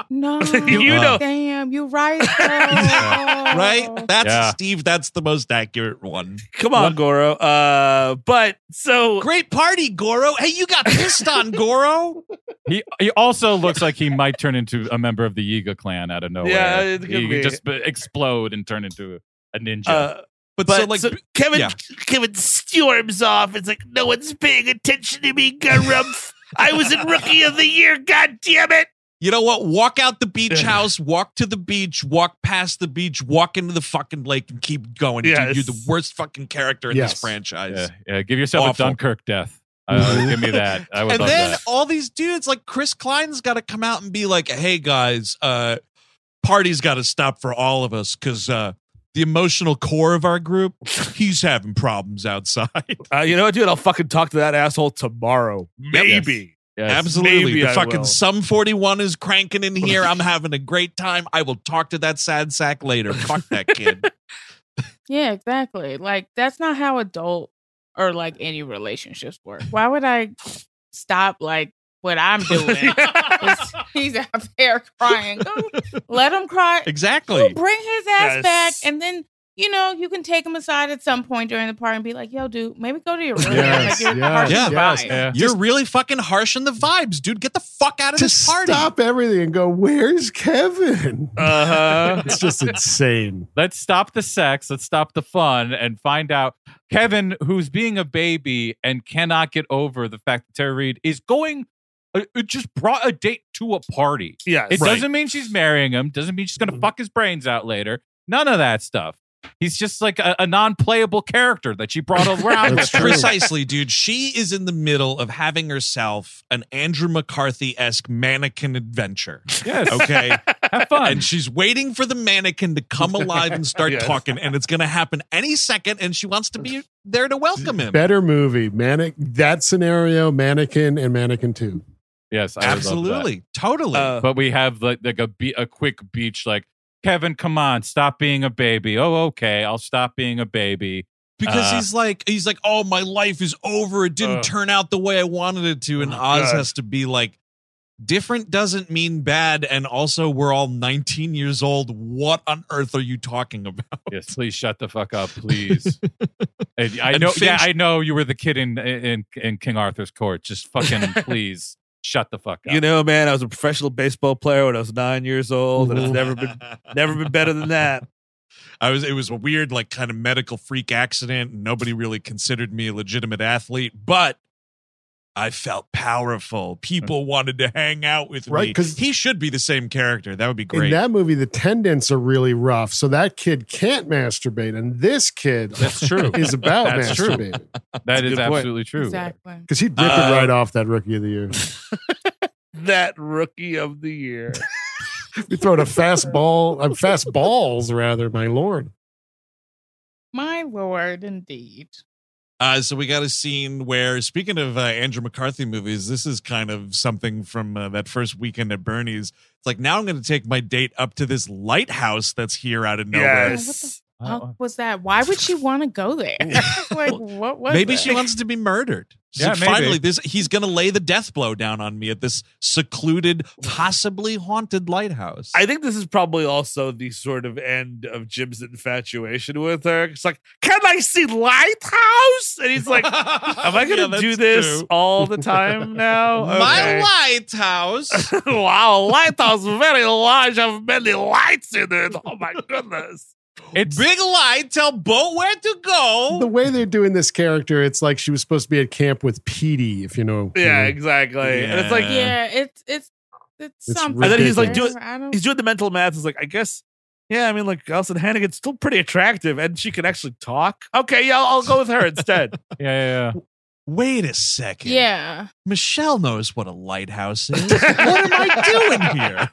No, (laughs) You know. Damn, you right. (laughs) right? though. That's Yeah. Steve. That's the most accurate one. Come on, Goro. Uh, but so Great party, Goro. Hey, you got pissed on (laughs) Goro. He he also looks like he might turn into a member of the Yiga clan out of nowhere. Yeah, it could he be. just b- explode and turn into a ninja. uh, But, but so like so Kevin yeah. Kevin storms off. It's like no one's paying attention to me, Garumph. I was in Rookie of the Year. God damn it! You know what? Walk out the beach house, walk to the beach, walk past the beach, walk into the fucking lake, and keep going. Yes. Dude, you're the worst fucking character in Yes. this franchise. yeah, yeah, give yourself Awful. a Dunkirk death. Uh, give me that. I would and then that. all these dudes, like Chris Klein's got to come out and be like, "Hey guys, uh, party's got to stop for all of us because uh, the emotional core of our group, he's having problems outside." Uh, you know what, dude? I'll fucking talk to that asshole tomorrow. Maybe. Yes. Absolutely, the I fucking will. Sum Forty One is cranking in (laughs) here. I'm having a great time. I will talk to that sad sack later. Fuck that kid. (laughs) Yeah, exactly. Like that's not how adult or like any relationships work. Why would I stop like what I'm doing? (laughs) He's out there crying. Go, let him cry. exactly. Go bring his ass Yes. back, and then you know you can take him aside at some point during the party and be like, "Yo, dude, maybe go to your room. Yes, like, you're yes, harshing yes. Yeah. You're really fucking harsh on the vibes, dude. Get the fuck out of to this party. stop everything and go, "Where's Kevin?" Uh huh. (laughs) it's just insane. Let's stop the sex. Let's stop the fun and find out Kevin, who's being a baby and cannot get over the fact that Tara Reid is going. uh, uh, just brought a date to a party. Yeah, It Right. doesn't mean she's marrying him. Doesn't mean she's going to fuck his brains out later. None of that stuff. He's just like a, a non-playable character that she brought (laughs) around That's Precisely, dude. She is in the middle of having herself an Andrew McCarthy esque mannequin adventure. Yes. Okay. (laughs) Have fun. and she's waiting for the mannequin to come alive and start (laughs) Yes. talking, and it's going to happen any second. And she wants to be there to welcome him. Better movie, Manic. That scenario, Mannequin and Mannequin Two. yes, I would love that. Absolutely. Totally. Uh, but we have like like a be- a quick beach like Kevin, come on, stop being a baby. Oh, okay, I'll stop being a baby. because uh, he's like, he's like, oh, my life is over. It didn't Ugh. turn out the way I wanted it to. And Oh, Oz God. has to be like, different doesn't mean bad. And also, we're all 19 years old. What on earth are you talking about? Yes, please shut the fuck up, (laughs) please. I And know, yeah, I know you were the kid in in in King Arthur's court. Just fucking (laughs) please shut the fuck up. You know, man, I was a professional baseball player when I was nine years old, and it's never been (laughs) never been better than that. I was it was a weird like kind of medical freak accident and nobody really considered me a legitimate athlete, but I felt powerful. People wanted to hang out with Right, me. 'cause- he should be the same character. That would be great. In that movie, the tendons are really rough, so that kid can't masturbate, and this kid That's true. is about That's true. masturbating (laughs) That is good point. absolutely true. Exactly. because he'd rip Uh, it right off that Rookie of the Year. (laughs) That rookie of the year. (laughs) We throwing a fast ball, uh, fast balls rather, my lord. My lord, indeed. Uh, so we got a scene where, speaking of uh, Andrew McCarthy movies, this is kind of something from uh, that first weekend at Bernie's. It's like now I'm going to take my date up to this lighthouse that's here out of nowhere. Yes. Fuck was that? Why would she want to go there? (laughs) like, (laughs) what was Maybe that? she wants to be murdered. She's Yeah, like, maybe. finally, this he's going to lay the death blow down on me at this secluded, possibly haunted lighthouse. I think this is probably also the sort of end of Jim's infatuation with her. It's like, can I see Lighthouse? And he's like, Am I (laughs) going to do this all the time (laughs) now? My lighthouse. (laughs) wow, Lighthouse very large, have many lights in it. Oh my goodness. It's Big light, tell boat where to go. The way they're doing this character, it's like she was supposed to be at camp with Petey, if you know. Yeah, you know. exactly. And it's like, Yeah. Yeah, it's it's it's, It's something. And then he's like, there. do it- I don't. he's doing the mental math. He's like, I guess, yeah, I mean, like, Alyson Hannigan's still pretty attractive and she can actually talk. Okay, yeah, I'll, I'll go with her instead. (laughs) yeah, yeah, yeah. Wait a second. yeah. Michelle knows what a lighthouse is. what am I doing here?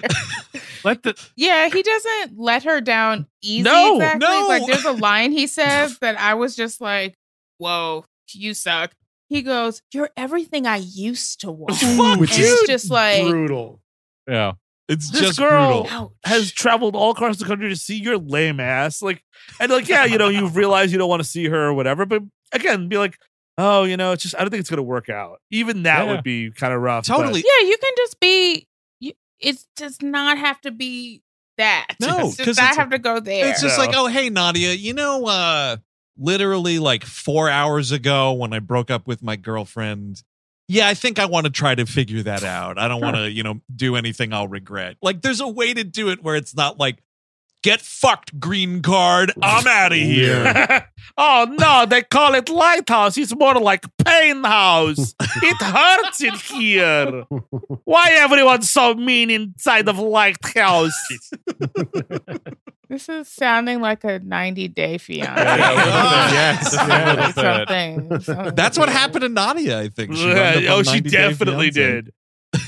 (laughs) Let the Yeah, he doesn't let her down easy. No, exactly. no. Like there's a line he says that I was just like, "Whoa, you suck." He goes, "You're everything I used to want." Which and is it's just like, brutal. yeah. It's This just girl- brutal. Has traveled all across the country to see your lame ass. Like, and like, yeah, you know, you've realized you don't want to see her or whatever, but again, be like, oh, you know, it's just, I don't think it's going to work out. Even that Yeah. would be kind of rough. but- Totally. Yeah, you can just be. You, it does not have to be that. (laughs) No, because I have to go there. It's just No. like, oh, hey, Nadia, you know, uh, literally like four hours ago when I broke up with my girlfriend. Yeah, I think I want to try to figure that out. I don't want to, you know, do anything I'll regret. Like, there's a way to do it where it's not like, get fucked, green card. I'm out of here. Yeah. (laughs) oh no, they call it lighthouse. It's more like pain house. it hurts in here. Why everyone so mean inside of lighthouse? (laughs) this is sounding like a 90 day fiance. (laughs) yes, Something- yes. something- something That's what happened to Nadia, I think. She wound oh, she definitely did.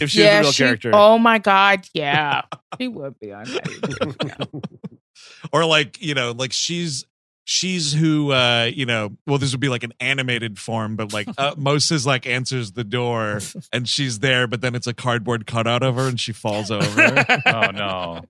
If she yeah, was a real she- character. Oh my god, yeah, she would be on 90 Day Fiancé. or like you know like she's she's who uh you know well this would be like an animated form but like uh, (laughs) moses like answers the door and she's there but then it's a cardboard cutout of her and she falls over (laughs) oh no.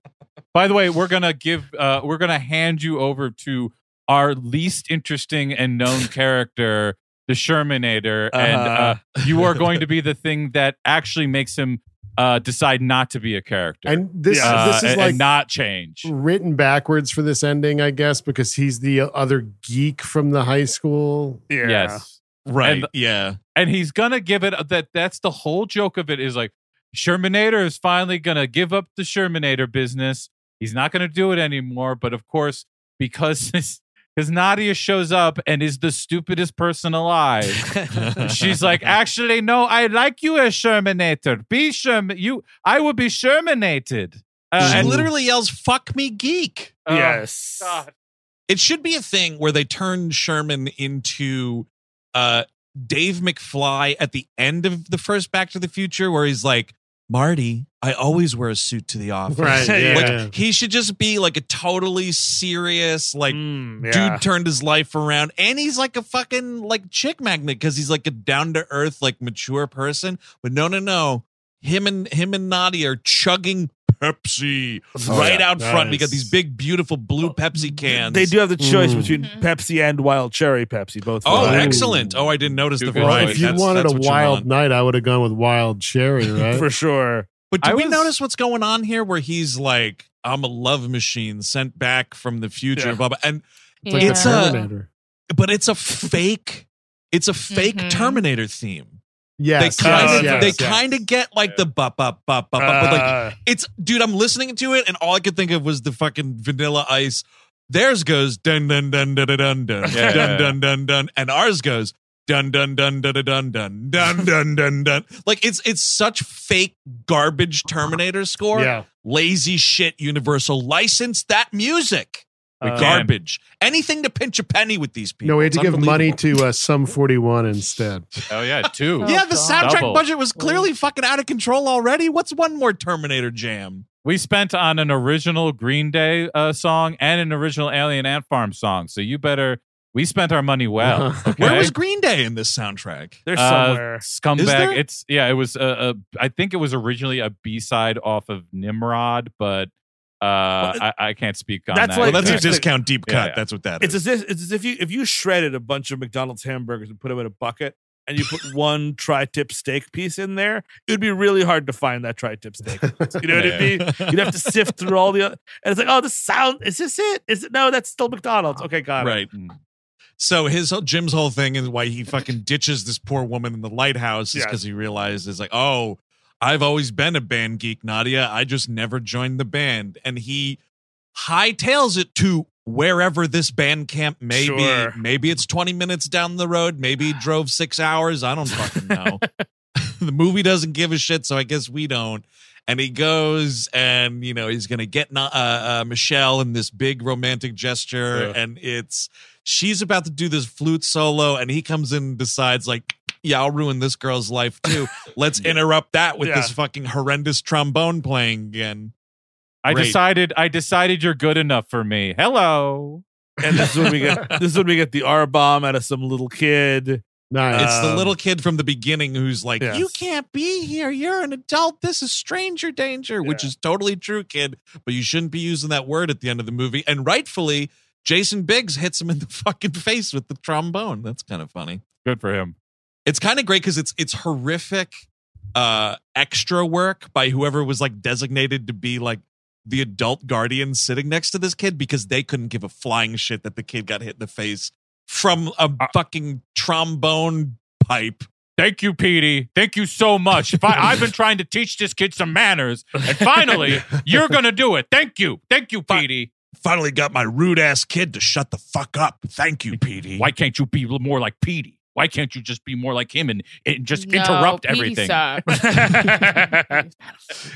By the way, we're gonna give uh we're gonna hand you over to our least interesting and known character, the Shermanator, and uh, (laughs) you are going to be the thing that actually makes him uh decide not to be a character. And this Yeah. this uh, is and, like and not change. written backwards for this ending, I guess, because he's the other geek from the high school. yeah. Yes. right And- yeah and he's gonna give it that that's the whole joke of it is like Shermanator is finally gonna give up the Shermanator business. He's not gonna do it anymore, but of course, because (laughs) because Nadia shows up and is the stupidest person alive, (laughs) she's like, actually, no, I like you as Shermanator. Be Sherman you I would be Shermanated. Uh, she and- literally yells fuck me geek oh, yes. God. it should be a thing where they turn sherman into uh dave mcfly at the end of the first back to the future where he's like marty i always wear a suit to the (laughs) office Right. Yeah. like he should just be like a totally serious like Mm, yeah. dude turned his life around and he's like a fucking like chick magnet because he's like a down to earth like mature person but no no no him and him and nadia are chugging pepsi Oh, right yeah. out front we got these big beautiful blue pepsi cans They do have the choice Mm. between. Pepsi and wild cherry Pepsi, both. oh fine. excellent oh i didn't notice Too the good. Well, variety if you That's- wanted that's a wild want. night, I would have gone with wild cherry, (laughs) right? for sure. but did I we was- notice what's going on here where he's like i'm a love machine sent back from the future Yeah. blah, blah, and It's like It's the a- but it's a fake it's a fake Mhm. terminator theme Yes, they kind yes, of yes, they yes. kind of get like the bup bup bup bup, bup but like Uh, it's dude i'm listening to it and all i could think of was the fucking vanilla ice theirs goes dun dun dun dun dun dun dun Yeah. dun dun dun dun and ours goes dun dun dun dun dun dun dun dun dun dun dun like it's it's such fake garbage terminator score Yeah. lazy shit universal license that music We Uh, garbage anything to pinch a penny with these people No, we had to It's give money to uh, Sum 41 instead. Oh yeah, two. Oh, (laughs) yeah the God. soundtrack Double. budget was clearly fucking out of control already what's one more terminator jam We spent on an original Green Day uh, song and an original Alien Ant Farm song. So you better. We spent our money well. Uh-huh. Okay? where was green day in this soundtrack There's Uh, somewhere. Is Scumbag. there? It's yeah. It was. Uh, uh, I think it was originally a B side off of Nimrod, but uh, I, I can't speak on that's that. well that's a discount deep cut yeah. that's what that It's is as if it's as if you if you shredded a bunch of McDonald's hamburgers and put them in a bucket and you put (laughs) one tri-tip steak piece in there, it would be really hard to find that tri-tip steak. You know what I mean? You'd have to sift through all the other, and it's like, oh, this sound is this it? Is it? No, that's still McDonald's. Okay, got it. right so his whole jim's whole thing is why he fucking ditches this poor woman in the lighthouse is Yes. because he realizes like oh i've always been a band geek nadia i just never joined the band and he hightails it to wherever this band camp may Sure. be maybe it's 20 minutes down the road maybe he drove six hours i don't fucking know (laughs) (laughs) the movie doesn't give a shit, so I guess we don't. And he goes, and you know, he's gonna get uh, uh, Michelle in this big romantic gesture, Yeah. and it's she's about to do this flute solo, and he comes in and decides like. Yeah, I'll ruin this girl's life too. (laughs) Let's interrupt that with Yeah. this fucking horrendous trombone playing again. I Great. decided. I decided you're good enough for me. Hello. And this is when we get (laughs) this is when we get the R bomb out of some little kid. Nice. It's the Um, little kid from the beginning who's like, yes. "You can't be here. You're an adult. This is stranger danger," which is totally true, kid. But you shouldn't be using that word at the end of the movie. And rightfully, Jason Biggs hits him in the (laughs) fucking face with the trombone. That's kind of funny. Good for him. It's kind of great because it's it's horrific uh extra work by whoever was like designated to be like the adult guardian sitting next to this kid because they couldn't give a flying shit that the kid got hit in the face from a Uh, fucking trombone pipe. Thank you, Petey. Thank you so much. If I, I've been trying to teach this kid some manners, and finally, (laughs) you're gonna do it. Thank you, thank you, Petey. Finally got my rude ass kid to shut the fuck up. Thank you, Petey. Why can't you be more like Petey? Why can't you just be more like him and, and just No, interrupt Petey everything? sucks. (laughs) (laughs)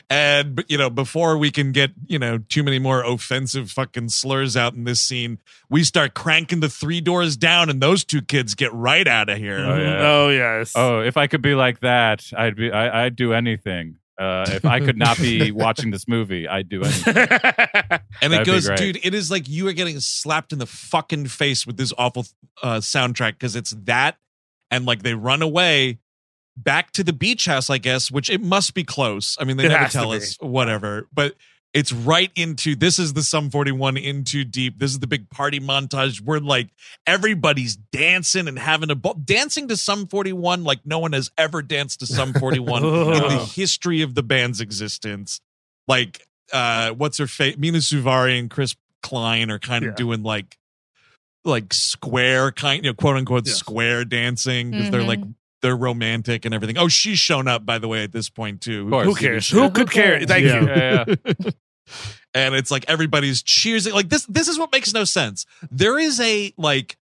And you know, before we can get you know too many more offensive fucking slurs out in this scene, we start cranking the three doors down, and those two kids get right out of here. Oh, yeah. Oh yes. Oh, if I could be like that, I'd be. I, I'd do anything. Uh, if I could not be (laughs) watching this movie, I'd do anything. And That'd it goes, dude, it is like you are getting slapped in the fucking face with this awful uh, soundtrack because it's that, and like they run away back to the beach house, I guess, which it must be close. I mean, they It never tell us whatever, but it's right into this is the Sum 41 into deep. This is the big party montage where like everybody's dancing and having a ball, dancing to Sum 41 like no one has ever danced to Sum (laughs) 41 in the history of the band's existence. Like, uh, what's her face? Mena Suvari and Chris Klein are kind of Yeah. doing like, like square kind, you know, quote unquote Yes. square dancing because they're like mm-hmm. they're romantic and everything. Oh, she's shown up by the way at this point too. Of. Who cares? Who could care? Thank Yeah. you. Yeah, yeah. (laughs) and it's like everybody's cheersing like this this is what makes no sense there is a like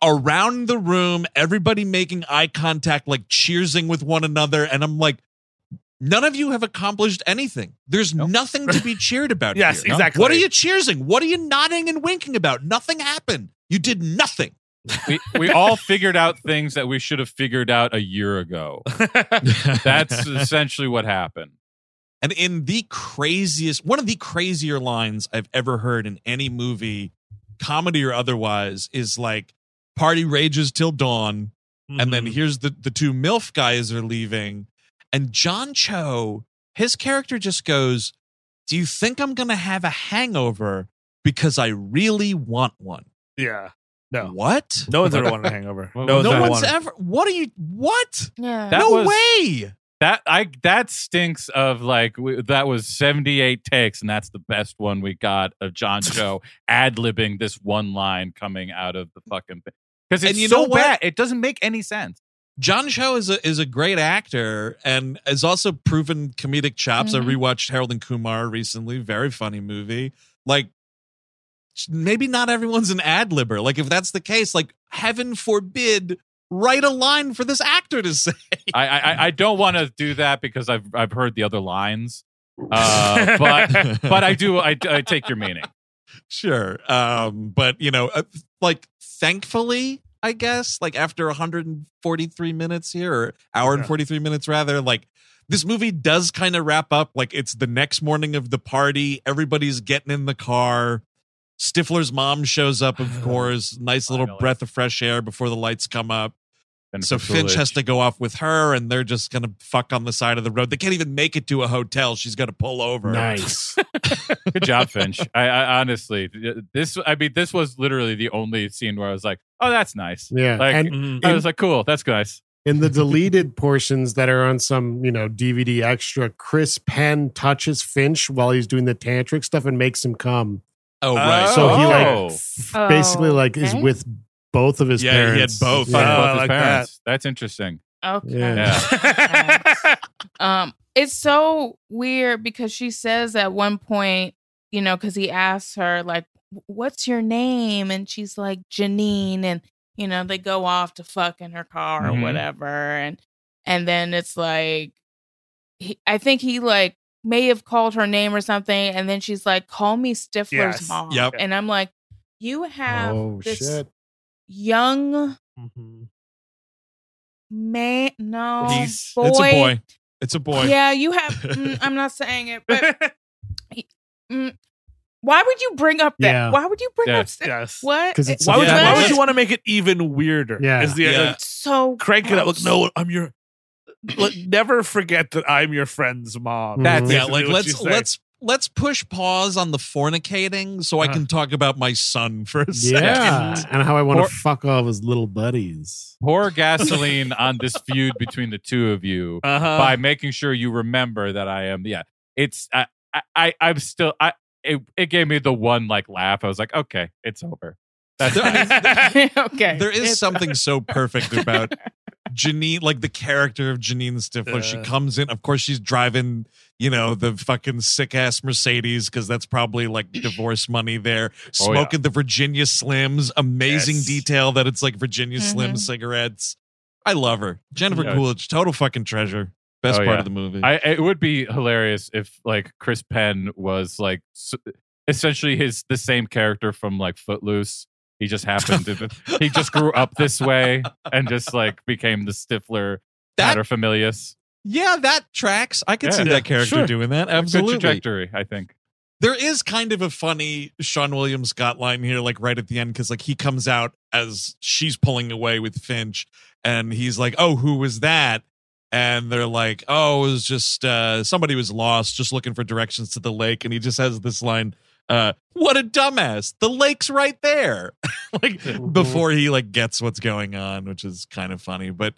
around the room everybody making eye contact like cheersing with one another and i'm like none of you have accomplished anything there's Nope. nothing to be cheered about (laughs) Yes, here. exactly. what are you cheersing what are you nodding and winking about nothing happened you did nothing we we all figured out things that we should have figured out a year ago. (laughs) That's essentially what happened. And in the craziest, one of the crazier lines I've ever heard in any movie, comedy or otherwise, is like party rages till dawn. And then Mhm. here's the, the two MILF guys are leaving. And John Cho, his character just goes, Do you think I'm going to have a hangover because I really want one? Yeah. No. What? No one's ever (laughs) wanted a hangover. Well, No one's No ever one's ever. What are you? What? yeah. That no was- way. That I that stinks of like we, that was 78 takes and that's the best one we got of John (laughs) Joe ad libbing this one line coming out of the fucking thing. Because And it's you so know what? bad. It doesn't make any sense. John Cho is a is a great actor and has also proven comedic chops. Mhm. I rewatched Harold and Kumar recently, very funny movie. Like maybe not everyone's an ad libber. Like if that's the case, like heaven forbid, write a line for this actor to (laughs) say. I I, I don't want to do that because I've I've heard the other lines. (laughs) Uh, but but I do I, I take your meaning. sure. Um, but you know, uh, like thankfully, I guess, like after 143 minutes here, or hour and 43 minutes rather, like this movie does kind of wrap up. Like it's the next morning of the party. Everybody's getting in the car. Stifler's mom shows up, of (sighs) course. Nice little Finally. breath of fresh air before the lights come up. Jennifer so Finch has to go off with her, and they're just gonna fuck on the side of the road. They can't even make it to a hotel. She's got to pull over. Nice. (laughs) Good job, Finch. I, I honestly, this I mean, this was literally the only scene where I was like, "Oh, that's nice." Yeah. Like, and Mhm. I was like, "Cool, that's nice." in the deleted portions that are on some, you know, DVD extra, Chris Penn touches Finch while he's doing the tantric stuff and makes him come. Oh right. So he like Oh. f- basically like is Okay. with both of his Yeah, he had parents. both. Fuck Oh, both I his like parents. That's interesting. Okay. Yeah. Um, it's so weird because she says at one point, you know, because he asks her like, "What's your name?" and she's like Janine, and you know they go off to fuck in her car Mhm. or whatever, and and then it's like, he, I think he like may have called her name or something, and then she's like, "Call me Stifler's Yes. mom," Yep. and I'm like, you have Oh this shit. young Mhm. man, no He's- boy, It's a boy. It's a boy. yeah, you have. (laughs) mm, I'm not saying it, but (laughs) mm, why would you bring up that? Yeah. Why would you bring Yeah. up st- yes. what? 'Cause it's Why would, you, Yeah, why would you want to make it even weirder? Yeah. Is the, Yeah. like, It's so crank it up. Look, no, I'm your. Look, (laughs) never forget that I'm your friend's mom. That's- yeah like let's let's let's push pause on the fornicating so I Uh. can talk about my son for a Yeah, second. and how I want to fuck all of his little buddies. Pour gasoline on this feud between the two of you Uh-huh. by making sure you remember that I am. Yeah, it's I I, I I'm still I. It, it gave me the one like laugh. I was like, okay, it's over. That's (laughs) There- (laughs) okay. There is It's- something so perfect about Janine, like the character of Janine Stifler. she comes in, of course, she's driving, you know, the fucking sick ass Mercedes because that's probably like divorce money there. Oh, yeah. Smoking the Virginia Slims, amazing Yes. detail that it's like Virginia Slim Mhm. cigarettes. I love her, Jennifer Yeah. Coolidge, total fucking treasure. Best Oh, part yeah. of the movie. I it would be hilarious if like Chris Penn was like s- essentially his the same character from like Footloose. He just happened to he just grew up this way and just like became the Stifler That- paterfamilias. yeah, that tracks. I could Yeah. see Yeah, that character sure. doing that. Good Absolutely. trajectory, I think. there is kind of a funny Seann Williams Scott line here, like right at the end, because like he comes out as she's pulling away with Finch, and he's like, "Oh, who was that?" And they're like, "Oh, it was just uh, somebody was lost, just looking for directions to the lake." And he just has this line, uh, "What a dumbass! The lake's right there!" (laughs) like before he like gets what's going on, which is kind of funny. But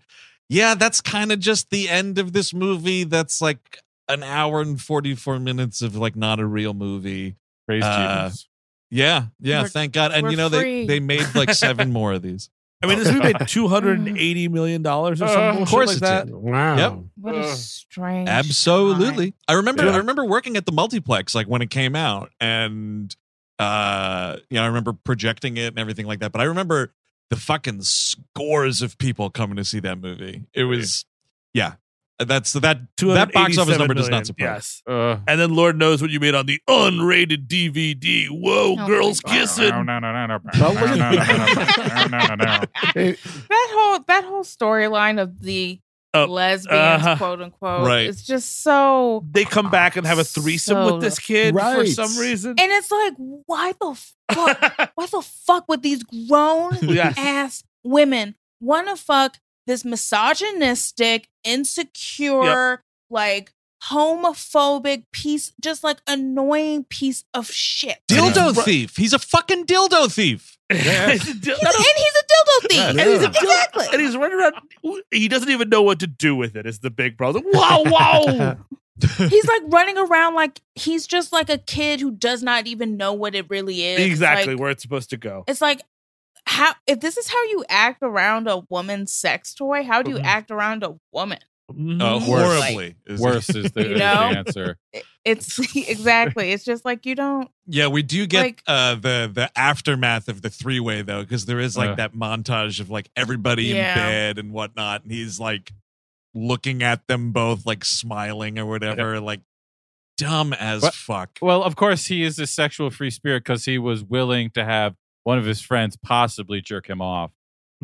yeah, that's kind of just the end of this movie. That's like an hour and 44 minutes of like not a real movie. Praise Uh, Jesus. Yeah, yeah, We're- thank God. And you know they they made like seven (laughs) more of these. I mean, this movie made two hundred and eighty million dollars or (laughs) Uh, something. of course like it that. did. Wow. Yep. What a strange. Absolutely. I remember Yeah. I remember working at the multiplex like when it came out and uh you know I remember projecting it and everything like that. But I remember the fucking scores of people coming to see that movie. It was yeah. That's that that box office 287 number does not surprise. Yes. Uh, And then Lord knows what you made on the unrated DVD. Whoa, Oh girls my God. kissing. no, no, no, no, no, Well, no, look no, at- no, no, no, no, no. Hey, That whole that whole storyline of the Oh, lesbians, uh-huh. quote unquote, Right. it's just so. They come back and have a threesome So- with this kid for Right. some reason. And it's like, why the fuck? why the fuck would these grown Yes. ass women want to fuck this misogynistic, insecure, like homophobic piece, just like annoying piece of shit. Dildo Right. thief. He's a fucking dildo thief. (laughs) Yeah. and he's a dildo thief. Yeah, And he's, a Yeah. exactly. and he's running around. He doesn't even know what to do with it. Is the big brother? Wow, wow. he's like running around like he's just like a kid who does not even know what it really is. Exactly like- where it's supposed to go. It's like how if this is how you act around a woman's sex toy, how do you Mhm. act around a woman? Mhm. Uh, Worse. horribly. is- Worse is the, (laughs) You is the answer. (laughs) It's (laughs) exactly. It's just like you don't. Yeah, we do get Like- uh the the aftermath of the three way though, because there is like Uh. that montage of like everybody Yeah. in bed and whatnot, and he's like looking at them both like smiling or whatever, like dumb as What? fuck. Well, of course, he is a sexual free spirit because he was willing to have one of his friends possibly jerk him off.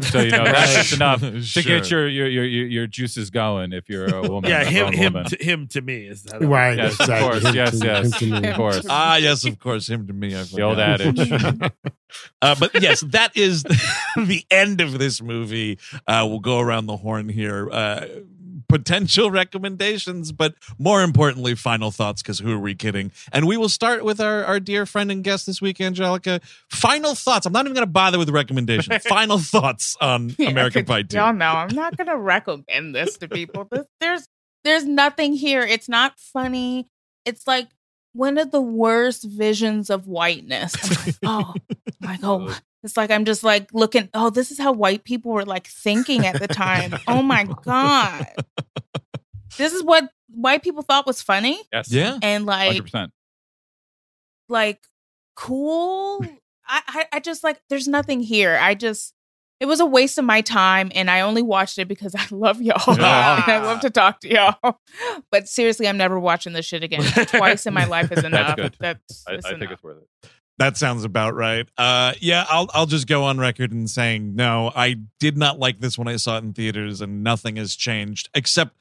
So you (laughs) know that's just enough (laughs) to Sure. get your, your your your your juices going. If you're a (laughs) woman, Yeah, him, him, woman. to, him to me is that. right. Yes, of course. Him Yes, to- yes. him of course. Ah, yes, of course, him to me. I The old adage. Uh, but yes, that is the end of this movie. Uh, we'll go around the horn here. Uh, potential (laughs) recommendations, but more importantly, final thoughts. Because who are we kidding? And we will start with our our dear friend and guest this week, Angelica. Final thoughts. I'm not even going to bother with the recommendation. (laughs) final thoughts on Yeah, American Pie Two. Y'all know I'm not gonna recommend this to people. This, there's there's nothing here. It's not funny. It's like one of the worst visions of whiteness. (laughs) oh my god. It's like I'm just like looking, oh, this is how white people were like thinking at the time. Oh my god. This is what white people thought was funny Yes. Yeah. and like Hundred percent. like cool. I, I I just like there's nothing here. I just it was a waste of my time and I only watched it because (laughs) I love y'all Yeah. and I love to talk to y'all. But seriously, I'm never watching this shit again. Twice in my life is (laughs) enough. good. That's, I, I that's think it's worth it. That sounds about right. Uh, yeah, I'll I'll just go on record in saying no. I did not like this when I saw it in theaters, and nothing has changed except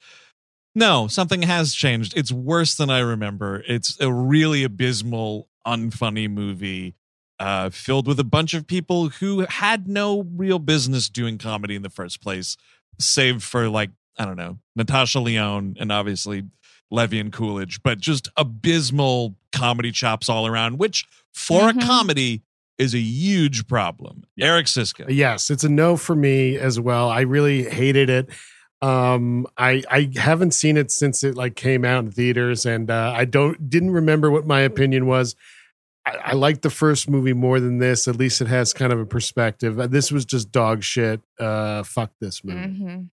no, something has changed. It's worse than I remember. It's a really abysmal, unfunny movie, uh, filled with a bunch of people who had no real business doing comedy in the first place, save for like I don't know Natasha Lyonne and obviously Levy and Coolidge, but just abysmal comedy chops all around, which for Mhm. a comedy is a huge problem. Eric Szyszka. Yes, it's a no for me as well. I really hated it. Um, I I haven't seen it since it like came out in theaters, and uh, I don't didn't remember what my opinion was. I, I like the first movie more than this. At least it has kind of a perspective. Uh, This was just dog shit. Uh, fuck this movie. Mhm.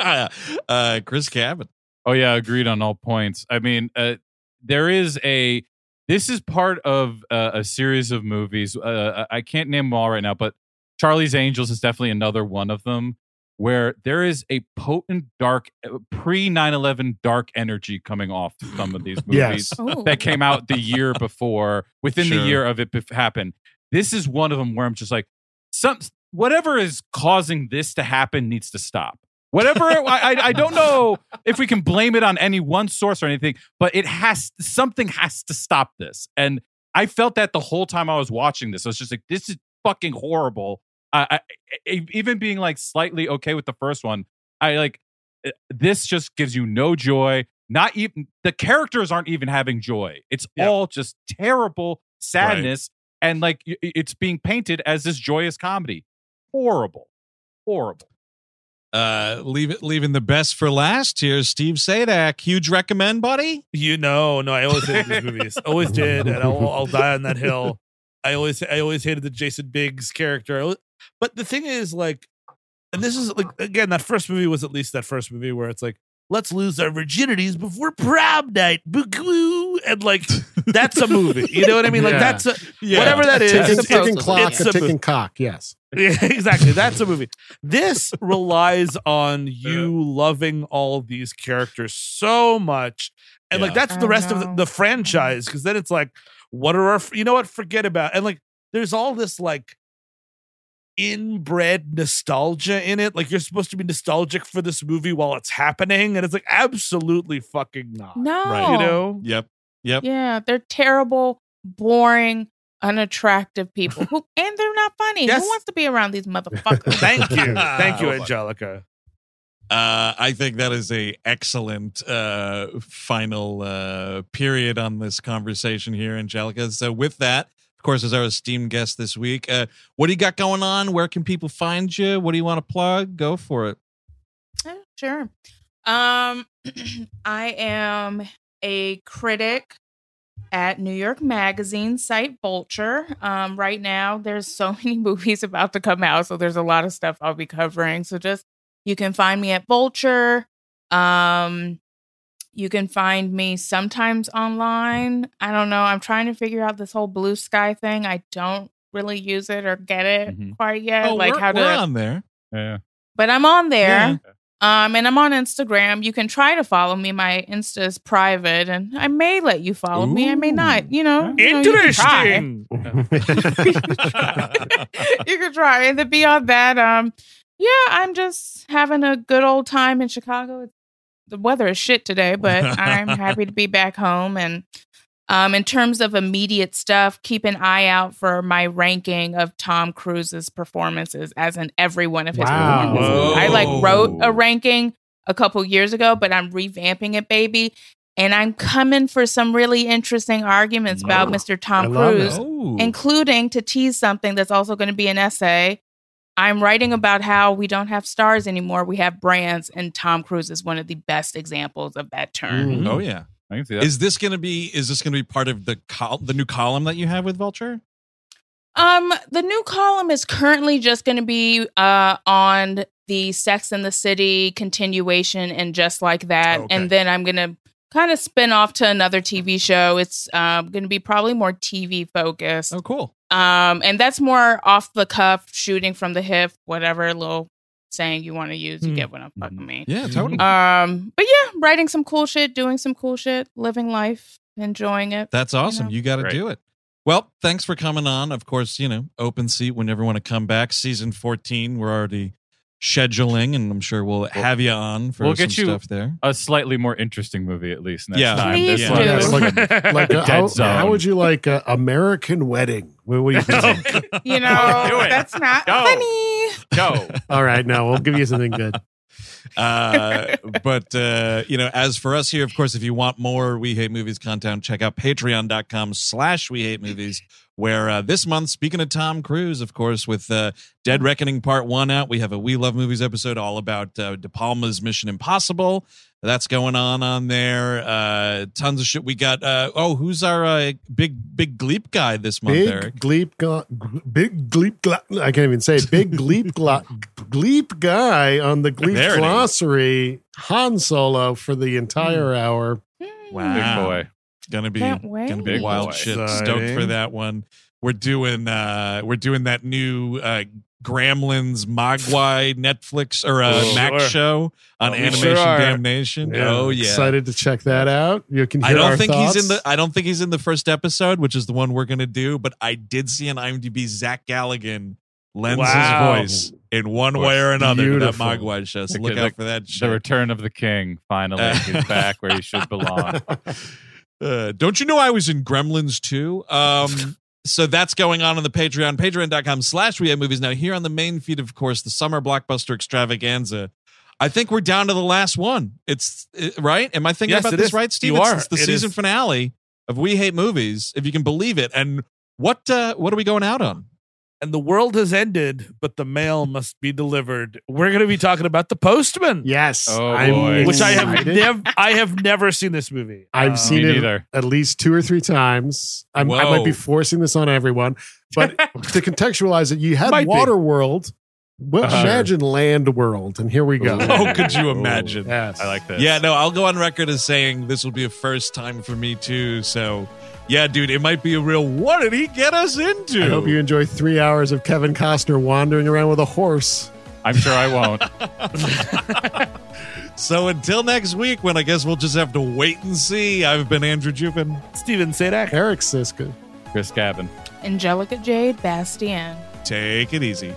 (laughs) uh, Chris Cabin. Oh yeah, agreed on all points. I mean, uh, there is a this is part of uh, a series of movies. Uh, I can't name them all right now, but Charlie's Angels is definitely another one of them where there is a potent dark pre 9/11 dark energy coming off some of these (laughs) movies Yes. That came out the year before within Sure. the year of it bef- happened. This is one of them where I'm just like some whatever is causing this to happen needs to stop. Whatever I, I I don't know if we can blame it on any one source or anything, but it has something has to stop this. And I felt that the whole time I was watching this. I was just like, this is fucking horrible. I, I, even being like slightly okay with the first one, I like uh, this just gives you no joy. Not even the characters aren't even having joy. It's all just terrible sadness, and like it's being painted as this joyous comedy. Horrible, horrible. Uh, leave it, leaving the best for last here. Steve Sajdak, huge recommend, buddy. You know, no, I always hated these movies. Always did, and I'll, I'll die on that hill. I always, I always hated the Jason Biggs character. Always- But the thing is, like, and this is like again, that first movie was at least that first movie where it's like, let's lose our virginities before prom night, boo and like that's a movie. You know what I mean? Like (laughs) Yeah. that's a, Yeah. whatever that is. Ticking, it's- ticking supposedly. clock, it's a a ticking mo- cock. Yes. (laughs) Yeah, exactly. That's a movie. This (laughs) relies on you loving all these characters so much. And like that's the I rest of the, the franchise. Cause then it's like, what are our you know what? Forget about and like there's all this like inbred nostalgia in it. Like you're supposed to be nostalgic for this movie while it's happening. And it's like absolutely fucking not. No. Right. You know? Yep. Yep. Yeah, they're terrible, boring, unattractive people who (laughs) and they're not funny. Yes. Who wants to be around these (laughs) motherfuckers? Thank you. (laughs) Thank you, Oh, Angelica. Uh, I think that is a excellent uh, final uh, period on this conversation here, Angelica. So, with that, of course, as our esteemed guest this week, uh, what do you got going on? Where can people find you? What do you want to plug? Go for it. Yeah, sure. Um, (clears throat) I am a critic at New York Magazine site Vulture. Um, right now, there's so (laughs) many movies about to come out, so there's a lot of stuff I'll be covering. So just you can find me at Vulture. Um, you can find me sometimes online. I don't know. I'm trying to figure out this whole Bluesky thing. I don't really use it or get it Mhm. quite yet. oh, like we're, how we're to on there. Yeah. but I'm on there. Yeah. Um, and I'm on Instagram. You can try to follow me. My Insta is private, and I may let you follow me. I may not. You know, you know, you can try. Interesting. (laughs) you can try. And then beyond that, um, yeah, I'm just having a good old time in Chicago. The weather is shit today, but I'm happy to be back home. And um, in terms of immediate stuff, keep an eye out for my ranking of Tom Cruise's performances, as in every one of his Wow. performances. I like wrote a ranking a couple years ago, but I'm revamping it, baby. And I'm coming for some really interesting arguments about Oh, Mr. Tom I. Cruise Oh. including to tease something that's also going to be an essay. I'm writing about how we don't have stars anymore. We have brands, and Tom Cruise is one of the best examples of that term. Mm. oh yeah. I can see that. Is this going to be? Is this going to be part of the col- the new column that you have with Vulture? Um, the new column is currently just going to be uh on the Sex and the City continuation and just like that, Okay. and then I'm going to kind of spin off to another TV show. It's um going to be probably more TV focused. Oh, cool. Um, and that's more off the cuff, shooting from the hip, whatever little saying you want to use. You Hmm. get what I'm fucking mean. Yeah, totally. Um, but yeah, writing some cool shit, doing some cool shit, living life, enjoying it. That's awesome. know. You got to Great. do it. Well, thanks for coming on. Of course, you know, open seat whenever you want to come back. Season 14, we're already scheduling, and I'm sure we'll have you on for we'll some get you- stuff there. a slightly more interesting movie at least next Yeah. time. Please This do. one Yeah. like like a, Dead how, zone. how would you like a American Wedding? What, what do you? (laughs) You know, Do it. that's not Go. funny. Go. (laughs) All right, no, we'll give you something good. (laughs) Uh, but uh, you know, as for us here, of course, if you want more We Hate Movies content, check out patreon.com slash We Hate Movies, where uh, this month, speaking of Tom Cruise, of course, with uh, Dead Reckoning Part 1 out, we have a We Love Movies episode all about uh, De Palma's Mission Impossible. That's going on on there. Uh, tons of shit. We got, uh, oh, who's our uh, big, big Gleep guy this month, Big Eric? Gleep, gla- big Gleep, gla- I can't even say it. Big Gleep, gla- Gleep guy on the Gleep There glossary. Han Solo for the entire hour. Wow. Big boy. gonna be Can't gonna be Big wild boy. shit. Stoked for that one. We're doing uh we're doing that new uh Gremlins Mogwai Netflix or uh, Oh, Max sure. show on Oh, Animation sure are. Damnation. oh yeah. Excited to check that out. You can hear I don't our think he's in the I don't think he's in the first episode, which is the one we're gonna do, but I did see on IMDb Zach Galligan lends Wow. his voice in one way or another Beautiful. to that Mogwai show. So The- look the- out for that The return of the king. Finally, he's (laughs) back where he should belong. Uh, don't you know I was in Gremlins too? Um, so that's going on on the Patreon, patreon.com slash we have movies. Now, here on the main feed, of course, the summer blockbuster extravaganza. I think we're down to the last one. It's uh, right. Am I thinking Yes, about this is. right, Steve? You It's- are. It's the It season is. finale of We Hate Movies, if you can believe it. And what uh, what are we going out on? And the world has ended, but the mail (laughs) must be delivered. We're going to be talking about The Postman, Yes. Oh, I'm boy. which I have excited. never I have never seen this movie. I've Uh, seen it neither. at least two or three times. I'm, I might be forcing this on everyone, but (laughs) to contextualize it, you had Might be. Waterworld. Well, Uh-huh. imagine Land World, and here we go. Ooh. Oh, could you imagine? Yes. I like this. Yeah, no, I'll go on record as saying this will be a first time for me too. So, yeah, dude, it might be a real. What did he get us into? I hope you enjoy three hours of Kevin Costner wandering around with a horse. I'm sure I won't. (laughs) So until next week, when I guess we'll just have to wait and see. I've been Andrew Jupin. Steven Sajdak. Eric Szyszka. Chris Cabin. Angelica Jade Bastién. Take it easy.